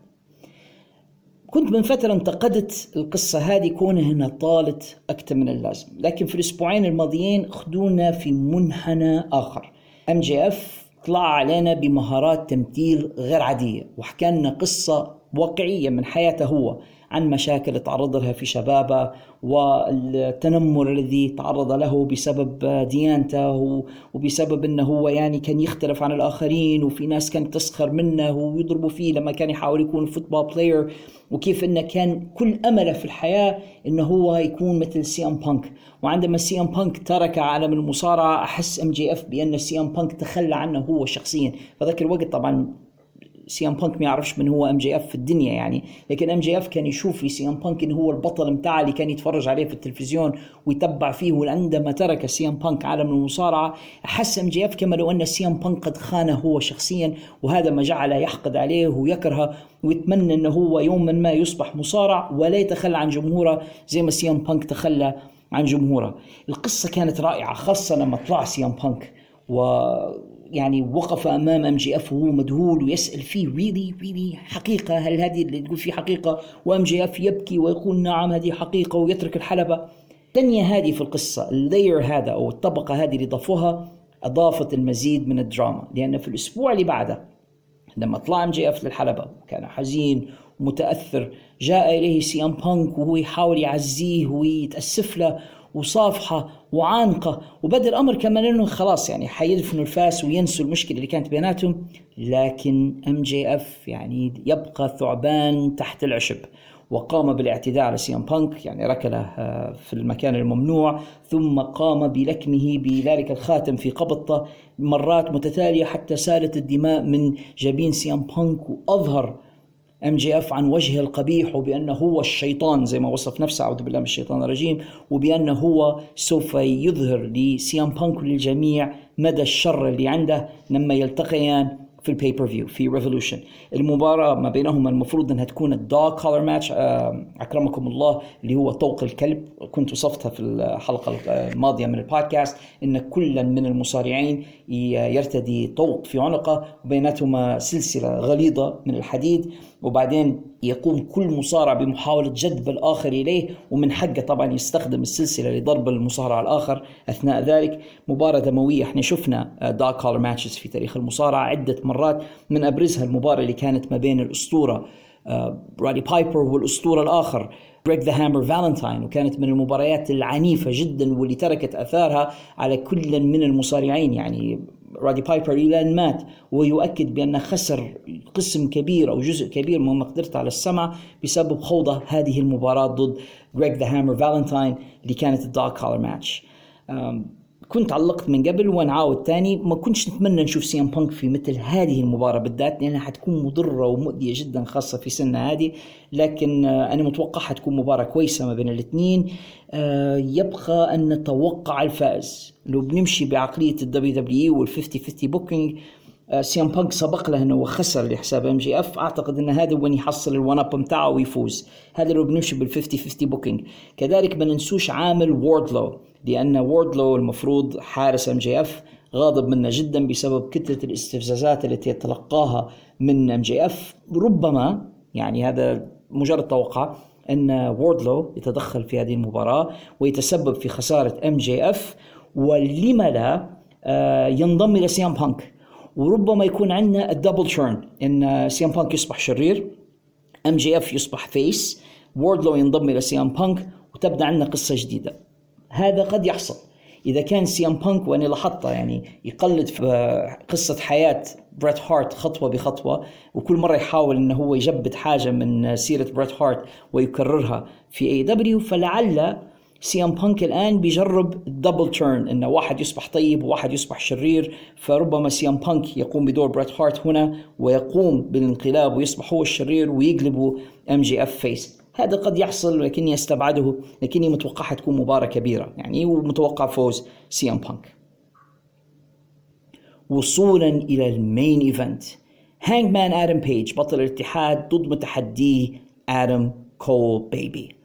كنت من فترة انتقدت القصة هذه كونها إنها طالت أكثر من اللازم لكن في الأسبوعين الماضيين خدونا في منحنى آخر. MJF طلع علينا بمهارات تمثيل غير عادية وحكى لنا قصة واقعية من حياته هو. عن مشاكل تعرض لها في شبابه والتنمر الذي تعرض له بسبب ديانته وبسبب إنه هو يعني كان يختلف عن الآخرين وفي ناس كانت تسخر منه ويضربوا فيه لما كان يحاول يكون football player وكيف إنه كان كل أمله في الحياة إنه هو يكون مثل سي إم بانك. وعندما سي إم بانك ترك عالم المصارعة أحس MJF بأن سي إم بانك تخلى عنه هو شخصيا. فذاك الوقت طبعا سي إم بانك ما يعرفش من هو MJF في الدنيا يعني. لكن MJF كان يشوف في سي إم بانك انه هو البطل بتاعه اللي كان يتفرج عليه في التلفزيون ويتبع فيه. وعندما ترك سي إم بانك عالم المصارعة احس MJF كما لو أن سي إم بانك قد خانه هو شخصيا وهذا ما جعله يحقد عليه ويكرهه ويتمنى إنه هو يوما ما يصبح مصارع ولا يتخلى عن جمهوره زي ما سي إم بانك تخلى عن جمهوره. القصة كانت رائعة خاصة لما طلع سي إم بانك. و يعني وقف أمام MJF وهو مذهول ويسأل فيه really really حقيقة؟ هل هذه اللي تقول فيه حقيقة؟ و MJF يبكي ويقول نعم هذه حقيقة ويترك الحلبة. الثنية هذه في القصة ال layer هذا أو الطبقة هذه اللي ضافوها أضافت المزيد من الدراما. لأن في الأسبوع اللي بعده لما طلع MJF للحلبة وكان حزين ومتأثر جاء إليه سي إم بانك وهو يحاول يعزيه ويتأسف له وصافحه وعانقه وبدأ الأمر كما إنه خلاص يعني حيدفنوا الفاس وينسوا المشكلة اللي كانت بيناتهم. لكن MJF يعني يبقى ثعبان تحت العشب. وقام بالاعتداء على سي إم بانك يعني ركله آه، في المكان الممنوع. ثم قام بلكمه بذلك الخاتم في قبضته مرات متتالية حتى سالت الدماء من جبين سي إم بانك وأظهر MJF عن وجهه القبيح وبانه هو الشيطان زي ما وصف نفسه. أعوذ بالله من الشيطان الرجيم. وبانه هو سوف يظهر لسي إم بانك وللجميع مدى الشر اللي عنده لما يلتقيان في ال pay-per-view في ريفولوشن المباراة ما بينهما المفروض إنها تكون ال dog collar match أكرمكم الله اللي هو طوق الكلب. كنت وصفتها في الحلقة الماضية من البودكاست إن كل من المصارعين يرتدي طوق في عنقه. وبيناتهما سلسلة غليظة من الحديد. وبعدين يقوم كل مصارع بمحاولة جذب الآخر إليه ومن حقه طبعا يستخدم السلسلة لضرب المصارع الآخر أثناء ذلك. مباراة دموية. إحنا شفنا dog collar matches في تاريخ المصارعة عدة مرات. من أبرزها المباراة اللي كانت ما بين الأسطورة رودي آه، بايبر والأسطورة الآخر جريج the hammer فالنتاين وكانت من المباريات العنيفة جدا واللي تركت أثارها على كل من المصارعين. يعني رودي بايبر أن مات ويؤكد بأنه خسر قسم كبير أو جزء كبير من مقدرته على السمع بسبب خوضه هذه المباراة ضد جريج The Hammer فالنتاين اللي كانت ال dog collar match كنت علقت من قبل ونعاود تاني. ما كنتش نتمنى نشوف سي إم بانك في مثل هذه المباراة بالذات لأنها حتكون مضرة ومؤذية جدا خاصة في سنة هذه. لكن آه، أنا متوقع حتكون مباراة كويسة ما بين الاثنين. آه، يبقى أن نتوقع الفائز. لو بنمشي بعقلية الدبليو دبليو وال 50 50 بوكينج سي إم بانك سبق له إنه خسر لحساب إم جي إف. أعتقد إن هذا وين يحصل ال one up بتاعه ويفوز. هذا لو بنمشي بال 50 50 booking كذلك ما ننسوش عامل ووردلو لأن ووردلو المفروض حارس إم جي إف غاضب منه جدا بسبب كثره الاستفزازات التي يتلقاها من إم جي إف. ربما يعني هذا مجرد توقع إن ووردلو يتدخل في هذه المباراة ويتسبب في خسارة إم جي إف. ولما لا آه، ينضم إلى سي إم بانك. وربما يكون عندنا ال double turn إن سي إم بانك يصبح شرير إم جي إف يصبح face ووردلو ينضم إلى سي إم بانك وتبدأ عندنا قصة جديدة. هذا قد يحصل. إذا كان سي إم بانك وأنا لاحظتها يعني يقلد في قصة حياة بريت هارت خطوة بخطوة وكل مرة يحاول إنه هو يجبد حاجة من سيرة بريت هارت ويكررها في AEW فلعل سي إم بانك الآن بيجرب ال double turn إنه واحد يصبح طيب وواحد يصبح شرير فربما سي إم بانك يقوم بدور بريت هارت هنا ويقوم بالانقلاب ويصبح هو الشرير ويقلبه إم جي إف face. هذا قد يحصل لكني أستبعده لكني متوقعها تكون مباراة كبيرة يعني ومتوقع فوز سي إم بانك. وصولا إلى ال main event هانج مان آدم بيج بطل الاتحاد ضد متحديه آدم كول Bay Bay.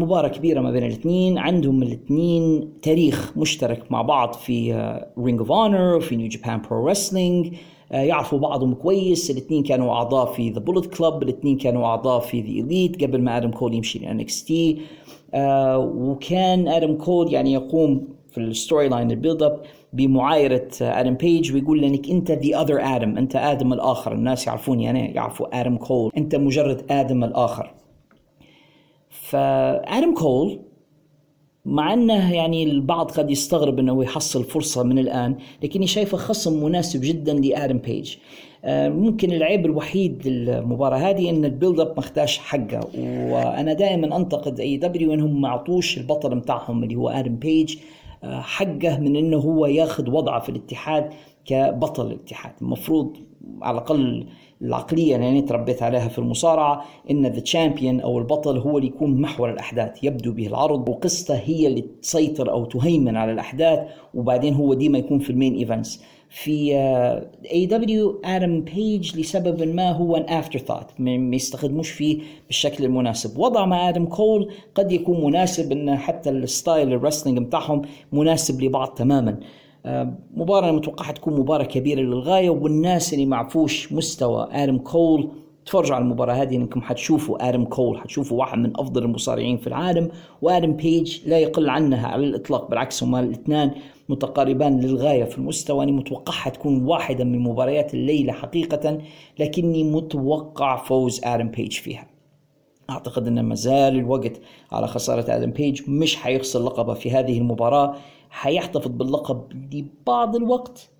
مباراة كبيرة ما بين الاثنين عندهم الاثنين تاريخ مشترك مع بعض في Ring of Honor وفي New Japan Pro Wrestling يعرفوا بعضهم كويس. الاثنين كانوا أعضاء في The Bullet Club الاثنين كانوا أعضاء في The Elite قبل ما آدم كول يمشي ل NXT وكان آدم كول يعني يقوم في ال storyline ال build up بمعايرة آدم بيج ويقول لانك أنت the other آدم أنت آدم الآخر. الناس يعرفوني أنا يعرفوا آدم كول أنت مجرد آدم الآخر. فادم كول مع إنه يعني البعض قد يستغرب إنه يحصل فرصة من الآن لكني شايفه خصم مناسب جدا لادم بيج آه، ممكن العيب الوحيد للمباراة هذه إن ال build up ما اخداش حقه وأنا دائما أنتقد AEW انهم ما اعطوش البطل بتاعهم اللي هو آدم بيج آه، حقه من إنه هو ياخذ وضعه في الاتحاد كبطل الاتحاد. المفروض على الأقل العقلية اللي أنا تربيت عليها في المصارعة إن the champion أو البطل هو اللي يكون محور الأحداث يبدو به العرض وقصته هي اللي تسيطر أو تهيمن على الأحداث وبعدين هو ديما يكون في ال main events. في AEW آدم بيج لسبب ما هو an afterthought ما يستخدموش فيه بالشكل المناسب. وضع مع آدم كول قد يكون مناسب إن حتى ال style ال wrestling بتاعهم مناسب لبعض تماما. مباراة متوقعة تكون مباراة كبيرة للغاية والناس اللي معفوش مستوى آدم كول تفرجوا على المباراة هذه إنكم حتشوفوا آدم كول حتشوفوا واحد من أفضل المصارعين في العالم وادم بيج لا يقل عنه على الإطلاق بالعكس هما الاثنان متقاربان للغاية في المستوى. أنا متوقعها تكون واحدة من مباريات الليلة حقيقة لكني متوقع فوز آدم بيج فيها. أعتقد أن ما زال الوقت على خسارة آدم بيج مش حيخسر لقبه في هذه المباراة. حيحتفظ باللقب لبعض الوقت.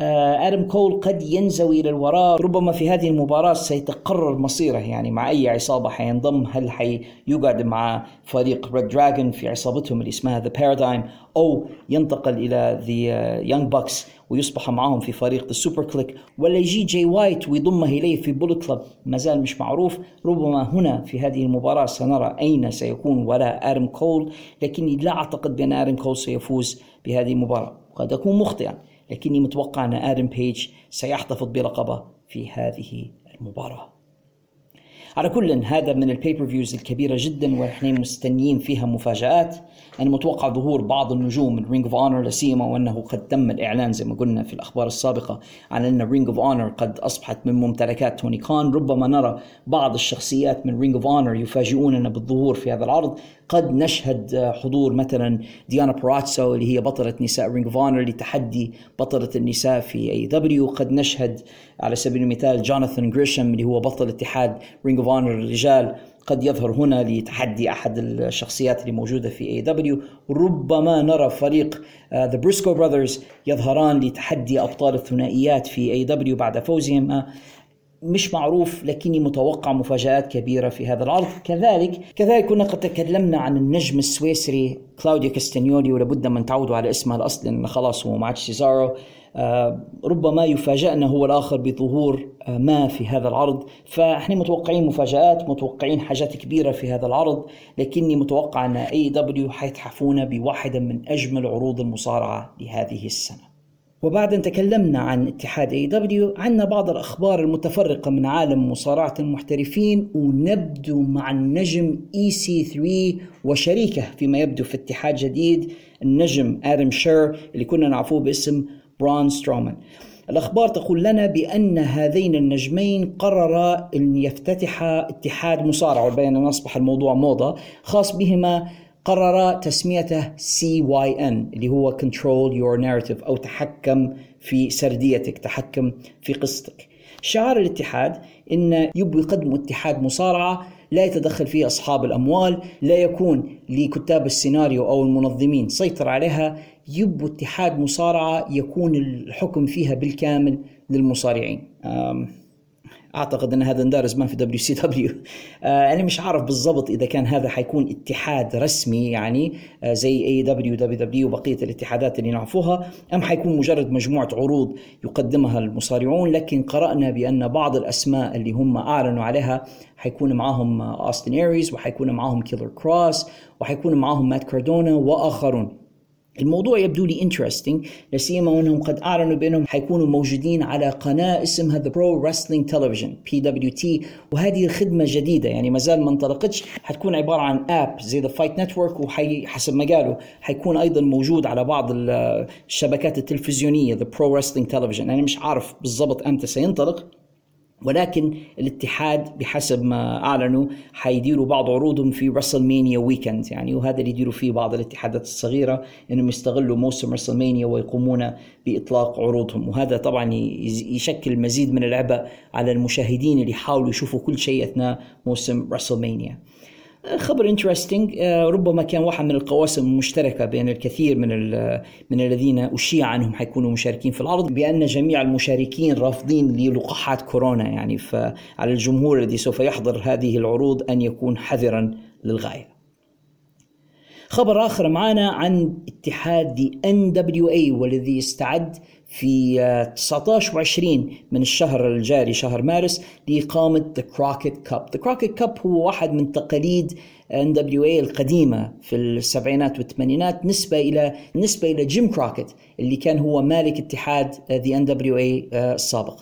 آدم كول قد ينزوي إلى الوراء. ربما في هذه المباراة سيتقرر مصيره يعني مع أي عصابة حينضم هل حيقعد مع فريق reDRagon في عصابتهم اللي اسمها The Paradigm أو ينتقل إلى The Young Bucks ويصبح معهم في فريق The Superkliq ولا يجي جاي وايت ويضمه إليه في Bullet Club ما زال مش معروف. ربما هنا في هذه المباراة سنرى أين سيكون ولا آدم كول لكني لا أعتقد بأن آدم كول سيفوز بهذه المباراة. قد أكون مخطئا. لكني متوقع أن آدم بيج سيحتفظ بلقبه في هذه المباراة. على كل هذا من ال pay-per-views الكبيرة جدا ونحن مستنيين فيها مفاجآت. أنا متوقع ظهور بعض النجوم من Ring of Honor لاسيما وأنه قد تم الإعلان زي ما قلنا في الأخبار السابقة عن أن Ring of Honor قد أصبحت من ممتلكات توني خان ربما نرى بعض الشخصيات من Ring of Honor يفاجئوننا بالظهور في هذا العرض. قد نشهد حضور مثلا ديونا بوراتزو اللي هي بطلة نساء Ring of Honor لتحدي بطلة النساء في AEW قد نشهد على سبيل المثال جوناثان جريشم اللي هو بطل اتحاد Ring of Honor الرجال قد يظهر هنا لتحدي أحد الشخصيات اللي موجودة في AEW ربما نرى فريق The Briscoe Brothers يظهران لتحدي أبطال الثنائيات في AEW بعد فوزهم. مش معروف لكني متوقع مفاجآت كبيرة في هذا العرض. كذلك كذلك كنا قد تكلمنا عن النجم السويسري كلاوديو كاستانيولي ولابد ما تعودوا على اسمه الأصلي لأن خلاص هو ما عادش سيزارو آه ربما يفاجئنا هو الآخر بظهور آه ما في هذا العرض. فإحنا متوقعين مفاجآت متوقعين حاجات كبيرة في هذا العرض لكني متوقع أن AEW حيتحفونا بواحدة من أجمل عروض المصارعة لهذه السنة. وبعد أن تكلمنا عن اتحاد AEW عندنا بعض الأخبار المتفرقة من عالم مصارعة المحترفين ونبدو مع النجم EC3 وشريكه فيما يبدو في اتحاد جديد النجم آدم شير اللي كنا نعرفوه باسم براون سترومان. الأخبار تقول لنا بأن هذين النجمين قررا أن يفتتحا اتحاد مصارعة ويبين أن أصبح الموضوع موضة خاص بهما قرر تسميته CYN اللي هو Control Your Narrative أو تحكم في سرديتك تحكم في قصتك. شعار الاتحاد أن يبوا يقدموا اتحاد مصارعة لا يتدخل فيه أصحاب الأموال لا يكون لكتاب السيناريو أو المنظمين سيطرة عليها. يبوا اتحاد مصارعة يكون الحكم فيها بالكامل للمصارعين. أعتقد أن هذا اندرس ما في WCW. أنا مش عارف بالضبط إذا كان هذا حيكون اتحاد رسمي يعني آه زي اي دبليو دبليو دبليو وبقية الاتحادات اللي نعرفوها أم حيكون مجرد مجموعة عروض يقدمها المصارعون. لكن قرأنا بأن بعض الأسماء اللي هم أعلنوا عليها حيكون معاهم اوستن إيريز وحيكون معاهم كيلر كروس وحيكون معاهم مات كاردونا وآخرون. الموضوع يبدو لي interesting لا سيما وأنهم قد أعلنوا بأنهم حيكونوا موجودين على قناة اسمها The Pro Wrestling Television PWT وهذه خدمة جديدة يعني ما زال ما انطلقتش. حتكون عبارة عن app زي The Fight Network وحي حسب ما قالوا حيكون أيضا موجود على بعض الشبكات التلفزيونية The Pro Wrestling Television أنا مش عارف بالضبط أمتى سينطلق. ولكن الاتحاد بحسب ما أعلنوا حيديروا بعض عروضهم في WrestleMania weekend يعني وهذا اللي يديروا فيه بعض الاتحادات الصغيرة إنهم يستغلوا موسم WrestleMania ويقومون بإطلاق عروضهم وهذا طبعا يشكل مزيد من العبء على المشاهدين اللي يحاولوا يشوفوا كل شيء أثناء موسم رسل مانيا. خبر انترستنج ربما كان واحد من القواسم المشتركة بين الكثير من من الذين اشيع عنهم حيكونوا مشاركين في العرض بأن جميع المشاركين رافضين للقاحات كورونا يعني فعلى الجمهور الذي سوف يحضر هذه العروض أن يكون حذرا للغاية. خبر آخر معنا عن اتحاد دي اي والذي استعد في 19 و20 من الشهر الجاري شهر مارس لإقامة The Crockett Cup The Crockett Cup هو واحد من تقاليد NWA القديمة في السبعينات والثمانينات نسبة إلى نسبة إلى جيم كروكيت اللي كان هو مالك اتحاد the NWA السابق.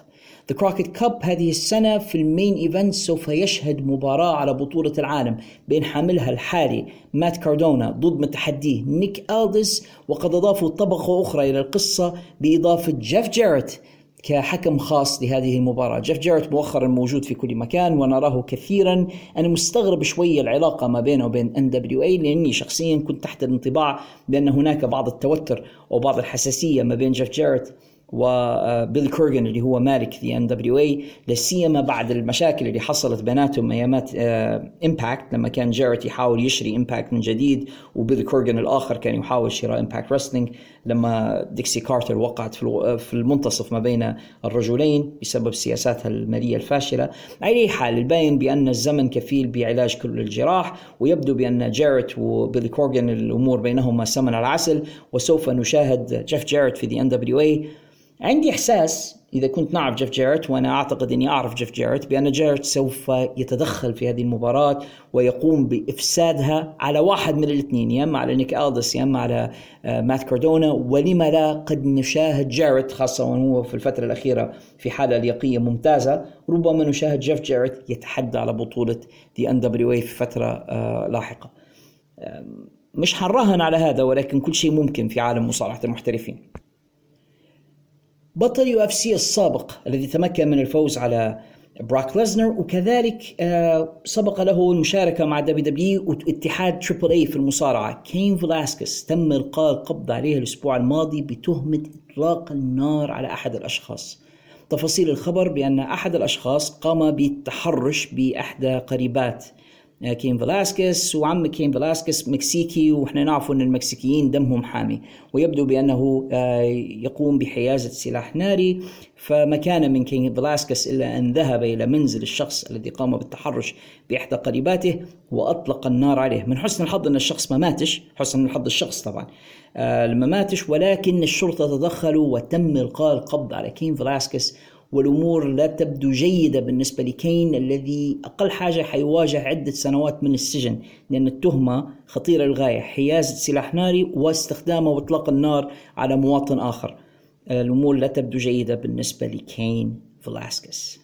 The Crockett Cup هذه السنة في ال main event سوف يشهد مباراة على بطولة العالم بين حاملها الحالي مات كاردونا ضد متحديه نيك ألدس وقد أضافوا طبقة أخرى إلى القصة بإضافة جيف جاريت كحكم خاص لهذه المباراة. جيف جاريت مؤخرا موجود في كل مكان ونراه كثيرا. أنا مستغرب شوية العلاقة ما بينه وبين NWA لأني شخصيا كنت تحت الانطباع بأن هناك بعض التوتر أو بعض الحساسية ما بين جيف جاريت وبيل كورغن اللي هو مالك في NWA لا سيما بعد المشاكل اللي حصلت بيناتهم أيامات Impact لما كان جاريت يحاول يشري Impact من جديد وبيل كورغن الآخر كان يحاول شراء Impact Wrestling لما ديكسي كارتر وقعت في المنتصف ما بين الرجلين بسبب سياساتها المالية الفاشلة. على أي حال الباين بأن الزمن كفيل بعلاج كل الجراح ويبدو بأن جاريت وبيل كورغن الأمور بينهما سمن على عسل وسوف نشاهد جيف جاريت في the NWA عندي إحساس إذا كنت نعرف جيف جاريت وأنا أعتقد إني أعرف جيف جاريت بأن جاريت سوف يتدخل في هذه المباراة ويقوم بإفسادها على واحد من الاثنين يا إما على نيك الدس يا إما على مات كاردونا. ولما لا قد نشاهد جاريت خاصة وهو في الفترة الأخيرة في حالة لياقية ممتازة ربما نشاهد جيف جاريت يتحدى على بطولة the NWA في فترة لاحقة. مش حنراهن على هذا ولكن كل شيء ممكن في عالم مصارعة المحترفين. بطل UFC السابق الذي تمكن من الفوز على بروك ليزنر وكذلك سبق له المشاركة مع WWE واتحاد Triple A في المصارعة. كين فالاسكيز تم إلقاء القبض عليه الأسبوع الماضي بتهمة إطلاق النار على أحد الأشخاص. تفاصيل الخبر بأن أحد الأشخاص قام بالتحرش بإحدى قريبات آه، كين فالاسكيز وعم كين فالاسكيز مكسيكي وإحنا نعرف أن المكسيكيين دمهم حامي. ويبدو بأنه آه، يقوم بحيازة سلاح ناري فما كان من كين فالاسكيز إلا أن ذهب إلى منزل الشخص الذي قام بالتحرش بإحدى قريباته وأطلق النار عليه. من حسن الحظ أن الشخص ما ماتش حسن الحظ الشخص طبعا آه، ما ماتش ولكن الشرطة تدخلوا وتم إلقاء القبض على كين فالاسكيز والأمور لا تبدو جيدة بالنسبة لكين الذي أقل حاجة حيواجه عدة سنوات من السجن لأن التهمة خطيرة للغاية حيازه سلاح ناري واستخدامه وإطلاق النار على مواطن آخر. الأمور لا تبدو جيدة بالنسبة لكين فالاسكيز.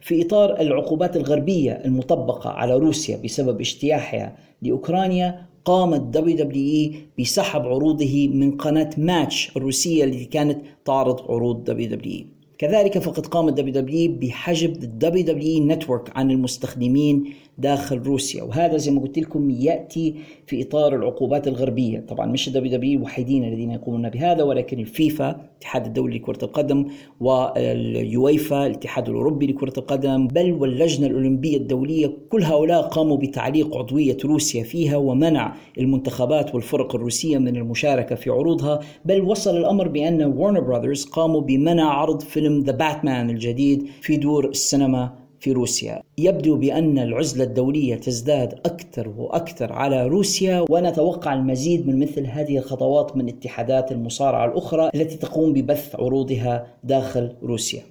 في إطار العقوبات الغربية المطبقة على روسيا بسبب اجتياحها لأوكرانيا قامت WWE بسحب عروضه من قناة ماتش الروسية التي كانت تعرض عروض WWE. كذلك فقد قامت WWE بحجب ال WWE Network عن المستخدمين داخل روسيا. وهذا زي ما قلت لكم يأتي في إطار العقوبات الغربية. طبعا مش ال WWE الوحيدين الذين يقومون بهذا ولكن الفيفا الاتحاد الدولي لكرة القدم واليويفا الاتحاد الأوروبي لكرة القدم بل واللجنة الأولمبية الدولية كل هؤلاء قاموا بتعليق عضوية روسيا فيها ومنع المنتخبات والفرق الروسية من المشاركة في عروضها. بل وصل الأمر بأن Warner Brothers قاموا بمنع عرض فيلم The Batman الجديد في دور السينما في روسيا. يبدو بأن العزلة الدولية تزداد أكثر وأكثر على روسيا ونتوقع المزيد من مثل هذه الخطوات من اتحادات المصارعة الأخرى التي تقوم ببث عروضها داخل روسيا.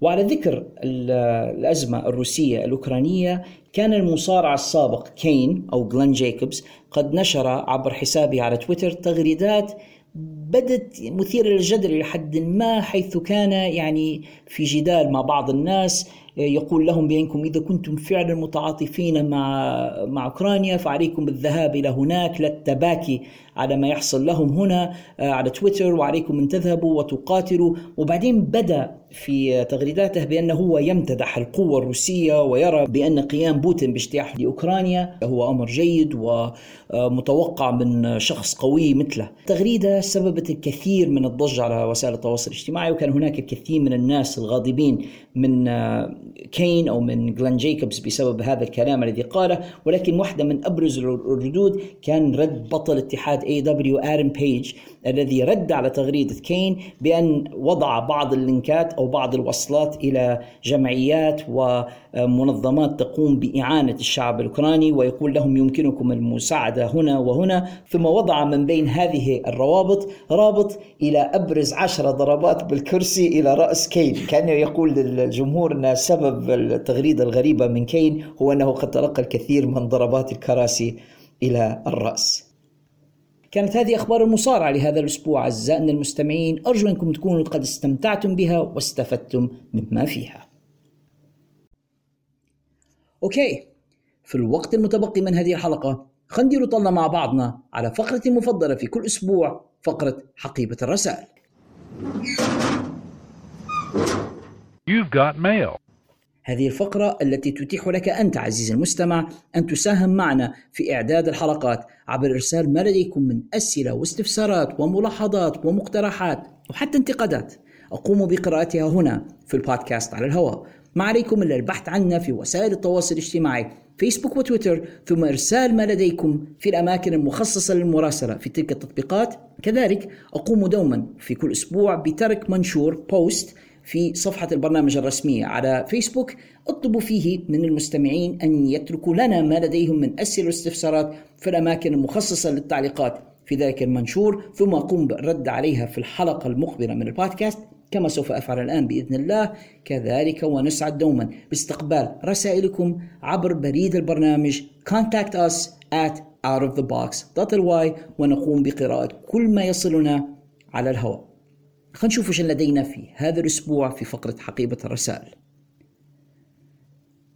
وعلى ذكر الأزمة الروسية الأوكرانية كان المصارع السابق كين أو جلين جيكوبز قد نشر عبر حسابه على تويتر تغريدات بدت مثيرة للجدل إلى حد ما حيث كان يعني في جدال مع بعض الناس يقول لهم بأنكم إذا كنتم فعلا متعاطفين مع مع أوكرانيا فعليكم بالذهاب إلى هناك للتباكي على ما يحصل لهم هنا آه، على تويتر وعليكم أن تذهبوا وتقاتلوا. وبعدين بدأ في تغريداته بأنه هو يمتدح القوة الروسية ويرى بأن قيام بوتين باجتياح لأوكرانيا هو أمر جيد ومتوقع من شخص قوي مثله. تغريدة سببت الكثير من الضجة على وسائل التواصل الاجتماعي وكان هناك الكثير من الناس الغاضبين من آه، كين أو من جلين جيكوبز بسبب هذا الكلام الذي قاله. ولكن واحدة من أبرز الردود كان رد بطل اتحاد AEW آدم بيج الذي رد على تغريدة كين بأن وضع بعض اللينكات أو بعض الوصلات إلى جمعيات ومنظمات تقوم بإعانة الشعب الأوكراني ويقول لهم يمكنكم المساعدة هنا وهنا ثم وضع من بين هذه الروابط رابط إلى أبرز عشرة ضربات بالكرسي إلى رأس كين. كان يقول للجمهور أن سبب التغريدة الغريبة من كين هو أنه قد تلقى الكثير من ضربات الكراسي إلى الرأس. كانت هذه أخبار المصارعة لهذا الأسبوع أعزائنا المستمعين أرجو أنكم تكونوا قد استمتعتم بها واستفدتم مما فيها أوكي في الوقت المتبقي من هذه الحلقة خلينا طلنا مع بعضنا على فقرتي المفضلة في كل أسبوع فقرة حقيبة الرسائل You've got mail. هذه الفقرة التي تتيح لك أنت عزيزي المستمع أن تساهم معنا في إعداد الحلقات عبر إرسال ما لديكم من أسئلة واستفسارات وملاحظات ومقترحات وحتى انتقادات. أقوم بقراءتها هنا في البودكاست على الهواء. ما عليكم إلا البحث عنا في وسائل التواصل الاجتماعي فيسبوك وتويتر ثم إرسال ما لديكم في الأماكن المخصصة للمراسلة في تلك التطبيقات. كذلك أقوم دوما في كل أسبوع بترك منشور بوست في صفحة البرنامج الرسمية على فيسبوك. اطلبوا فيه من المستمعين أن يتركوا لنا ما لديهم من أسئلة واستفسارات في الأماكن المخصصة للتعليقات. في ذلك المنشور ثم أقوم بالرد عليها في الحلقة المقبلة من البودكاست. كما سوف أفعل الآن بإذن الله. كذلك ونسعد دوما باستقبال رسائلكم عبر بريد البرنامج contact us at outofthebox.ly ونقوم بقراءة كل ما يصلنا على الهواء. خلينا نشوف إيش لدينا في هذا الأسبوع في فقرة حقيبة الرسائل.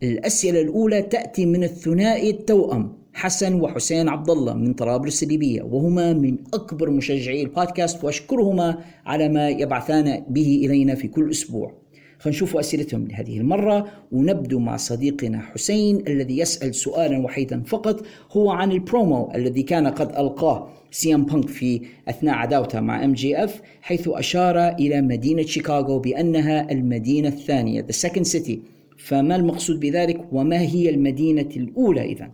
الأسئلة الأولى تأتي من الثنائي التوأم حسن وحسين عبد الله من طرابلس الليبيه وهما من أكبر مشجعي البودكاست وأشكرهما على ما يبعثان به إلينا في كل أسبوع. خلينا نشوف أسئلتهم لهذه المرة ونبدو مع صديقنا حسين الذي يسأل سؤالا وحيدا فقط هو عن البرومو الذي كان قد ألقاه سي ام بانك في اثناء عداوته مع MJF حيث اشار إلى مدينه شيكاغو بأنها المدينة الثانية The Second City فما المقصود بذلك وما هي المدينة الأولى إذا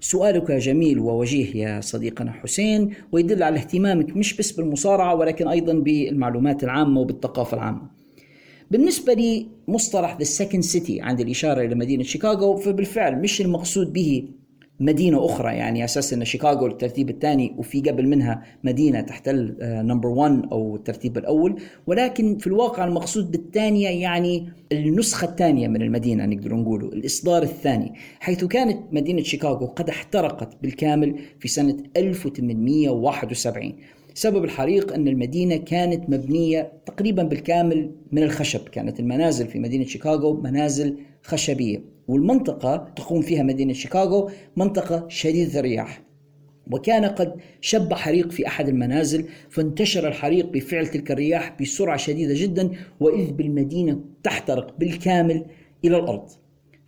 سؤالك جميل ووجيه يا صديقنا حسين ويدل على اهتمامك مش بس بالمصارعة ولكن أيضا بالمعلومات العامة وبالثقافة العامة. بالنسبة لي مصطلح The Second City عند الإشارة إلى مدينة شيكاغو فبالفعل مش المقصود به مدينة أخرى يعني أساس أن شيكاغو الترتيب الثاني وفي قبل منها مدينة تحتل number 1 أو الترتيب الأول. ولكن في الواقع المقصود بالثانية يعني النسخة الثانية من المدينة نقدر نقوله الإصدار الثاني حيث كانت مدينة شيكاغو قد احترقت بالكامل في سنة 1871 سبب الحريق أن المدينة كانت مبنية تقريبا بالكامل من الخشب. كانت المنازل في مدينة شيكاغو منازل خشبية والمنطقة تقوم فيها مدينة شيكاغو منطقة شديدة الرياح. وكان قد شب حريق في أحد المنازل فانتشر الحريق بفعل تلك الرياح بسرعة شديدة جدا وإذ بالمدينة تحترق بالكامل إلى الأرض.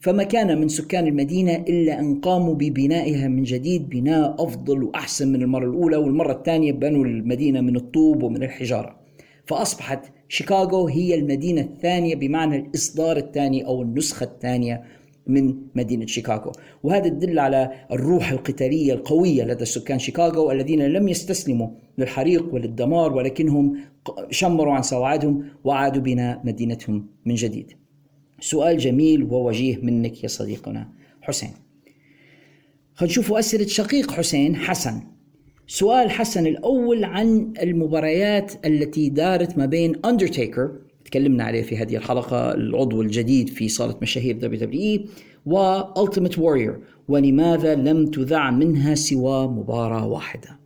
فما كان من سكان المدينة إلا أن قاموا ببنائها من جديد بناء أفضل وأحسن من المرة الأولى والمرة الثانية بنوا المدينة من الطوب ومن الحجارة. فأصبحت شيكاغو هي المدينة الثانية بمعنى الإصدار الثاني أو النسخة الثانية من مدينة شيكاغو. وهذا يدل على الروح القتالية القوية لدى سكان شيكاغو الذين لم يستسلموا للحريق وللدمار ولكنهم شمروا عن سواعدهم وعادوا بناء مدينتهم من جديد. سؤال جميل ووجيه منك يا صديقنا حسين. نشوف أسئلة شقيق حسين حسن. سؤال حسن الأول عن المباريات التي دارت ما بين أندرتيكر تكلمنا عليه في هذه الحلقة العضو الجديد في صالة مشاهير WWE وألتيميت وورير ولماذا لم تذع منها سوى مباراة واحدة؟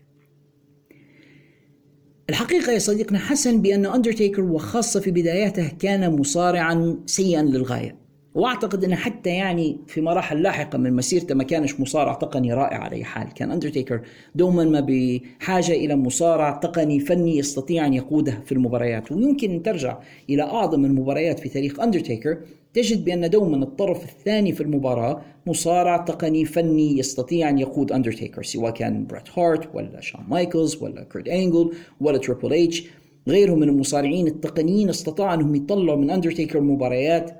الحقيقة يا صديقنا حسن بأن أندرتيكر وخاصة في بداياته كان مصارعا سيئا للغاية. وأعتقد انه حتى يعني في مراحل لاحقة من مسيرته ما كانش مصارع تقني رائع على أي حال، كان اندرتيكر دوما ما بحاجة إلى مصارع تقني فني يستطيع أن يقوده في المباريات، ويمكن أن ترجع إلى أعظم المباريات في تاريخ اندرتيكر تجد بأن دوما الطرف الثاني في المباراة مصارع تقني فني يستطيع أن يقود اندرتيكر سواء كان بريت هارت ولا شون مايكلز ولا كورت انجل ولا تريبل اتش غيرهم من المصارعين التقنيين استطاعوا أنهم يطلعوا من اندرتيكر مباريات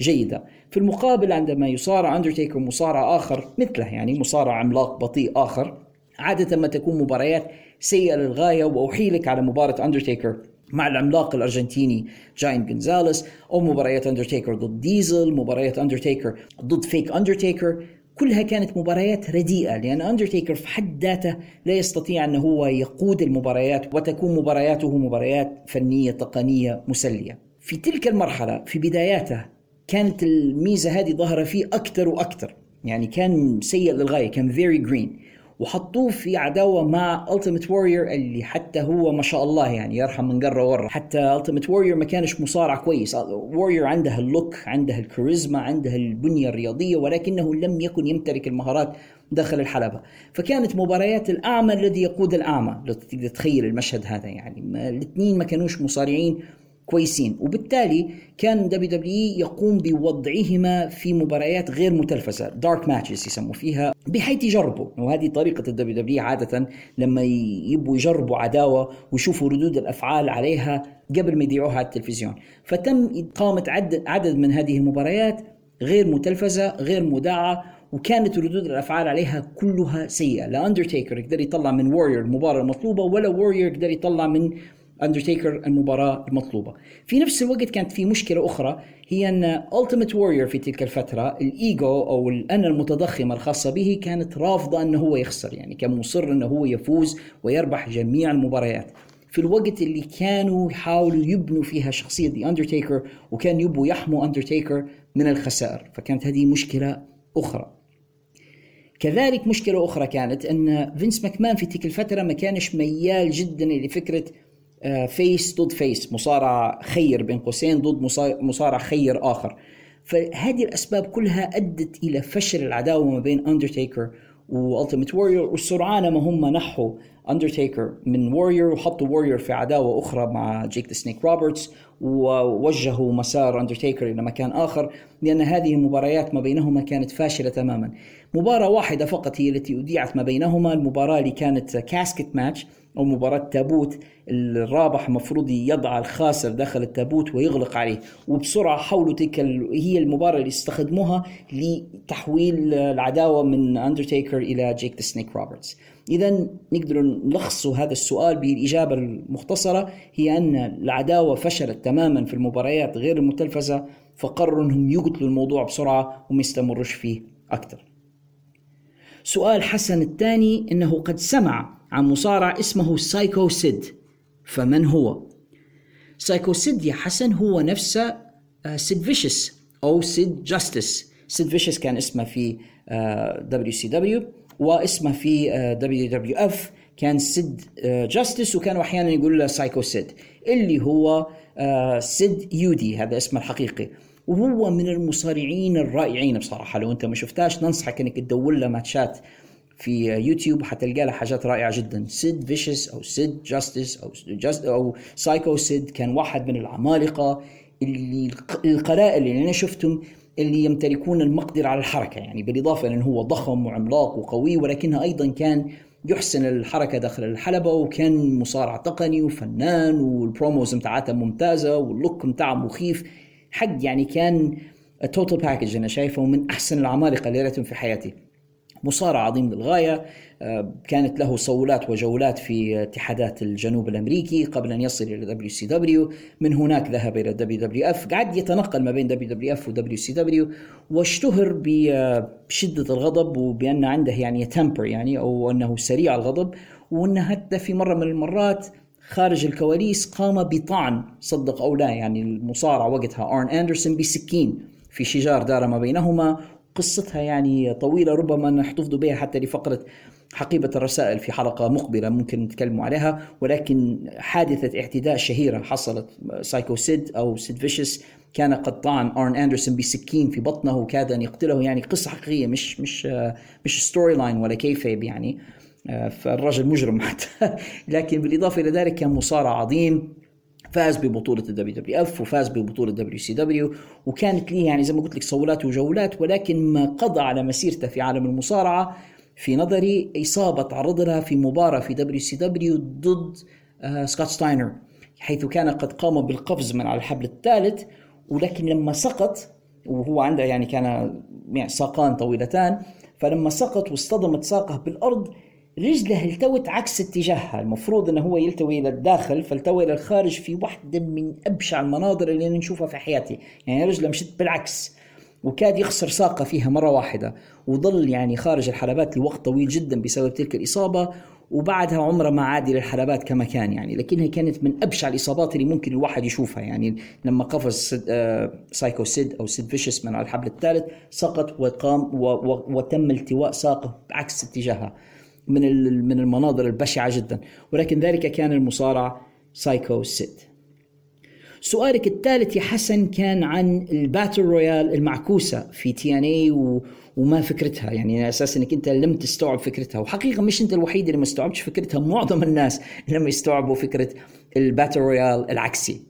جيدة. في المقابل عندما يصارع أندرتيكر مصارع آخر مثله يعني مصارع عملاق بطيء آخر عادة ما تكون مباريات سيئة للغاية وأحيلك على مباراة أندرتيكر مع العملاق الأرجنتيني جاينت جونزاليس أو مباريات اندرتيكر ضد ديزل مباريات اندرتيكر ضد fake اندرتيكر كلها كانت مباريات رديئة لأن أندرتيكر في حد ذاته لا يستطيع أن هو يقود المباريات وتكون مبارياته مباريات فنية تقنية مسلية. في تلك المرحلة في بداياته كانت الميزة هذه ظاهرة فيه أكثر وأكثر. يعني كان سيء للغاية كان very green وحطوه في عداوة مع التيمت وورير اللي حتى هو ما شاء الله يعني يرحم من قرة ورا. حتى التيمت وورير ما كانش مصارع كويس. وورير عندها ال look عندها الكاريزما عندها البنية الرياضية ولكنه لم يكن يمتلك المهارات داخل الحلبة. فكانت مباريات الأعمى الذي يقود الأعمى. لو تتخيل المشهد هذا يعني. الاثنين ما كانوش مصارعين كويسين. وبالتالي كان WWE يقوم بوضعهما في مباريات غير متلفزة dark matches يسموا فيها بحيث يجربوا. وهذه طريقة ال WWE عادة لما يبوا يجربوا عداوة ويشوفوا ردود الأفعال عليها قبل ما يذيعوها على التلفزيون. فتم إقامة عدد عدد من هذه المباريات غير متلفزة غير مذاعه وكانت ردود الأفعال عليها كلها سيئة. لا اندرتيكر يقدر يطلع من وورير المباراة المطلوبة ولا وورير يقدر يطلع من اندرتيكر المباراة المطلوبة. في نفس الوقت كانت في مشكلة أخرى هي أن ألتيميت وورير في تلك الفترة الإيجو أو الأنا المتضخمة الخاصة به كانت رافضة أنه هو يخسر يعني كان مصر أنه هو يفوز ويربح جميع المباريات. في الوقت اللي كانوا يحاولوا يبنوا فيها شخصية دي أندرتيكر وكان يبوا يحموا أندرتيكر من الخسائر فكانت هذه مشكلة أخرى. كذلك مشكلة أخرى كانت أن فينس ماكمان في تلك الفترة ما كانش ميال جدا لفكرة face ضد face مصارع خير بين قوسين ضد مصارع خير آخر فهذه الأسباب كلها أدت إلى فشل العداوة ما بين اندرتيكر والتيميت وورير وسرعان ما هم نحوا اندرتيكر من وورير وحطوا وورير في عداوة أخرى مع جيك ذا سنيك روبرتس ووجهوا مسار اندرتيكر إلى مكان آخر لأن هذه المباريات ما بينهما كانت فاشلة تماما. مباراة واحدة فقط هي التي اذيعت ما بينهما المباراة اللي كانت casket match أو مباراة تابوت الرابح مفروض يضع الخاسر داخل التابوت ويغلق عليه وبسرعة حولوا تلك هي المباراة اللي استخدموها لتحويل العداوة من اندرتيكر إلى جيك ذا سنيك روبرتس اذا نقدر نلخص هذا السؤال بالإجابة المختصرة هي أن العداوة فشلت تماما في المباريات غير المتلفزة فقرروا إنهم يقتلوا الموضوع بسرعة وما يستمروش فيه أكثر. سؤال حسن الثاني إنه قد سمع عن مصارع اسمه سايكو سيد. فمن هو؟ سايكو سيد يا حسن هو نفسه سيد فيشس أو سيد جاستس. سيد فيشس كان اسمه في دبليو سي دبليو واسمه في دبليو دبليو اف كان سيد جاستس وكانوا أحيانا يقولوا له سايكو سيد. اللي هو سيد يودي هذا اسمه الحقيقي. وهو من المصارعين الرائعين بصراحة. لو أنت ما شفتاش ننصحك إنك تدور له ماتشات. في يوتيوب حتلقى له حاجات رائعة جدا. سيد فيشس أو سيد جاستس أو جاست أو سايكو سيد كان واحد من العمالقة اللي القلائل اللي أنا شفتهم اللي يمتلكون المقدرة على الحركة. يعني بالإضافة لأنه هو ضخم وعملاق وقوي ولكنه أيضا كان يحسن الحركة داخل الحلبة وكان مصارع تقني وفنان وال promos بتاعته ممتازة وال look بتاعه مخيف. حق يعني كان total package أنا شايفه من أحسن العمالقة اللي رأيتهم في حياتي. مصارع عظيم للغاية كانت له صولات وجولات في اتحادات الجنوب الأمريكي قبل أن يصل إلى دبليو سي دبليو. من هناك ذهب إلى دبليو دبليو إف قعد يتنقل ما بين دبليو دبليو إف ودبليو سي دبليو واشتهر بشدة الغضب وبأن عنده يعني temper يعني أو أنه سريع الغضب وأنه حتى في مرة من المرات خارج الكواليس قام بطعن صدق أو لا يعني المصارع وقتها آرن أندرسون بسكين في شجار دار ما بينهما قصتها يعني طويلة ربما نحتفظ بها حتى لفقرة حقيبة الرسائل في حلقة مقبلة ممكن نتكلم عليها. ولكن حادثة اعتداء شهيرة حصلت سايكو سيد أو سيد فيشس كان قد طعن أرن أندرسون بسكين في بطنه وكاد أن يقتله. يعني قصة حقيقية مش مش مش storyline ولا kayfabe يعني. فالرجل مجرم حتى. لكن بالإضافة إلى ذلك كان مصارع عظيم. فاز ببطولة الدبليو دبليو اف وفاز ببطولة دبليو سي دبليو وكانت ليه يعني زي ما قلت لك صولات وجولات ولكن ما قضى على مسيرته في عالم المصارعة في نظري إصابة تعرض لها في مباراة في دبليو سي دبليو ضد آه سكوت ستاينر حيث كان قد قام بالقفز من على الحبل الثالث ولكن لما سقط وهو عنده يعني كان ساقان طويلتان فلما سقط واصطدمت ساقه بالأرض رجله التوت عكس اتجاهها. المفروض إنه هو يلتوي إلى الداخل فالتوي إلى الخارج في واحدة من أبشع المناظر اللي أنا نشوفها في حياتي. يعني رجله مشت بالعكس وكاد يخسر ساقة فيها مرة واحدة وظل يعني خارج الحلبات لوقت طويل جدا بسبب تلك الإصابة وبعدها عمره ما عاد للحلبات كما كان يعني. لكنها كانت من أبشع الإصابات اللي ممكن الواحد يشوفها. يعني لما قفز سايكو سيد أو سيد فيشس من على الحبل الثالث سقط وقام وتم التواء ساقه بعكس اتجاهها. من من المناظر البشعة جدا. ولكن ذلك كان المصارع سايكو سيد. سؤالك الثالث يا حسن كان عن ال battle royal المعكوسة في تي إن اي وما فكرتها. يعني أساس إنك أنت لم تستوعب فكرتها. وحقيقة مش أنت الوحيد اللي ما استوعبتش فكرتها. معظم الناس لم يستوعبوا فكرة ال battle royal العكسي.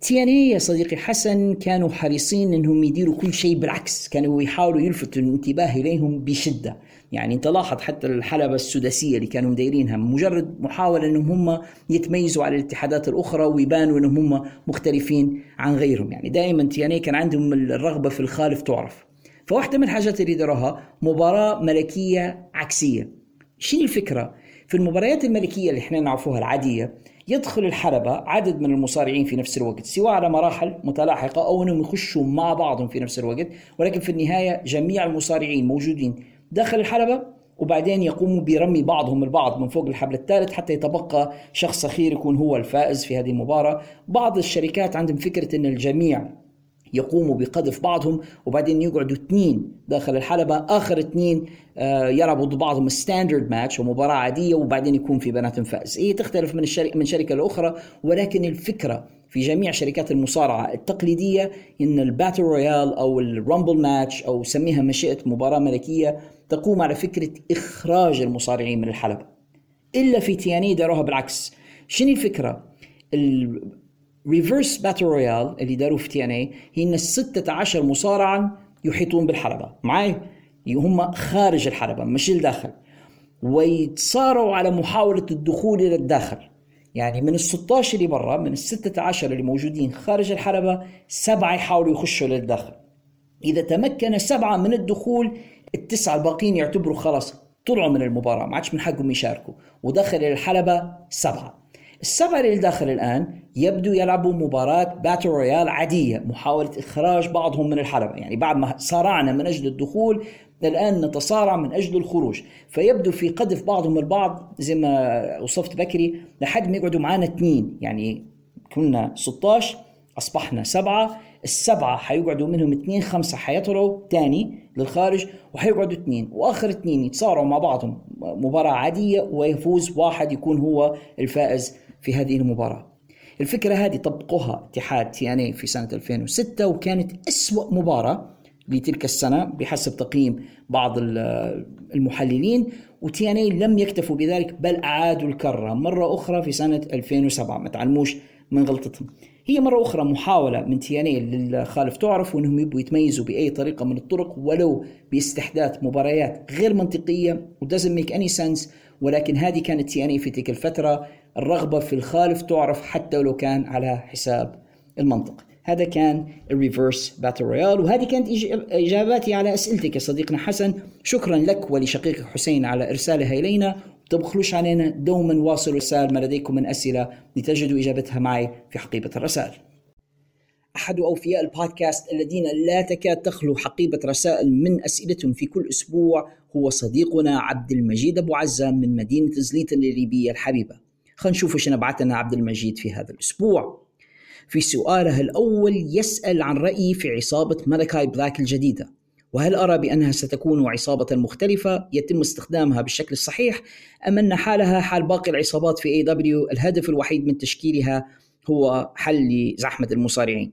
تي إن اي يا صديقي حسن كانوا حريصين إنهم يديروا كل شيء بالعكس. كانوا يحاولوا يلفتوا الانتباه إليهم بشدة. يعني انت لاحظ حتى الحلبة السداسية اللي كانوا مدايرينها مجرد محاولة إنهم هم يتميزوا على الاتحادات الأخرى ويبانوا إنهم هم مختلفين عن غيرهم. يعني دائما تي إن اي كان عندهم الرغبة في الخالف تعرف. فواحدة من الحاجات اللي داروها مباراة ملكية عكسية. شنو الفكرة؟ في المباريات الملكية اللي إحنا نعرفوها العادية يدخل الحلبة عدد من المصارعين في نفس الوقت سواء على مراحل متلاحقة أو أنهم يخشوا مع بعضهم في نفس الوقت ولكن في النهاية جميع المصارعين موجودين. داخل الحلبة وبعدين يقوموا برمي بعضهم البعض من فوق الحبل الثالث حتى يتبقى شخص أخير يكون هو الفائز في هذه المباراة. بعض الشركات عندهم فكرة أن الجميع يقوموا بقذف بعضهم وبعدين يقعدوا اثنين داخل الحلبة آخر اثنين آه يلعبوا ضد بعضهم standard match ومباراة عادية وبعدين يكون في بيناتهم فائز. هي تختلف من الشركة من شركة لأخرى ولكن الفكرة في جميع شركات المصارعة التقليدية إن ال battle royal أو ال rumble match أو سميها ما شئت مباراة ملكية تقوم على فكرة إخراج المصارعين من الحلبة. إلا في تي إن اي داروها بالعكس. شنو الفكرة؟ ال reverse battle royal اللي داروه في تي إن اي هي ال 16 مصارعا يحيطون بالحلبة. معي هم خارج الحلبة مش الداخل. ويتصارعوا على محاولة الدخول إلى الداخل. يعني من ال 16 اللي برا من ال 16 اللي موجودين خارج الحلبة سبعة يحاولوا يخشوا للداخل. إذا تمكن سبعة من الدخول التسعة الباقيين يعتبروا خلاص طلعوا من المباراة ما عادش من حقهم يشاركوا. ودخل الحلبة سبعة. السبعة اللي داخل الآن يبدو يلعبوا مباراة باتل رويال عادية محاولة إخراج بعضهم من الحلبة. يعني بعد ما صارعنا من أجل الدخول الآن نتصارع من أجل الخروج. فيبدو في قذف بعضهم البعض زي ما وصفت بكري لحد ما يقعدوا معانا اثنين يعني كنا 16 أصبحنا سبعة. السبعة حيقعدوا منهم اثنين خمسة حيطلعوا تاني للخارج وحيقعدوا اثنين وآخر اثنين يتصارعوا مع بعضهم. مباراة عادية ويفوز واحد يكون هو الفائز في هذه المباراة. الفكرة هذه طبقوها اتحاد تي ان في سنة 2006 وكانت أسوأ مباراة لتلك السنة بحسب تقييم بعض المحللين وتي إن لم يكتفوا بذلك بل أعادوا الكرة مرة أخرى في سنة 2007 ما تعلموش من غلطتهم. هي مرة أخرى محاولة من تي إن للخالف تعرف وأنهم يبوا يتميزوا بأي طريقة من الطرق ولو باستحداث مباريات غير منطقية و doesn't make any sense. ولكن هذه كانت تي إن في تلك الفترة الرغبة في الخالف تعرف حتى لو كان على حساب المنطق. هذا كان ال reverse battle royal وهذه كانت إجاباتي على أسئلتك يا صديقنا حسن. شكرا لك ولشقيقك حسين على إرسالها إلينا. تبخلوش علينا دوما واصلوا إرسال ما لديكم من أسئلة لتجدوا إجابتها معي في حقيبة الرسائل. أحد أوفياء البودكاست الذين لا تكاد تخلو حقيبة رسائل من أسئلتهم في كل أسبوع هو صديقنا عبد المجيد أبو عزة من مدينة زليتن الليبية الحبيبة. خلينا نشوف إيش عبد المجيد في هذا الأسبوع. في سؤاله الأول يسأل عن رأيي في عصابة ملكاي بلاك الجديدة. وهل أرى بأنها ستكون عصابة مختلفة يتم استخدامها بالشكل الصحيح أم أن حالها حال باقي العصابات في AW الهدف الوحيد من تشكيلها هو حل زحمة المصارعين؟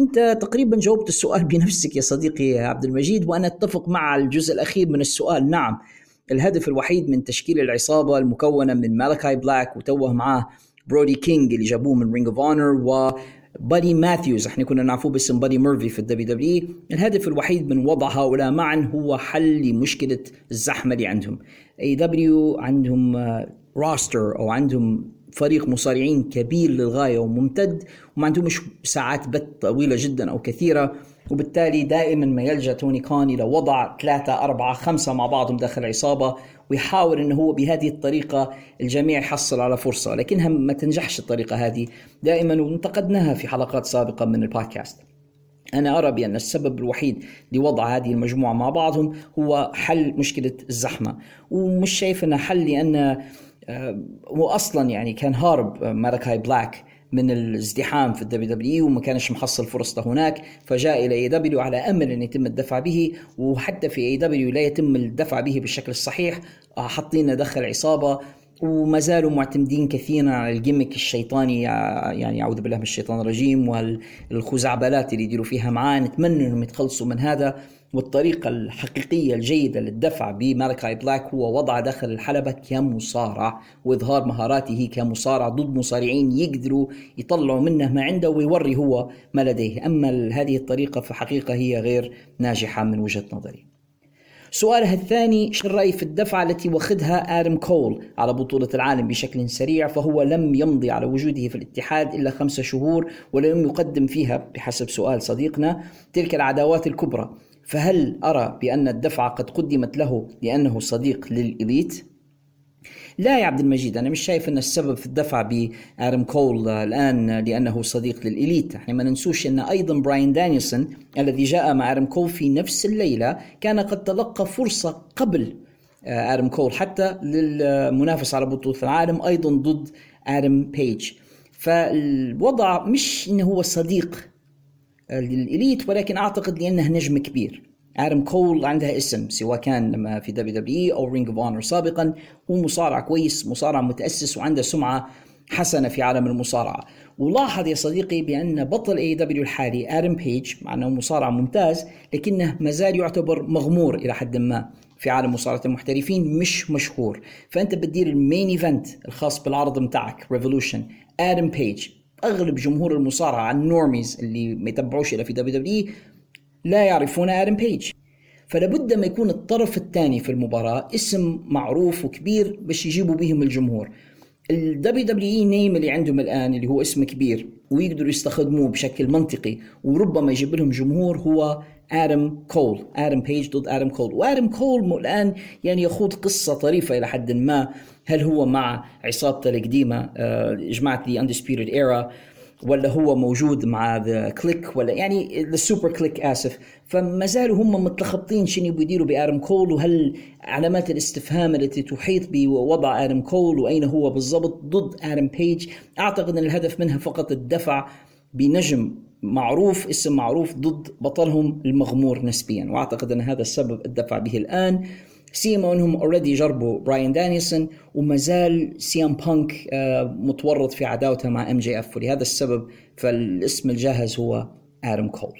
أنت تقريبا جاوبت السؤال بنفسك يا صديقي يا عبد المجيد وأنا أتفق مع الجزء الأخير من السؤال. نعم الهدف الوحيد من تشكيل العصابة المكونة من مالكاي بلاك وتوه معاه برودي كينج اللي جابوه من رينج اوف اونر و بادي ماثيوز إحنا كنا نعرفوه باسم بادي ميرفي في الدبليو دبليو الهدف الوحيد من وضع هؤلاء معا هو حل لمشكلة الزحمة اللي عندهم. اي دبليو عندهم roster آه، أو عندهم فريق مصارعين كبير للغاية وممتد وما عندهمش ساعات بث طويلة جدا أو كثيرة. وبالتالي دائما ما يلجأ توني خان إلى وضع ثلاثة أربعة خمسة مع بعضهم داخل عصابه ويحاول إنه هو بهذه الطريقة الجميع يحصل على فرصة لكنها ما تنجحش الطريقة هذه دائما وانتقدناها في حلقات سابقة من البودكاست. أنا أرى بأن السبب الوحيد لوضع هذه المجموعة مع بعضهم هو حل مشكلة الزحمة ومش شايف أنه حل لأن واصلا يعني كان هارب مالكاي بلاك من الازدحام في ال WWE وما كانش محصل فرصته هناك فجاء إلى AEW على أمل أن يتم الدفع به وحتى في AEW لا يتم الدفع به بالشكل الصحيح. حاطين دخل عصابة وما زالوا معتمدين كثيرا على ال gimmick الشيطاني يعني أعوذ بالله من الشيطان الرجيم والخزعبلات اللي يديروا فيها معاه نتمنى أنهم يتخلصوا من هذا. والطريقة الحقيقية الجيدة للدفع بمالكاي بلاك هو وضع داخل الحلبة كمصارع وإظهار مهاراته كمصارع ضد مصارعين يقدروا يطلعوا منه ما عنده ويوري هو ما لديه. أما هذه الطريقة في حقيقة هي غير ناجحة من وجهة نظري. سؤالها الثاني شو الرأي في الدفعة التي وخذها آدم كول على بطولة العالم بشكل سريع؟ فهو لم يمضي على وجوده في الاتحاد إلا خمسة شهور ولم يقدم فيها بحسب سؤال صديقنا تلك العداوات الكبرى. فهل أرى بأن الدفعة قد قدمت له لأنه صديق لل Elite؟ لا يا عبد المجيد أنا مش شايف أن السبب في الدفع بآدم كول الآن لأنه صديق لل Elite إحنا ما ننسوش أن أيضا براين دانيلسون الذي جاء مع آدم كول في نفس الليلة كان قد تلقى فرصة قبل آدم كول حتى للمنافس على بطولة العالم أيضا ضد آدم بيج فالوضع مش أنه هو صديق لل Elite ولكن أعتقد لأنه نجم كبير. آدم كول عندها اسم سواء كان لما في WWE أو Ring of Honor سابقا هو مصارع كويس مصارع متأسس وعنده سمعة حسنة في عالم المصارعة. ولاحظ يا صديقي بأن بطل AEW الحالي آدم بيج مع أنه مصارع ممتاز لكنه ما زال يعتبر مغمور إلى حد ما في عالم مصارعة المحترفين مش مشهور. فأنت بتدير ال main event الخاص بالعرض متاعك Revolution آدم بيج. أغلب جمهور المصارعة ال normies اللي ما يتبعوش إلى في WWE لا يعرفون آدم بيج. فلابد ما يكون الطرف الثاني في المباراة اسم معروف وكبير باش يجيبوا بهم الجمهور. الدبليو دبليو إي نيم اللي عندهم الآن اللي هو اسم كبير ويقدروا يستخدموه بشكل منطقي وربما يجيب لهم جمهور هو آدم كول آدم بيج ضد آدم كول. وآدم كول الآن يعني يخوض قصة طريفة إلى حد ما. هل هو مع عصابته القديمة آه، جماعة The Undisputed Era ولا هو موجود مع The Kliq ولا يعني The Super Kliq آسف. فما زالوا هم متلخبطين شنو يبغوا يديروا بآدم كول وهل علامات الاستفهام التي تحيط بوضع آدم كول وأين هو بالضبط ضد آدم بيج أعتقد أن الهدف منها فقط الدفع بنجم معروف اسم معروف ضد بطلهم المغمور نسبيا. وأعتقد أن هذا السبب الدفع به الآن. سيما انهم already جربوا براين دانيلسون وما زال سي ام بانك آه، متورط في عداوته مع MJF. ولهذا السبب فالاسم الجاهز هو آدم كول.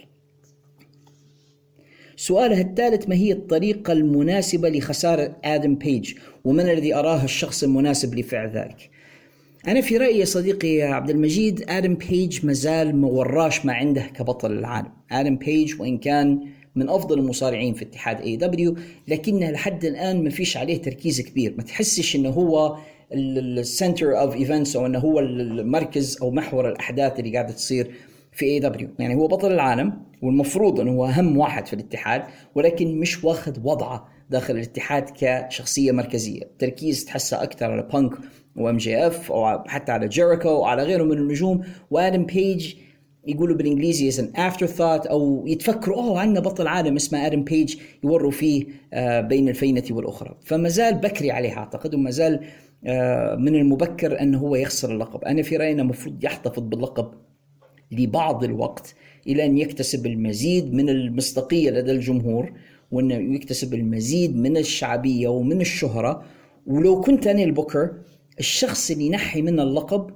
سؤاله الثالث ما هي الطريقة المناسبة لخسارة آدم بيج؟ ومن الذي أراه الشخص المناسب لفعل ذلك؟ أنا في رأيي يا صديقي يا عبد المجيد آدم بيج مازال ما وراش ما عنده كبطل العالم. آدم بيج وإن كان من أفضل المصارعين في اتحاد AEW لكنه لحد الآن ما فيش عليه تركيز كبير. ما تحسش إنه هو ال center of events أو إنه هو المركز أو محور الأحداث اللي قاعدة تصير في AEW يعني هو بطل العالم والمفروض إنه هو أهم واحد في الاتحاد ولكن مش واخذ وضعه داخل الاتحاد كشخصية مركزية. تركيز تحسه أكثر على بانك و MJF أو حتى على جيريكو وعلى غيره من النجوم. وآدم بيج يقولوا بالإنجليزي as an afterthought أو يتفكروا أوه عندنا بطل عالم اسمه آدم بيج يوروا فيه آه، بين الفينة والأخرى. فما زال بكري عليه أعتقد وما زال آه، من المبكر انه هو يخسر اللقب. أنا في رايي انه المفروض يحتفظ باللقب لبعض الوقت إلى أن يكتسب المزيد من المصداقية لدى الجمهور وانه يكتسب المزيد من الشعبية ومن الشهرة. ولو كنت أنا البوكر الشخص اللي ينحي منه اللقب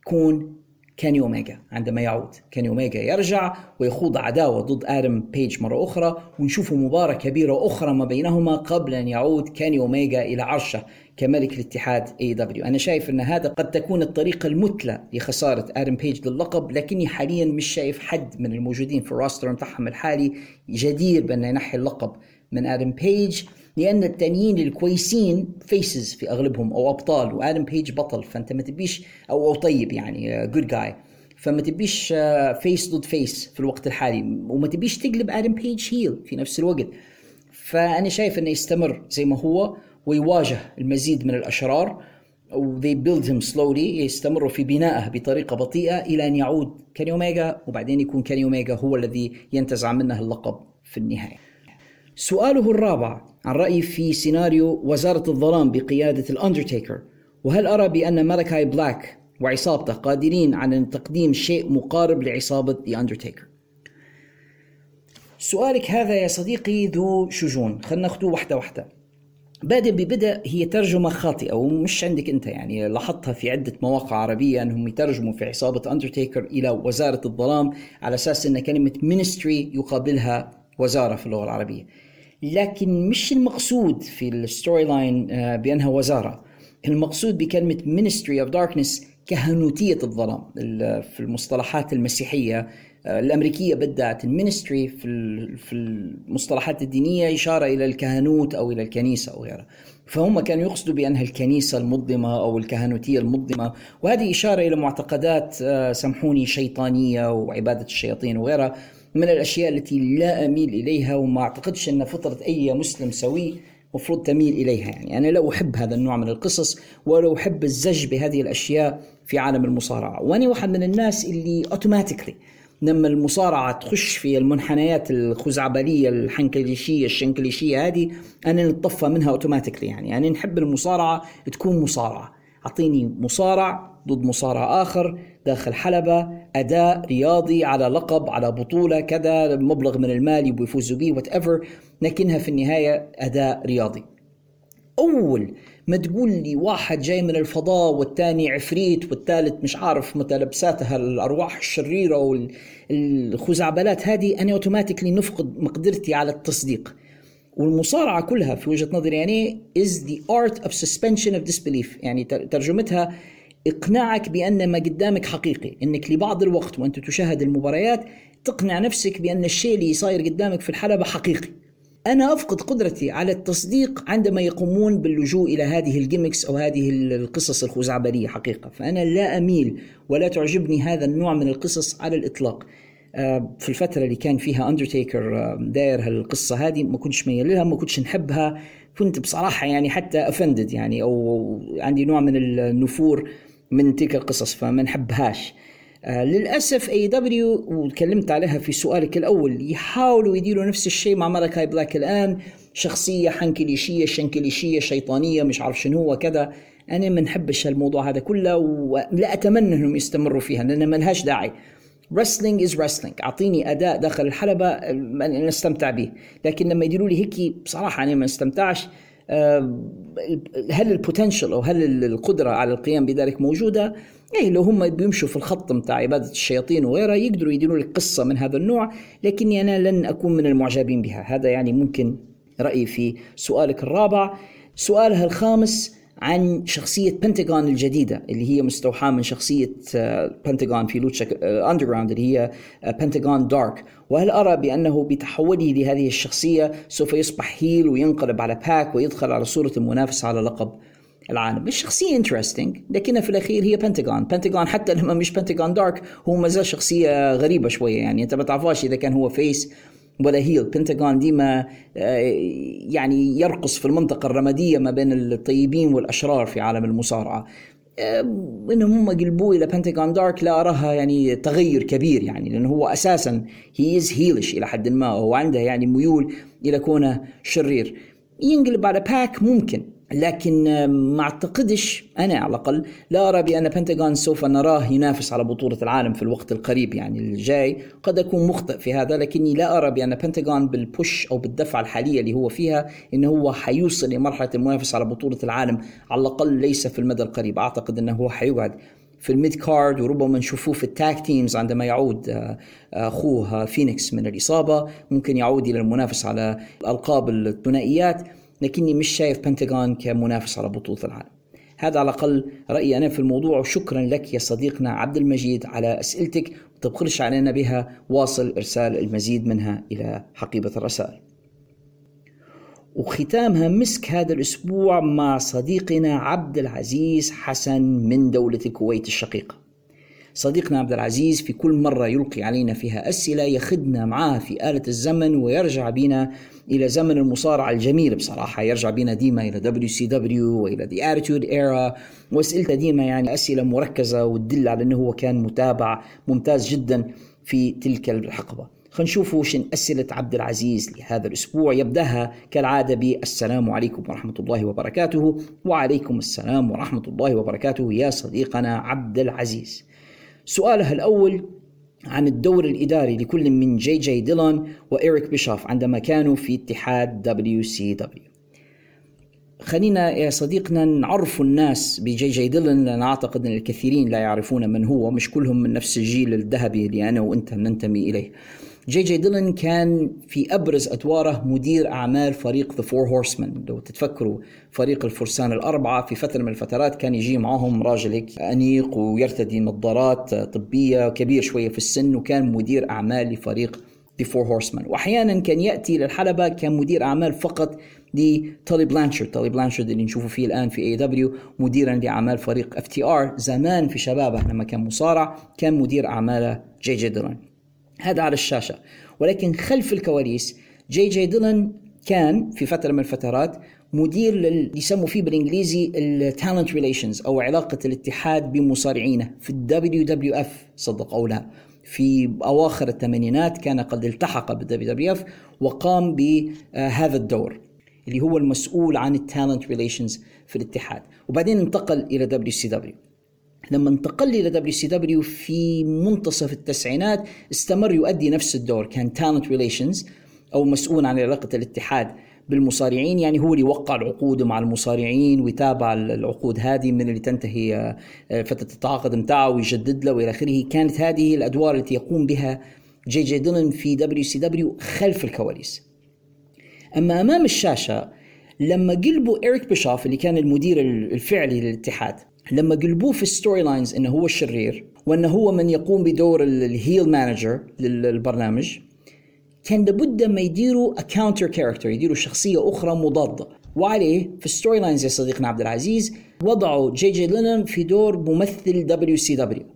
يكون كيني اوميجا عندما يعود كيني اوميجا يرجع ويخوض عداوة ضد آدم بيج مرة أخرى ونشوف مباراة كبيرة أخرى ما بينهما قبل أن يعود كيني اوميجا إلى عرشه كملك الاتحاد AEW أنا شايف أن هذا قد تكون الطريقة المثلى لخسارة آدم بيج للقب لكني حاليا مش شايف حد من الموجودين في ال roster بتاعهم الحالي جدير بانه ينحي اللقب من آدم بيج لأن التانيين الكويسين فيسز في أغلبهم أو أبطال وآدم بيج بطل فأنت ما تبيش أو أو طيب يعني good guy فما تبيش face ضد face في الوقت الحالي وما تبيش تقلب آدم بيج heel في نفس الوقت. فأنا شايف إنه يستمر زي ما هو ويواجه المزيد من الأشرار و they build him slowly يستمروا في بنائه بطريقة بطيئة إلى أن يعود كيني أوميجا وبعدين يكون كيني أوميجا هو الذي ينتزع منه اللقب في النهاية. سؤاله الرابع عن رأيي في سيناريو وزارة الظلام بقيادة الأندرتيكر وهل أرى بأن مالكاي بلاك وعصابته قادرين على تقديم شيء مقارب لعصابة The Undertaker سؤالك هذا يا صديقي ذو شجون. خلينا ناخذه واحدة واحدة بادئ ببدء هي ترجمة خاطئة ومش عندك أنت يعني لاحظتها في عدة مواقع عربية أنهم يترجموا في عصابة أندرتيكر إلى وزارة الظلام على أساس أن كلمة ministry يقابلها وزارة في اللغة العربية. لكن مش المقصود في ال story line آه، بأنها وزارة. المقصود بكلمة Ministry of Darkness كهنوتية الظلام في المصطلحات المسيحية. آه، الأمريكية بدأت ال ministry في في المصطلحات الدينية إشارة إلى الكهنوت أو إلى الكنيسة أو غيرها. فهم كانوا يقصدوا بأنها الكنيسة المظلمة أو الكهنوتية المظلمة. وهذه إشارة إلى معتقدات آه، سامحوني شيطانية وعبادة الشياطين وغيرها. من الأشياء التي لا أميل إليها وما أعتقدش أن فطرة أي مسلم سوي مفروض تميل إليها. يعني أنا لا أحب هذا النوع من القصص ولا أحب الزج بهذه الأشياء في عالم المصارعة. وأنا واحد من الناس اللي automatically لما المصارعة تخش في المنحنيات الخزعبلية الحنكليشية الشنكليشية هذه أنا نتطفى منها automatically يعني أنا نحب المصارعة تكون مصارعة. أعطيني مصارع ضد مصارع آخر داخل حلبة أداء رياضي على لقب على بطولة كذا مبلغ من المال يبغوا يفوزوا به whatever لكنها في النهاية أداء رياضي. أول ما تقول لي واحد جاي من الفضاء والثاني عفريت والثالث مش عارف متلبساتها الأرواح الشريرة والخزعبلات هذه أنا automatically نفقد مقدرتي على التصديق. والمصارعة كلها في وجهة نظري يعني is the art of suspension of disbelief. يعني ترجمتها اقناعك بأن ما قدامك حقيقي إنك لبعض الوقت وأنت تشاهد المباريات تقنع نفسك بأن الشيء اللي صاير قدامك في الحلبة حقيقي. أنا أفقد قدرتي على التصديق عندما يقومون باللجوء إلى هذه الجيمكس أو هذه القصص الخزعبلية حقيقة. فأنا لا أميل ولا تعجبني هذا النوع من القصص على الإطلاق. آه، في الفترة اللي كان فيها أندرتيكر آه، داير هالقصة هذه ما كنتش ميال لها ما كنتش نحبها. كنت بصراحة يعني حتى offended يعني أو عندي نوع من النفور. من تلك القصص فما نحبهاش. آه للأسف AEW وتكلمت عليها في سؤالك الأول يحاولوا يديروا نفس الشيء مع مالكاي بلاك الآن شخصية حنكليشية شنكليشية شيطانية مش عارف شنو هو كذا. أنا ما نحبش الموضوع هذا كله ولا أتمنى إنهم يستمروا فيها لأن ما لهاش داعي. Wrestling is wrestling. أعطيني أداء داخل الحلبة نستمتع به. لكن لما يديروا لي هيك بصراحة أنا ما استمتعش. هل ال potential أو هل القدرة على القيام بذلك موجودة؟ اي لو هم بيمشوا في الخط بتاع عبادة الشياطين وغيرها يقدروا يديروا لك قصة من هذا النوع لكني أنا لن أكون من المعجبين بها هذا يعني ممكن رأيي في سؤالك الرابع سؤالها الخامس عن شخصية بنتاغون الجديدة اللي هي مستوحاة من شخصية بنتاغون آه، في لوتشا أندرجراوند آه، اللي هي بنتاغون آه، دارك وهل أرى بأنه بتحوله لهذه الشخصية سوف يصبح heel وينقلب على باك ويدخل على صورة المنافس على لقب العالم؟ الشخصية interesting لكنها في الأخير هي بنتاغون بنتاغون حتى لما مش بنتاغون دارك هو ما زال شخصية غريبة شوية يعني. أنت ما تعرفاش إذا كان هو face ولا heel بنتاغون ديما آه، يعني يرقص في المنطقة الرمادية ما بين الطيبين والأشرار في عالم المصارعة. آه، إنهم هم قلبوه إلى بنتاغون دارك لا اراها يعني تغير كبير يعني لأنه هو أساسا he is heelish إلى حد ما وهو عنده يعني ميول إلى كونه شرير. ينقلب على باك ممكن لكن ما اعتقدش أنا على الأقل لا أرى بأن بنتاغون سوف نراه ينافس على بطولة العالم في الوقت القريب يعني الجاي. قد أكون مخطئ في هذا لكني لا أرى بأن بنتاغون بال push أو بالدفعة الحالية اللي هو فيها انه هو حيوصل لمرحلة المنافسة على بطولة العالم على الأقل ليس في المدى القريب. أعتقد إنه هو حيقعد في ال mid card وربما نشوفوه في ال tag teams عندما يعود آه، أخوه فينيكس من الإصابة. ممكن يعود إلى المنافسة على الالقاب الثنائيات. لكني مش شايف بنتاغون كمنافس على بطولة العالم. هذا على الأقل رأيي أنا في الموضوع وشكرا لك يا صديقنا عبد المجيد على أسئلتك وتبخلش علينا بها. واصل إرسال المزيد منها إلى حقيبة الرسائل. وختامها مسك هذا الأسبوع مع صديقنا عبد العزيز حسن من دولة الكويت الشقيقة. صديقنا عبد العزيز في كل مرة يلقي علينا فيها أسئلة يخدنا معاه في آلة الزمن ويرجع بنا إلى زمن المصارعة الجميل بصراحة. يرجع بنا ديما إلى WCW وإلى the Attitude Era وأسئلته ديما يعني أسئلة مركزة وتدل على أنه هو كان متابع ممتاز جدا في تلك الحقبة. خلينا نشوف أسئلة عبد العزيز لهذا الأسبوع. يبدأها كالعادة بالسلام عليكم ورحمة الله وبركاته. وعليكم السلام ورحمة الله وبركاته يا صديقنا عبد العزيز سؤالها الأول عن الدور الإداري لكل من جي جي ديلون وإيريك بيشوف عندما كانوا في اتحاد WCW خلينا يا صديقنا نعرف الناس بجي جي ديلون لأن أعتقد أن الكثيرين لا يعرفون من هو مش كلهم من نفس الجيل الذهبي اللي أنا وأنت ننتمي إليه. جي جي ديلن كان في أبرز أدواره مدير أعمال فريق The Four Horsemen لو تتفكروا فريق الفرسان الأربعة في فترة من الفترات كان يجي معاهم راجل هيك أنيق ويرتدي نظارات طبية كبير شوية في السن وكان مدير أعمال لفريق The Four Horsemen واحيانا كان يأتي للحلبة كمدير أعمال فقط لتولي بلانشارد تولي بلانشارد اللي نشوفه فيه الآن في AEW مديرا لأعمال فريق FTR زمان في شبابه لما كان مصارع كان مدير أعماله جي جي ديلن هذا على الشاشة. ولكن خلف الكواليس جي جي ديلن كان في فترة من الفترات مدير اللي يسموا فيه بالإنجليزي ال talent relations أو علاقة الاتحاد بمصارعينه. في ال WWF صدق أو لا. في أواخر الثمانينات كان قد التحق بال WWF وقام بهذا الدور اللي هو المسؤول عن ال talent relations في الاتحاد. وبعدين انتقل إلى WCW. لما انتقل إلى WCW في منتصف التسعينات استمر يؤدي نفس الدور كان talent relations أو مسؤول عن علاقة الاتحاد بالمصارعين يعني هو اللي وقع العقود مع المصارعين ويتابع العقود هذه من اللي تنتهي آه، فترة التعاقد متاعه ويجدد له والى آخره. كانت هذه الأدوار التي يقوم بها جي جي ديلن في WCW خلف الكواليس. أما أمام الشاشة لما قلبوا إريك بيشوف اللي كان المدير الفعلي للاتحاد لما قلبوه في ال storylines إنه هو الشرير وإنه هو من يقوم بدور ال heel manager للبرنامج كان لابد ما يديروا counter character يديروا شخصية أخرى مضادة. وعليه في ال storylines يا صديقنا عبد العزيز وضعوا جي جي ديلن في دور ممثل WCW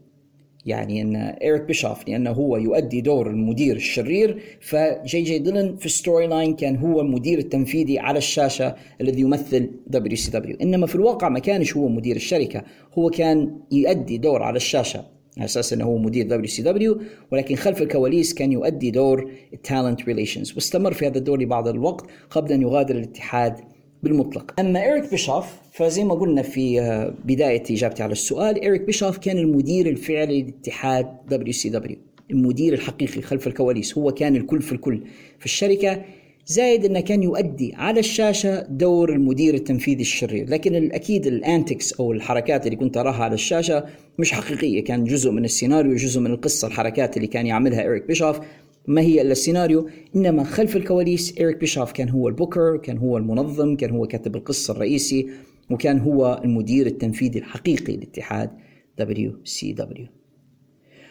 يعني أن إيريك بيشوف لأنه هو يؤدي دور المدير الشرير. فجي جي ديلن في storyline كان هو المدير التنفيذي على الشاشة الذي يمثل WCW إنما في الواقع ما كانش هو مدير الشركة هو كان يؤدي دور على الشاشة على أساس إنه هو مدير WCW ولكن خلف الكواليس كان يؤدي دور ال talent relations واستمر في هذا الدور لبعض الوقت قبل أن يغادر الاتحاد بالمطلق. أما إيريك بيشوف فزي ما قلنا في آه، بداية إجابتي على السؤال إيريك بيشوف كان المدير الفعلي لاتحاد WCW المدير الحقيقي خلف الكواليس هو كان الكل في الكل في الشركة. زايد إنه كان يؤدي على الشاشة دور المدير التنفيذي الشرير، لكن الأكيد ال antics أو الحركات اللي كنت أراها على الشاشة مش حقيقية، كان جزء من السيناريو، جزء من القصة، الحركات اللي كان يعملها إيريك بيشوف ما هي إلا السيناريو؟ إنما خلف الكواليس إيريك بيشوف كان هو البوكر كان هو المنظم كان هو كاتب القصة الرئيسي وكان هو المدير التنفيذي الحقيقي لاتحاد WCW.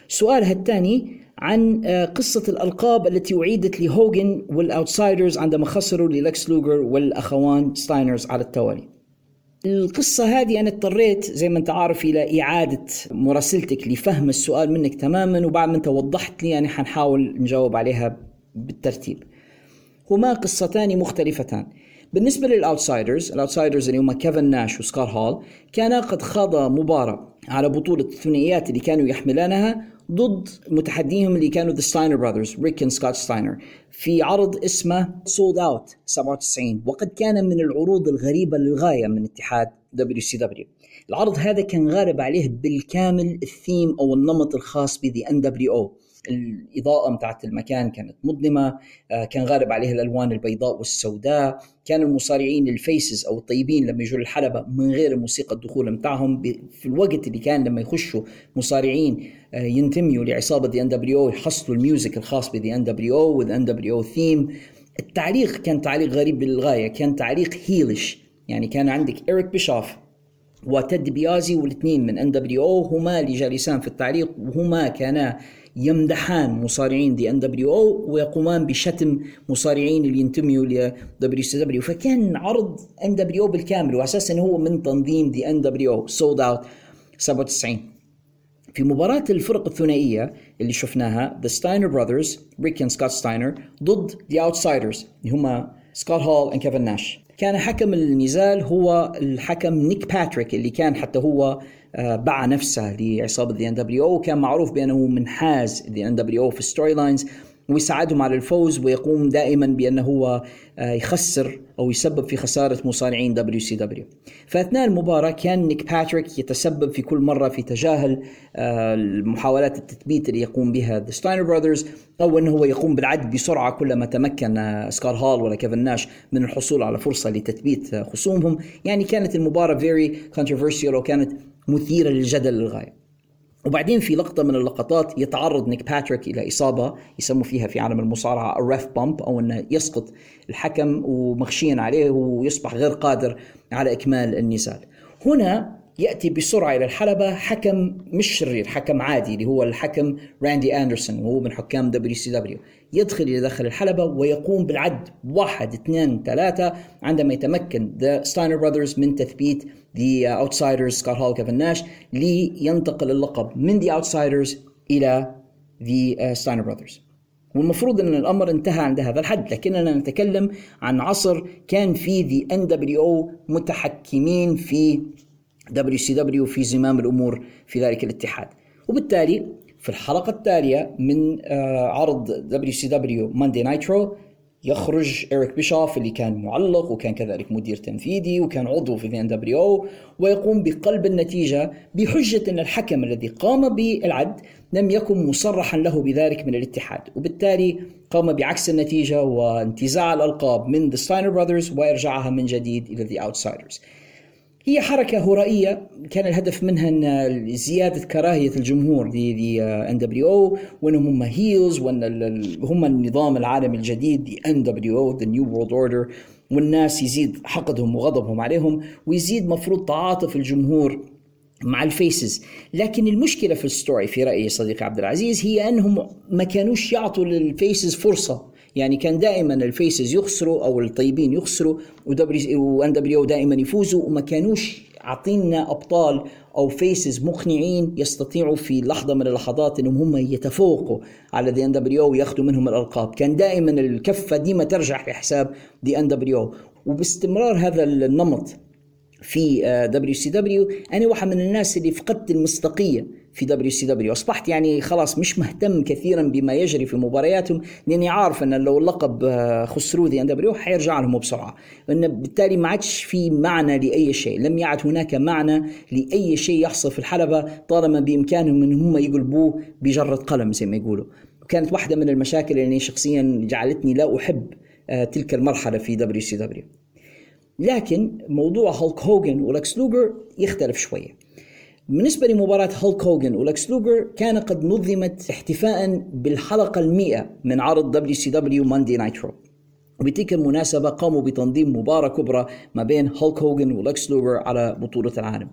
سؤالها الثاني عن آه، قصة الألقاب التي أعيدت لهوجن وال Outsiders عندما خسروا للكس لوجر والأخوان ستاينرز على التوالي. القصة هذه أنا اضطريت زي ما أنت عارف إلى إعادة مراسلتك لفهم السؤال منك تماما وبعد ما أنت وضحت لي يعني حنحاول نجاوب عليها بالترتيب. هما قصتان مختلفتان. بالنسبة لل Outsiders ال Outsiders اللي هم كيفن ناش وسكوت هول كانا قد خاضا مباراة على بطولة الثنائيات اللي كانوا يحملانها ضد متحديهم اللي كانوا The Steiner Brothers ريك and سكوت ستاينر في عرض اسمه Souled Out 97 وقد كان من العروض الغريبة للغاية من اتحاد WCW العرض هذا كان غالب عليه بالكامل الثيم أو النمط الخاص ب the nWo الإضاءة بتاعت المكان كانت مظلمة آه، كان غالب عليها الألوان البيضاء والسوداء. كان المصارعين ال faces أو الطيبين لما يجوا الحلبه من غير الموسيقى الدخول بتاعهم في الوقت اللي كان لما يخشوا مصارعين آه، ينتميوا لعصابة the nWo يحصلوا ال music الخاص ب the nWo و the nWo theme التعليق كان تعليق غريب للغايه كان تعليق heelish يعني كان عندك إيريك بيشوف وتيد ديبياسي والاثنين من ان دبليو أو هما اللي جالسان في التعليق وهما كانا يمدحان مصارعين the nWo ويقومان بشتم مصارعين اللي ينتميوا ل WCW. فكان عرض إن دبليو أو بالكامل واساسا هو من تنظيم the nWo Souled Out 97 في مباراة الفرق الثنائية اللي شفناها The Steiner Brothers ريك and سكوت ستاينر ضد The Outsiders اللي هم سكوت هول and كيفن ناش كان حكم النزال هو الحكم نيك باتريك اللي كان حتى هو باع نفسه لعصابة the nWo وكان معروف بأنه منحاز the nWo في storylines ويساعدهم على الفوز ويقوم دائما بأنه هو آه، يخسر أو يسبب في خسارة مصارعين WCW. فأثناء المباراة كان نيك باتريك يتسبب في كل مرة في تجاهل آه، محاولات التثبيت اللي يقوم بها The Steiner Brothers أو أنه هو يقوم بالعد بسرعة كلما تمكن سكوت هول ولا كيفن ناش من الحصول على فرصة لتثبيت خصومهم، يعني كانت المباراة very controversial وكانت مثيرة للجدل للغايه. وبعدين في لقطة من اللقطات يتعرض نيك باتريك إلى إصابة يسموا فيها في عالم المصارعة ال ref bump أو أنه يسقط الحكم ومغشيا عليه ويصبح غير قادر على إكمال النزال هنا يأتي بسرعة إلى الحلبة حكم مش شرير حكم عادي اللي هو الحكم راندي أندرسون وهو من حكام WCW يدخل إلى داخل الحلبة ويقوم بالعد واحد اثنين ثلاثة عندما يتمكن The Steiner Brothers من تثبيت The Outsiders سكوت هول كيفن ناش لينتقل اللقب من The Outsiders إلى The Steiner Brothers والمفروض إن الأمر انتهى عند هذا الحد لكننا نتكلم عن عصر كان في the nWo متحكمين في WCW في زمام الأمور في ذلك الاتحاد. وبالتالي في الحلقة التالية من آه، عرض WCW Monday Nitro يخرج إريك بيشوف اللي كان معلق وكان كذلك مدير تنفيذي وكان عضو في ان دبليو ويقوم بقلب النتيجة بحجة أن الحكم الذي قام بالعد لم يكن مصرحا له بذلك من الاتحاد. وبالتالي قام بعكس النتيجة وانتزاع الألقاب من The Steiner Brothers وإرجاعها من جديد إلى The Outsiders. هي حركة هرائية. كان الهدف منها أن زيادة كراهية الجمهور The nWo وانهم هم heels وأن هم النظام العالمي الجديد The nWo The New World Order والناس يزيد حقدهم وغضبهم عليهم ويزيد مفروض تعاطف الجمهور مع ال faces. لكن المشكلة في ال story في رأيي صديقي عبد العزيز هي أنهم ما كانوش يعطوا لل faces فرصة. يعني كان دائما ال faces يخسروا أو الطيبين يخسروا وان دبليو دائما يفوزوا وما كانوش عاطينا أبطال أو faces مقنعين يستطيعوا في لحظة من اللحظات إنهم هم يتفوقوا على The nWo وياخذوا منهم الألقاب. كان دائما الكفة ديما ترجع في حساب The nWo وباستمرار هذا النمط في WCW أنا واحد من الناس اللي فقدت المصداقية في WCW أصبحت يعني خلاص مش مهتم كثيرا بما يجري في مبارياتهم لأني عارف إن لو اللقب آه، خسروا The nWo حيرجع لهم بسرعة. وان بالتالي ما عادش في معنى لأي شيء. لم يعد هناك معنى لأي شيء يحصل في الحلبة طالما بإمكانهم إن هم يقلبوه بجرة قلم زي ما يقولوا. كانت واحدة من المشاكل اللي شخصيا جعلتني لا أحب آه، تلك المرحلة في WCW لكن موضوع هولك هوجن ولكس لوجر يختلف شوية. بالنسبة لمباراة هولك هوجن ولكس لوجر كان قد نظمت احتفاء بالحلقة المئة من عرض WCW Monday Nitro وبتلك المناسبة قاموا بتنظيم مباراة كبرى ما بين هولك هوجن ولكس لوجر على بطولة العالم.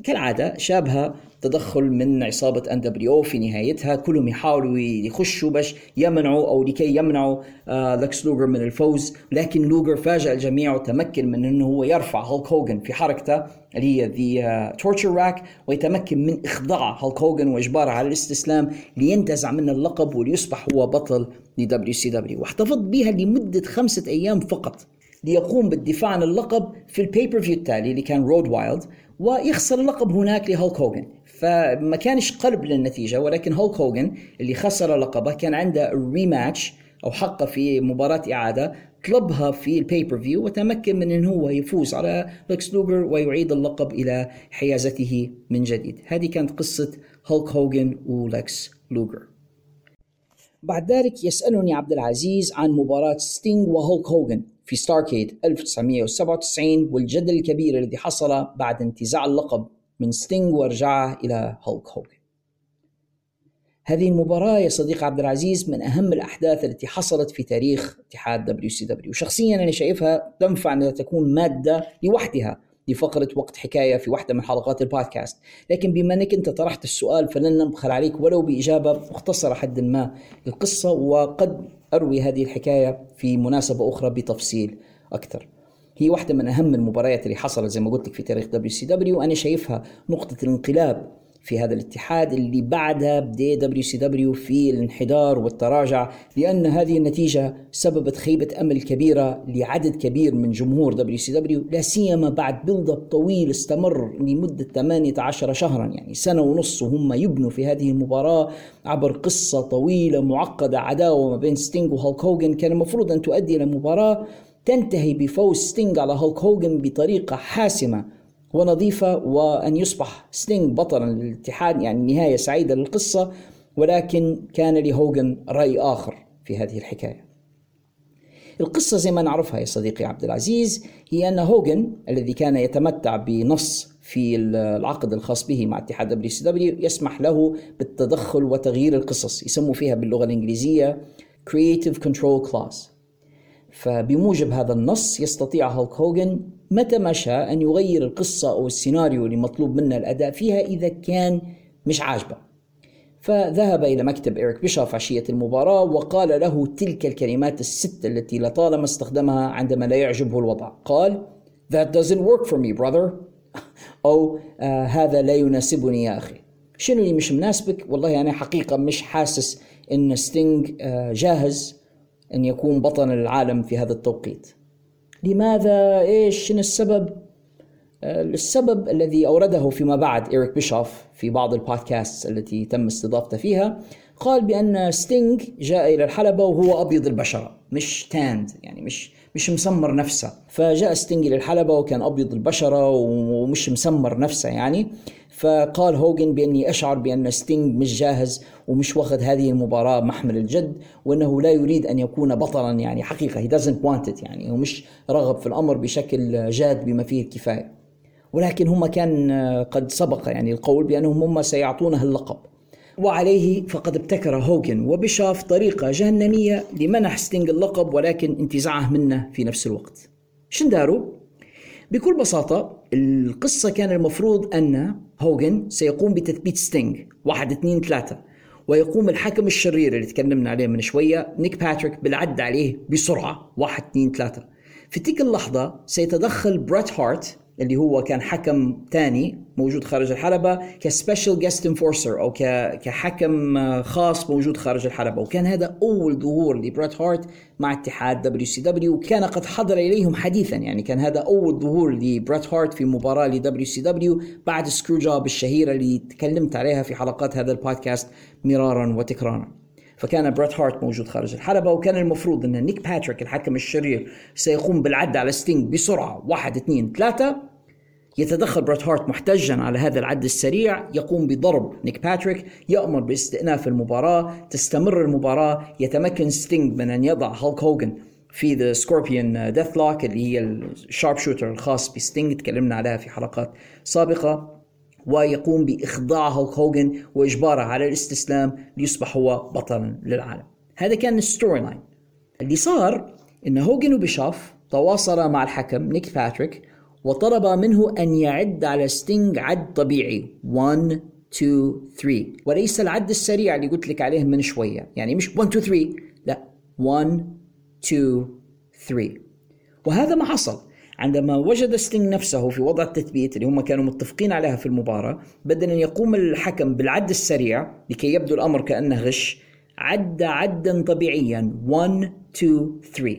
وكالعادة شابها تدخل من عصابة ان دبليو في نهايتها كلهم يحاولوا يخشوا باش يمنعوا أو لكي يمنعوا آه لكس لوجر من الفوز. لكن لوجر فاجأ الجميع وتمكن من إنه هو يرفع هولك هوجن في حركته اللي هي the torture rack ويتمكن من إخضاع هولك هوجن وإجباره على الاستسلام لينتزع منه اللقب وليصبح هو بطل ل WCW واحتفظ بها لمدة خمسة أيام فقط ليقوم بالدفاع عن اللقب في ال pay-per-view التالي اللي كان Road Wild ويخسر اللقب هناك لهولك هوجن فما كانش قلب للنتيجة ولكن هولك هوجن اللي خسر لقبه كان عنده rematch أو حقه في مباراة إعادة طلبها في ال pay-per-view وتمكن من إن هو يفوز على لكس لوجر ويعيد اللقب إلى حيازته من جديد. هذه كانت قصة هولك هوجن ولكس لوجر بعد ذلك يسألني عبد العزيز عن مباراة ستينغ وهولك هوجن في Starrcade 1997 والجدل الكبير الذي حصل بعد انتزاع اللقب من ستينغ ورجعه إلى هولك هوجن هذه المباراة يا صديق عبد العزيز من أهم الأحداث التي حصلت في تاريخ اتحاد WCW شخصيا أنا شايفها تنفع أنها تكون مادة لوحدها لفقرة وقت حكاية في واحدة من حلقات البودكاست. لكن بما أنك أنت طرحت السؤال فلن نبخل عليك ولو بإجابة مختصرة حد ما. القصة وقد أروي هذه الحكاية في مناسبة أخرى بتفصيل أكثر. هي واحدة من أهم المباريات اللي حصلت زي ما قلت لك في تاريخ WCW وأنا شايفها نقطة الانقلاب في هذا الاتحاد اللي بعدها بدي WCW في الانحدار والتراجع لأن هذه النتيجة سببت خيبة أمل كبيرة لعدد كبير من جمهور WCW لا سيما بعد build up طويل استمر لمدة 18 شهرا يعني سنة ونص وهم يبنوا في هذه المباراة عبر قصة طويلة معقدة عداوة ما بين ستينغ وهالك هوجن كان المفروض أن تؤدي إلى مباراة تنتهي بفوز ستينغ على هالك هوجن بطريقة حاسمة. ونظيفة وأن يصبح ستينغ بطلا للاتحاد يعني نهاية سعيدة للقصة ولكن كان لهوجن رأي آخر في هذه الحكاية. القصة زي ما نعرفها يا صديقي عبد العزيز هي أن هوجن الذي كان يتمتع بنص في العقد الخاص به مع اتحاد WCW يسمح له بالتدخل وتغيير القصص يسموا فيها باللغة الإنجليزية Creative Control Clause. فبموجب هذا النص يستطيع هولك هوجن متى ما شاء أن يغير القصة أو السيناريو اللي مطلوب منه الأداء فيها إذا كان مش عاجبه. فذهب إلى مكتب إيريك بيشوف عشية المباراة وقال له تلك الكلمات الست التي لطالما استخدمها عندما لا يعجبه الوضع. قال That doesn't work for me brother. أو آه هذا لا يناسبني يا أخي. شنو اللي مش مناسبك؟ والله أنا حقيقة مش حاسس إن ستينج آه جاهز أن يكون بطل العالم في هذا التوقيت. لماذا؟ إيش؟ شنو السبب؟ آه، السبب الذي أورده فيما بعد إيريك بيشوف في بعض البودكاست التي تم استضافته فيها قال بأن ستينج جاء إلى الحلبة وهو أبيض البشرة مش tanned يعني مش مش مسمر نفسه. فجاء ستينج للحلبة وكان أبيض البشرة ومش مسمر نفسه يعني. فقال هوجن بأني أشعر بأن ستينج مش جاهز ومش واخذ هذه المباراة محمل الجد وأنه لا يريد أن يكون بطلا يعني حقيقة. He doesn't want it يعني. ومش راغب في الأمر بشكل جاد بما فيه الكفاية. ولكن هم كان قد سبق يعني القول بأنهم هم سيعطونه اللقب. وعليه فقد ابتكر هوجن وبيشوف طريقة جهنمية لمنح ستينج اللقب ولكن انتزاعه منه في نفس الوقت. شن داروا بكل بساطة القصة كان المفروض أن هوجن سيقوم بتثبيت ستينج واحد اثنين ثلاثة ويقوم الحكم الشرير اللي تكلمنا عليه من شوية نيك باتريك بالعد عليه بسرعة واحد اثنين ثلاثة. في تلك اللحظة سيتدخل بريت هارت اللي هو كان حكم ثاني موجود خارج الحلبة ك special guest enforcer أو كحكم خاص موجود خارج الحلبة. وكان هذا أول ظهور لبريت هارت مع اتحاد WCW وكان قد حضر إليهم حديثا. يعني كان هذا أول ظهور لبريت هارت في مباراة ل WCW بعد screw job الشهيرة اللي تكلمت عليها في حلقات هذا البودكاست مرارا وتكرارا. فكان بريت هارت موجود خارج الحلبة وكان المفروض أن نيك باتريك الحكم الشرير سيقوم بالعد على ستينج بسرعة. واحد اثنين ثلاثة. يتدخل بريت هارت محتجا على هذا العد السريع يقوم بضرب نيك باتريك يأمر باستئناف المباراة تستمر المباراة يتمكن ستينج من أن يضع هالك هوجن في the Scorpion Death Lock اللي هي ال Sharpshooter الخاص بستينج تكلمنا عليها في حلقات سابقة ويقوم بإخضاع هولك هوجن وإجباره على الاستسلام ليصبح هو بطلا للعالم. هذا كان ال storyline اللي صار إن هوجن وبيشوف تواصلا مع الحكم نيك باتريك وطلب منه أن يعد على ستينج عد طبيعي. 1 2 3 وليس العد السريع اللي قلت لك عليه من شوية. يعني مش 1 2 3 لا. 1 2 3 وهذا ما حصل. عندما وجد ستينج نفسه في وضع التثبيت اللي هم كانوا متفقين عليها في المباراة بدل أن يقوم الحكم بالعد السريع لكي يبدو الأمر كأنه غش. عد عدا طبيعيا. 1 2 3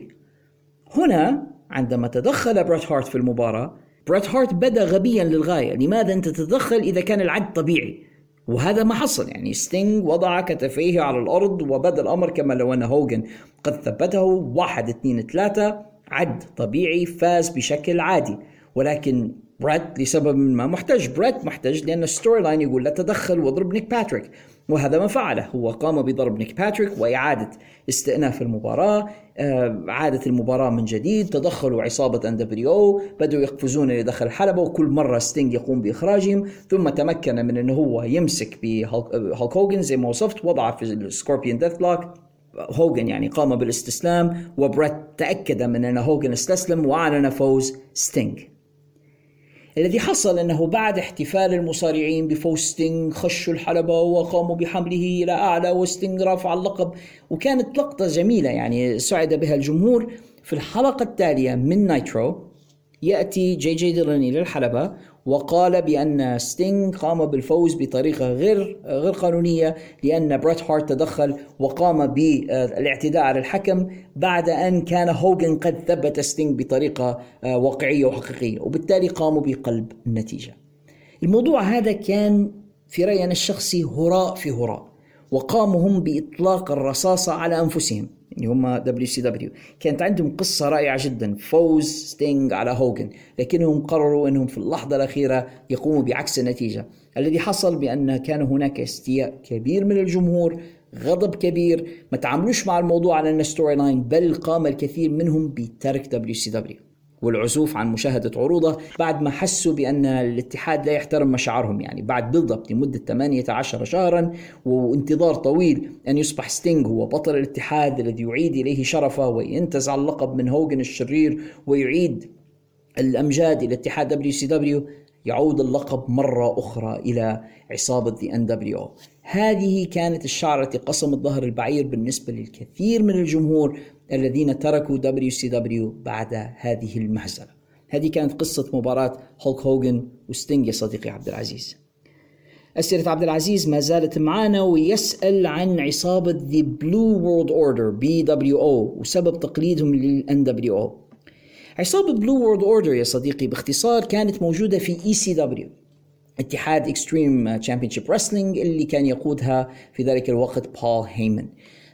هنا عندما تدخل بريت هارت في المباراة بريت هارت بدا غبيا للغاية. لماذا أنت تتدخل إذا كان العد طبيعي؟ وهذا ما حصل. يعني ستينج وضع كتفيه على الأرض وبدا الأمر كما لو أن هوجن قد ثبته. واحد اثنين ثلاثة. عد طبيعي فاز بشكل عادي. ولكن بريت لسبب ما محتج بريت محتج لأن ال storyline يقول لا تدخل واضرب نيك باتريك. وهذا ما فعله. هو قام بضرب نيك باتريك وإعادة استئناف المباراة. آه، عادة المباراة من جديد. تدخلوا عصابة NWO بدأوا يقفزون إلى الحلبة وكل مرة ستينج يقوم بإخراجهم. ثم تمكن من أنه هو يمسك بهالك هوجن زي ما وصفت. وضعه في ال Scorpion Death Lock هوجن يعني قام بالاستسلام. وبريت تأكد من أن هوجن استسلم وأعلن فوز ستينج الذي حصل أنه بعد احتفال المصارعين بفوز ستينج خشوا الحلبة وقاموا بحمله إلى أعلى وستينج رافع اللقب وكانت لقطة جميلة يعني سعد بها الجمهور في الحلقة التالية من Nitro يأتي جي جي ديلون للحلبة وقال بأن ستينج قام بالفوز بطريقة غير غير قانونية لأن بريت هارت تدخل وقام بالاعتداء على الحكم بعد أن كان هوجن قد ثبت ستينج بطريقة آه، واقعية وحقيقية وبالتالي قاموا بقلب النتيجة. الموضوع هذا كان في رأيي أنا الشخصي هراء في هراء وقاموا هم بإطلاق الرصاصة على أنفسهم. اللي هم WCW كانت عندهم قصة رائعة جدا. فوز ستينج على هوجن لكنهم قرروا أنهم في اللحظة الأخيرة يقوموا بعكس النتيجة. الذي حصل بأن كان هناك استياء كبير من الجمهور غضب كبير. ما تعاملوش مع الموضوع على أنه storyline بل قام الكثير منهم بترك WCW والعزوف عن مشاهدة عروضه بعد ما حسوا بأن الاتحاد لا يحترم مشاعرهم. يعني بعد build لمدة 18 شهرا وانتظار طويل أن يصبح ستينج هو بطل الاتحاد الذي يعيد إليه شرفه وينتزع اللقب من هوجن الشرير ويعيد الأمجاد إلى اتحاد WCW يعود اللقب مرة أخرى إلى عصابة the NWO هذه كانت الشعرة التي قصمت ظهر البعير بالنسبة للكثير من الجمهور الذين تركوا WCW بعد هذه المهزلة. هذه كانت قصة مباراة هولك هوجن وستينج يا صديقي عبد العزيز. أسئلة عبد العزيز ما زالت معنا ويسأل عن عصابة The Blue World Order BWO وسبب تقليدهم لل NWO عصابة Blue World Order يا صديقي باختصار كانت موجودة في ECW اتحاد Extreme Championship Wrestling اللي كان يقودها في ذلك الوقت بول هيمن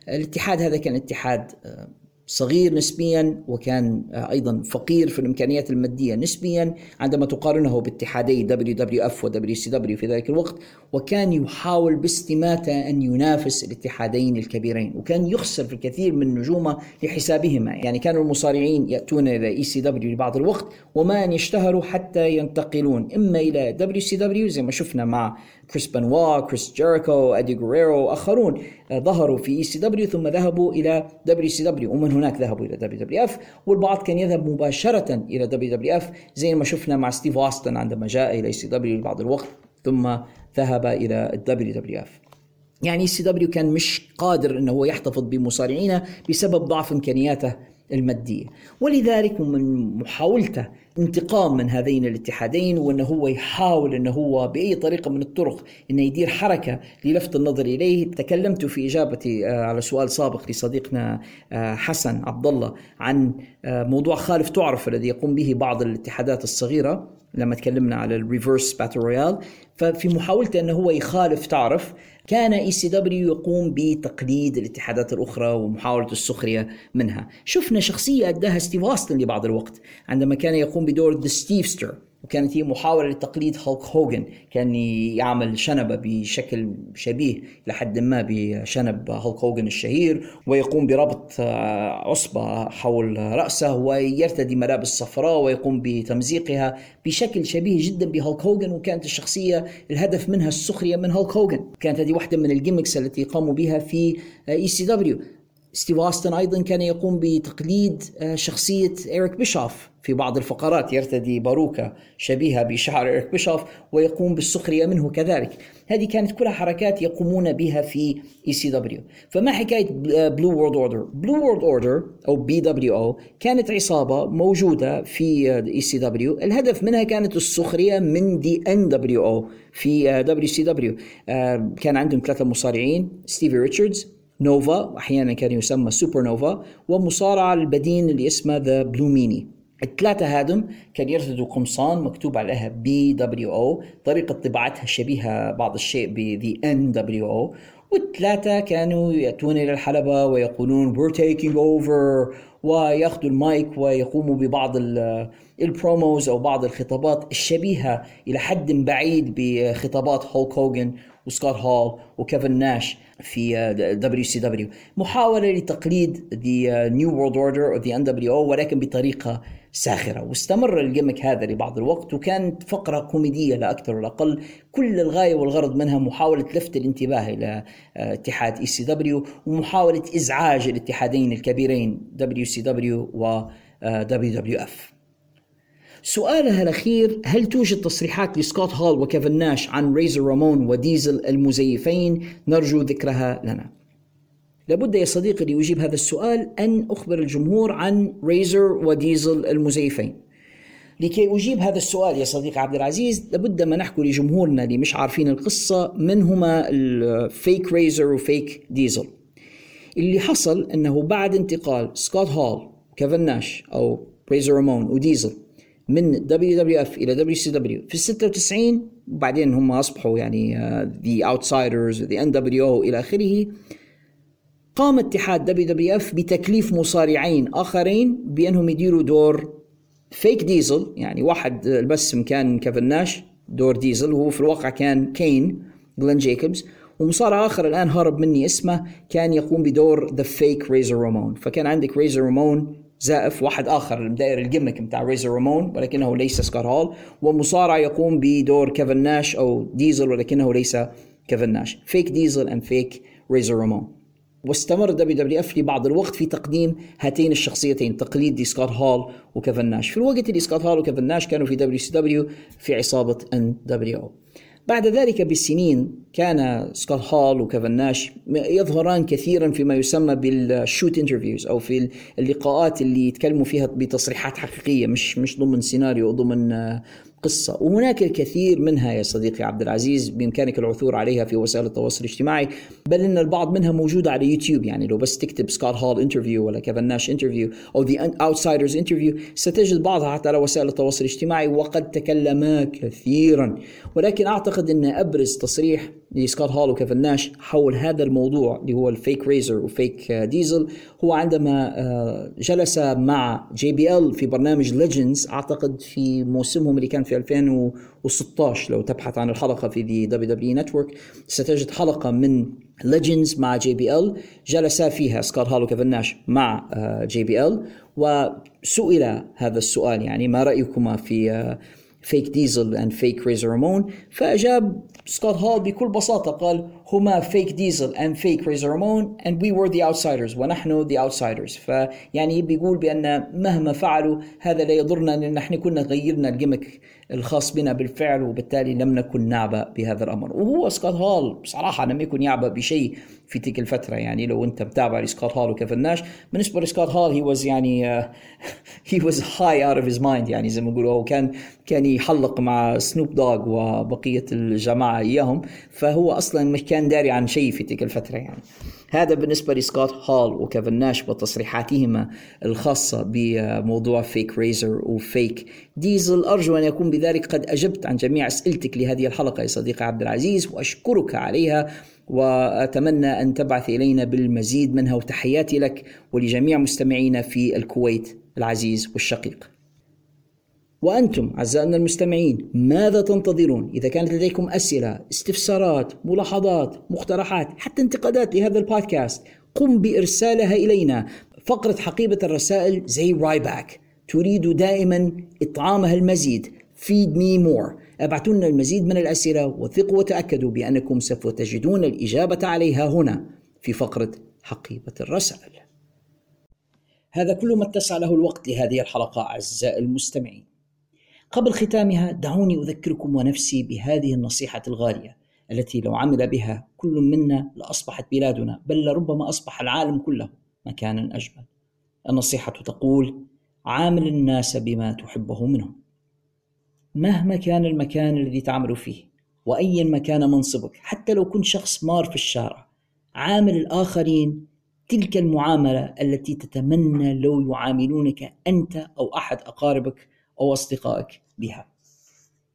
الاتحاد هذا كان اتحاد آه، صغير نسبيا وكان أيضا فقير في الإمكانيات المادية نسبيا عندما تقارنه باتحادي WWF و WCW في ذلك الوقت وكان يحاول باستماتة أن ينافس الاتحادين الكبيرين وكان يخسر في الكثير من نجومه لحسابهما. يعني كانوا المصارعين يأتون إلى ECW لبعض الوقت وما أن يشتهروا حتى ينتقلون إما إلى WCW زي ما شفنا مع كريس بنوا كريس جيريكو ادي غوريرو واخرون ظهروا في ECW ثم ذهبوا إلى WCW ومن هناك ذهبوا إلى WWF والبعض كان يذهب مباشرة إلى WWF زي ما شفنا مع ستيف أوستن عندما جاء إلى ECW لبعض الوقت ثم ذهب إلى ال WWF يعني ECW كان مش قادر انه هو يحتفظ بمصارعينه بسبب ضعف إمكانياته المادية. ولذلك ومن محاولته انتقام من هذين الاتحادين وأنه هو يحاول أنه هو بأي طريقة من الطرق انه يدير حركة للفت النظر إليه. تكلمت في إجابتي آه، على سؤال سابق لصديقنا آه، حسن عبد الله عن آه، موضوع خالف تعرف الذي يقوم به بعض الاتحادات الصغيرة لما تكلمنا على ال reverse battle royal. ففي محاولته أنه هو يخالف تعرف كان ECW يقوم بتقليد الاتحادات الأخرى ومحاولة السخرية منها. شفنا شخصية اداها ستيف لبعض الوقت عندما كان يقوم بدور The Stevester وكانت هي محاولة لتقليد هولك هوجن كان يعمل شنبة بشكل شبيه لحد ما بشنب هولك هوجن الشهير ويقوم بربط آه، عصبة حول رأسه ويرتدي ملابس صفراء ويقوم بتمزيقها بشكل شبيه جدا بهولك هوجن وكانت الشخصية الهدف منها السخرية من هولك هوجن كانت هذه واحدة من ال gimmicks التي قاموا بها في ECW ستيف اوستن أيضا كان يقوم بتقليد آه، شخصية إيريك بيشوف في بعض الفقرات يرتدي باروكه شبيهة بشعر إيريك بيشوف ويقوم بالسخرية منه كذلك. هذه كانت كلها حركات يقومون بها في ECW فما حكاية Blue World Order Blue World Order أو BWO كانت عصابة موجودة في ECW الهدف منها كانت السخرية من دي ان دبليو أو في دبليو سي دبليو كان عندهم ثلاثة مصارعين ستيفي ريتشاردز نوفا واحيانا كان يسمى سوبر نوفا ومصارعة البدين اللي اسمها The Blue Meanie الثلاثة هادم كان يرتدوا قمصان مكتوب عليها BWO طريقة طباعتها شبيهة بعض الشيء ب the NWO. والثلاثة كانوا يأتون إلى الحلبة ويقولون we're taking over ويأخذوا المايك ويقوموا ببعض ال promos أو بعض الخطابات الشبيهة إلى حد بعيد بخطابات هولك هوجن وسكوت هول وكيفن ناش في WCW محاولة لتقليد the New World Order أو the NWO ولكن بطريقة ساخرة. واستمر ال gimmick هذا لبعض الوقت وكانت فقرة كوميدية لا أكثر ولا أقل. كل الغاية والغرض منها محاولة لفت الانتباه إلى آه، اتحاد ECW ومحاولة إزعاج الاتحادين الكبيرين دبليو سي دبليو و دبليو دبليو اف سؤالها الأخير هل توجد تصريحات لسكوت هول وكيفن ناش عن ريزر رامون وديزل المزيفين؟ نرجو ذكرها لنا. لابد يا صديقي ليجيب هذا السؤال أن أخبر الجمهور عن ريزر وديزل المزيفين. لكي أجيب هذا السؤال يا صديقي عبد العزيز لابد ما نحكي لجمهورنا اللي مش عارفين القصة من هما ال fake ريزر و fake ديزل اللي حصل أنه بعد انتقال سكوت هول كيفن ناش أو ريزر رامون وديزل من دبليو دبليو اف إلى دبليو سي دبليو في ال 96 وبعدين هم أصبحوا يعني The Outsiders the NWO إلى آخره. قام اتحاد WWF بتكليف مصارعين آخرين بأنهم يديروا دور fake ديزل يعني واحد بس كان كيفن ناش دور ديزل وهو في الواقع كان كين جلين جيكوبز ومصارع آخر الآن هرب مني اسمه كان يقوم بدور the fake ريزر رومون فكان عندك ريزر رومون زائف واحد آخر مداير ال gimmick بتاع ريزر رومون ولكنه ليس سكوت هول. ومصارع يقوم بدور كيفن ناش أو ديزل ولكنه ليس كيفن ناش. fake ديزل and fake ريزر رومون واستمر WWF لبعض الوقت في تقديم هاتين الشخصيتين تقليد سكوت هول وكيفن ناش. في الوقت اللي سكوت هول وكيفن ناش كانوا في WCW في عصابة NWO بعد ذلك بسنين كان سكوت هول وكيفن ناش يظهران كثيرا فيما يسمى بال shoot interviews أو في اللقاءات اللي يتكلموا فيها بتصريحات حقيقية مش مش ضمن سيناريو ضمن قصة. وهناك الكثير منها يا صديقي عبد العزيز بإمكانك العثور عليها في وسائل التواصل الاجتماعي بل إن البعض منها موجودة على يوتيوب. يعني لو بس تكتب سكوت هول interview ولا كيفن ناش interview أو The Outsiders interview ستجد بعضها حتى على وسائل التواصل الاجتماعي وقد تكلما كثيرا. ولكن أعتقد أن أبرز تصريح لسكوت هول وكيفن ناش حول هذا الموضوع اللي هو ال fake ريزر و fake ديزل. هو عندما آه، جلس مع JBL في برنامج Legends أعتقد في موسمهم اللي كان في 2016 لو تبحث عن الحلقة في WWE Network ستجد حلقة من Legends مع JBL جلسا فيها سكوت هول وكيفن ناش مع JBL وسئل هذا السؤال يعني ما رأيكما في آه، fake ديزل and fake ريزر رامون فأجاب سكوت هول بكل بساطة قال هما fake ديزل and fake ريزر رامون and we were The Outsiders ونحن The Outsiders فيعني بيقول بأن مهما فعلوا هذا لا يضرنا لأن نحن كنا غيرنا ال gimmick. الخاص بنا بالفعل وبالتالي لم نكن نعبأ بهذا الأمر. وهو سكوت هول بصراحة لم يكن يعبأ بشيء في تلك الفترة. يعني لو أنت متابع لسكوت هول وكيفن ناش بالنسبة لسكوت هول he was يعني he was high out of his mind يعني زي ما بيقولوا هو كان كان يحلق مع سنوب دوغ وبقية الجماعة إياهم فهو أصلا مش كان داري عن شيء في تلك الفترة يعني. هذا بالنسبة لسكوت هول وكيفن ناش وتصريحاتهما الخاصة بموضوع فيك ريزر وفيك ديزل أرجو أن يكون بذلك. قد أجبت عن جميع أسئلتك لهذه الحلقة يا صديقي عبد العزيز وأشكرك عليها وأتمنى أن تبعث إلينا بالمزيد منها وتحياتي لك ولجميع مستمعينا في الكويت العزيز والشقيق. وأنتم أعزائنا المستمعين ماذا تنتظرون؟ إذا كانت لديكم أسئلة استفسارات ملاحظات مقترحات حتى انتقادات لهذا البودكاست قم بإرسالها إلينا. فقرة حقيبة الرسائل زي رايباك تريد دائما إطعامها المزيد. Feed me more. أبعثوا لنا المزيد من الأسئلة وثقوا وتأكدوا بأنكم سوف تجدون الإجابة عليها هنا في فقرة حقيبة الرسائل. هذا كل ما اتسع له الوقت لهذه الحلقة أعزائي المستمعين. قبل ختامها دعوني أذكركم ونفسي بهذه النصيحة الغالية التي لو عمل بها كل منا لأصبحت بلادنا بل لربما أصبح العالم كله مكانا أجمل. النصيحة تقول: عامل الناس بما تحبه منهم. مهما كان المكان الذي تعمل فيه وايا ما كان منصبك حتى لو كنت شخص مار في الشارع عامل الآخرين تلك المعاملة التي تتمنى لو يعاملونك أنت أو أحد أقاربك أو أصدقائك بها.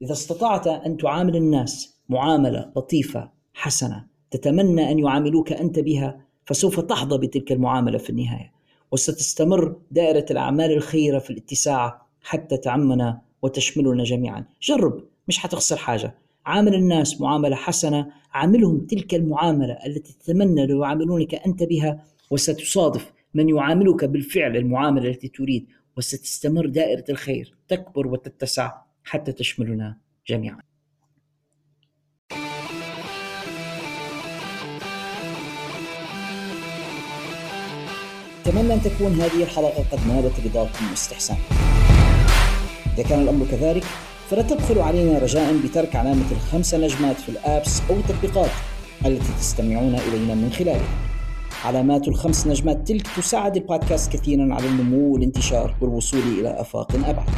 إذا استطعت أن تعامل الناس معاملة لطيفة حسنة تتمنى أن يعاملوك أنت بها فسوف تحظى بتلك المعاملة في النهاية. وستستمر دائرة الأعمال الخيرة في الاتساع حتى تعمنا وتشملنا جميعا. جرب مش حتخسر حاجة. عامل الناس معاملة حسنة عاملهم تلك المعاملة التي تتمنى لو يعاملونك أنت بها وستصادف من يعاملك بالفعل المعاملة التي تريد. وستستمر دائرة الخير تكبر وتتسع حتى تشملنا جميعا. أتمنى أن تكون هذه الحلقة قد نالت رضاكم واستحسان إذا كان الأمر كذلك فلا تبخلوا علينا رجاء بترك علامة الخمس نجمات في الآبس أو التطبيقات التي تستمعون إلينا من خلالها. علامات الخمس نجمات تلك تساعد البودكاست كثيرا على النمو والانتشار والوصول إلى آفاق أبعد.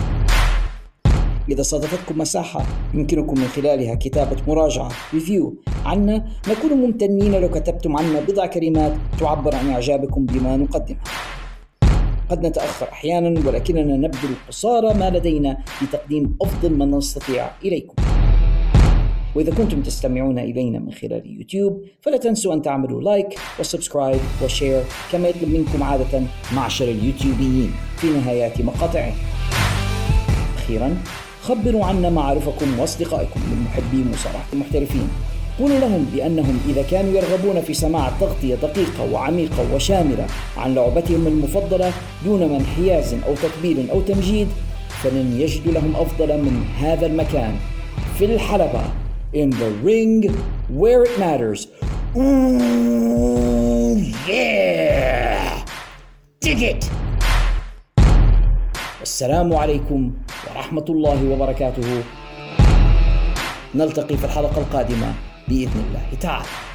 إذا صادفتكم مساحة يمكنكم من خلالها كتابة مراجعة ريفيو عنا نكون ممتنين لو كتبتم عنا بضع كلمات تعبر عن إعجابكم بما نقدمه. قد نتأخر أحيانا ولكننا نبذل قصارى ما لدينا لتقديم أفضل ما نستطيع إليكم. وإذا كنتم تستمعون إلينا من خلال يوتيوب فلا تنسوا أن تعملوا like و subscribe و share كما يطلب منكم عادة معشر اليوتيوبيين في نهايات مقاطعهم أخيرا خبروا عنا معارفكم وأصدقائكم من محبي مصارعة المحترفين. قولوا لهم بأنهم إذا كانوا يرغبون في سماع تغطية دقيقة وعميقة وشاملة عن لعبتهم المفضلة دونما انحياز أو تكبير أو تمجيد فلن يجدوا لهم أفضل من هذا المكان. في الحلبة. In the ring where it matters. Ooh, yeah! Dig it! السلام عليكم ورحمة الله وبركاته نلتقي في الحلقة القادمة بإذن الله تعالى